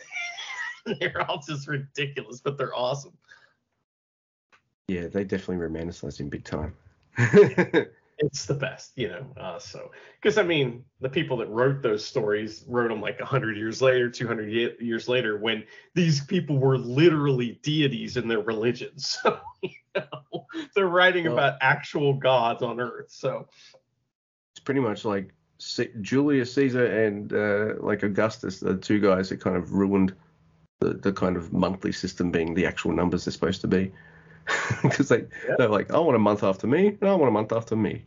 they're all just ridiculous, but they're awesome. yeah they definitely romanticized him big time it's the best, you know. Uh, so, because I mean, the people that wrote those stories wrote them like 100 years later, 200 years later, when these people were literally deities in their religions. So, you know, they're writing Well- about actual gods on Earth. So, It's pretty much like Julius Caesar and uh, like Augustus, the two guys that kind of ruined the, the kind of monthly system being the actual numbers they're supposed to be. Because they, Yeah. they're like, I want a month after me, and I want a month after me.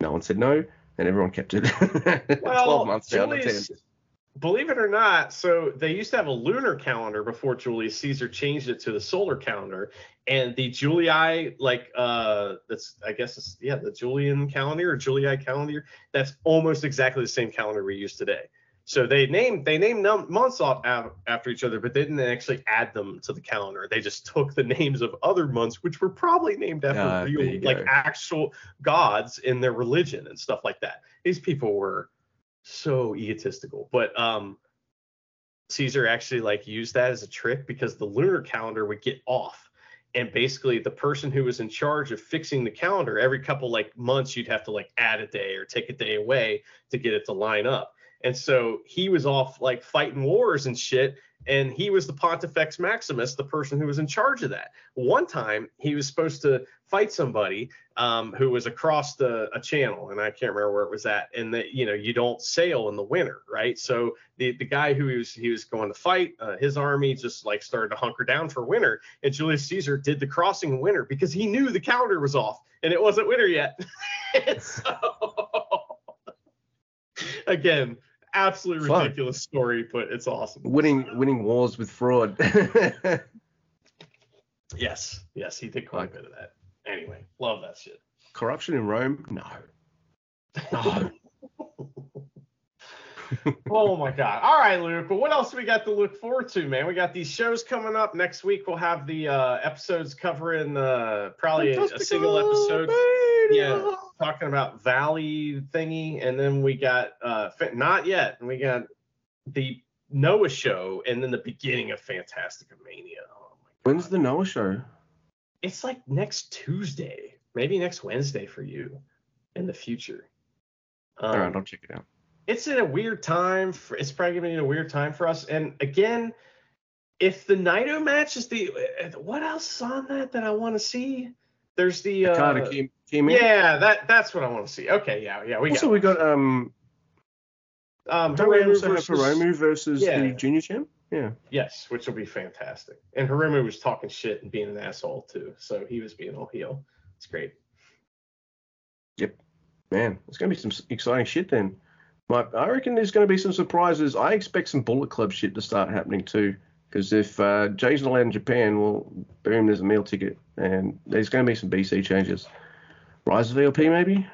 No one said no, and everyone kept it. well, 12 months down to 10. Believe it or not, so they used to have a lunar calendar before Julius Caesar changed it to the solar calendar, and the Julii, like uh, that's I guess it's yeah the Julian calendar or Julii calendar, that's almost exactly the same calendar we use today. So they named they named num- months off af- after each other, but they didn't actually add them to the calendar. They just took the names of other months, which were probably named after you real, like actual gods in their religion and stuff like that. These people were so egotistical, but um, Caesar actually like used that as a trick because the lunar calendar would get off. And basically, the person who was in charge of fixing the calendar, every couple like months, you'd have to like add a day or take a day away to get it to line up. And so he was off like fighting wars and shit. And he was the Pontifex Maximus, the person who was in charge of that. One time he was supposed to fight somebody um, who was across the a channel, and I can't remember where it was at. And that you know you don't sail in the winter, right? So the the guy who he was he was going to fight, uh, his army just like started to hunker down for winter. And Julius Caesar did the crossing in winter because he knew the calendar was off and it wasn't winter yet. So again, absolutely Fun. ridiculous story, but it's awesome. winning winning wars with fraud. Yes, yes, he did quite a bit of that. Anyway, love that shit. Corruption in Rome? No. No. oh my god. All right, Luke. Well, what else do we got to look forward to, man? We got these shows coming up next week. We'll have the uh, episodes covering uh, probably a, a single episode. Yeah, talking about Valley thingy, and then we got uh, not yet, and we got the Noah show, and then the beginning of Fantastica Mania. Oh. When's the Noah show? It's like next Tuesday, maybe next Wednesday for you in the future. Um, All right, I'll check it out. it's in a weird time. For, it's probably gonna be in a weird time for us. And again, if the Naito match is the what else is on that that I want to see? There's the uh, came in. yeah, that that's what I want to see. Okay, yeah, yeah, we also, got we got um. um Don't we Hiromu also have versus- Hiromu versus Yeah. the junior champ? Yeah. Yes, which will be fantastic. And Hiromu was talking shit and being an asshole too, so he was being all heel. It's great. Yep. Man, it's gonna be some exciting shit then. My, I reckon there's gonna be some surprises. I expect some Bullet Club shit to start happening too. Because if uh, Jay's not allowed in Japan, well, boom, there's a meal ticket, and there's gonna be some BC changes. Rise of ELP maybe.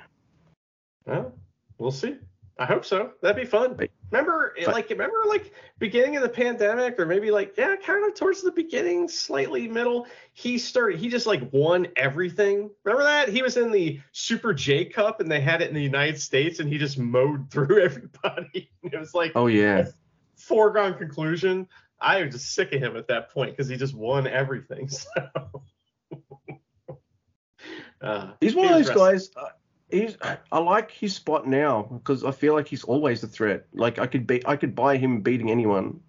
Well, we'll see. I hope so. That'd be fun. Remember, But- like, remember, like, beginning of the pandemic, or maybe like, yeah, kind of towards the beginning, slightly middle. He started. He just like won everything. Remember that? He was in the Super J Cup, and they had it in the United States, and he just mowed through everybody. it was like Oh yeah. foregone conclusion. I was just sick of him at that point because he just won everything. So. Uh, He's one of those guys. Uh, he's I like his spot now because I feel like he's always a threat. Like I could be I could buy him beating anyone,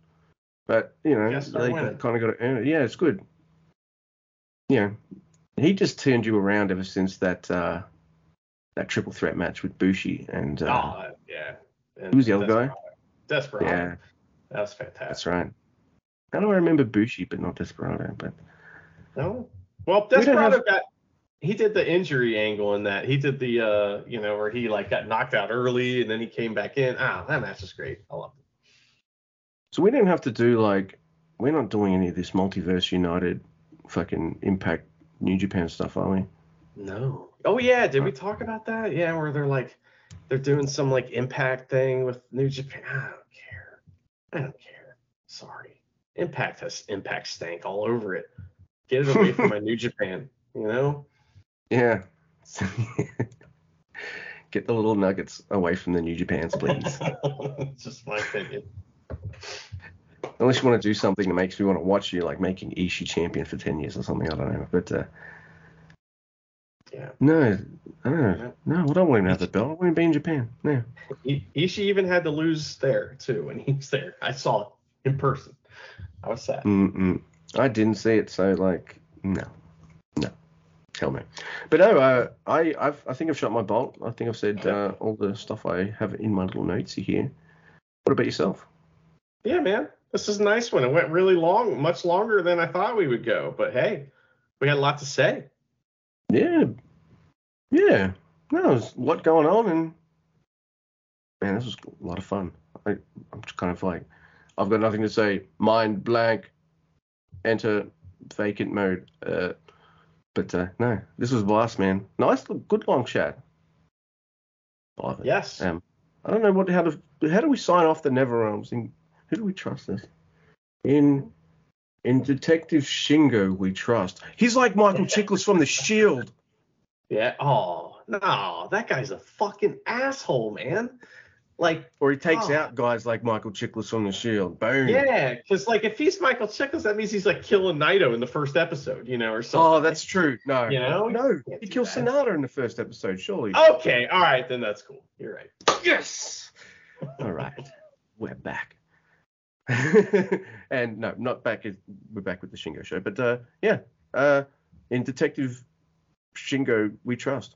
but you know they kind of got to earn it. Yeah, it's good. Yeah, he just turned you around ever since that uh, that triple threat match with Bushi and uh, Oh, yeah. And Who's the other guy? Desperado. yeah, That was fantastic. that's right. How do I remember Bushi but not Desperado? But No. Well, We Desperado have- got he did the injury angle in that. He did the uh, you know, where he like got knocked out early and then he came back in. Ah, that match is great. I love it. so we didn't have to do like we're not doing any of this multiverse united fucking impact New Japan stuff, are we? No. Oh yeah, did we talk about that? Yeah, where they're like they're doing some like impact thing with New Japan. I don't care. I don't care. Sorry. Impact has impact stank all over it. Get it away from my New Japan, you know? Yeah. Get the little nuggets away from the New Japans, please. It's just my opinion. Unless you want to do something that makes me want to watch you, like making Ishii champion for 10 years or something. I don't know. But uh, Yeah. No, I don't know. No, I don't want him to have the belt. I want him to be in Japan. No. Ishii even had to lose there too when he was there. I saw it in person. I was sad. Mm-mm. I didn't see it, so like, no, tell me. But no, uh, I I've, I think I've shot my bolt. I think I've said uh, all the stuff I have in my little notes here. What about yourself? Yeah, man. This is a nice one. It went really long, much longer than I thought we would go. But hey, we had a lot to say. Yeah, yeah. No, there's a lot going on, and man, this was a lot of fun. I, I'm just kind of like, I've got nothing to say. Mind blank. Enter vacant mode. Uh, but uh, no, this was blast, man. Nice, good long chat. I. Yes. Um, I don't know what how to how do we sign off the Never Realms? In, who do we trust this? In in Detective Shingo, we trust. He's like Michael Chiklis from The Shield. Yeah. Oh no, that guy's a fucking asshole, man. Like, Or he takes Oh. out guys like Michael Chiklis on The Shield. Boom. yeah, because like if he's Michael Chiklis, that means he's like killing Naito in the first episode, you know, or something. Oh, that's true. No. You know? No. He kills. Sanada in the first episode, surely. Okay, all right, then that's cool. You're right. Yes. All right. We're back. and no, not back. We're back with the Shingo show. But uh, yeah, uh, in Detective Shingo, we trust.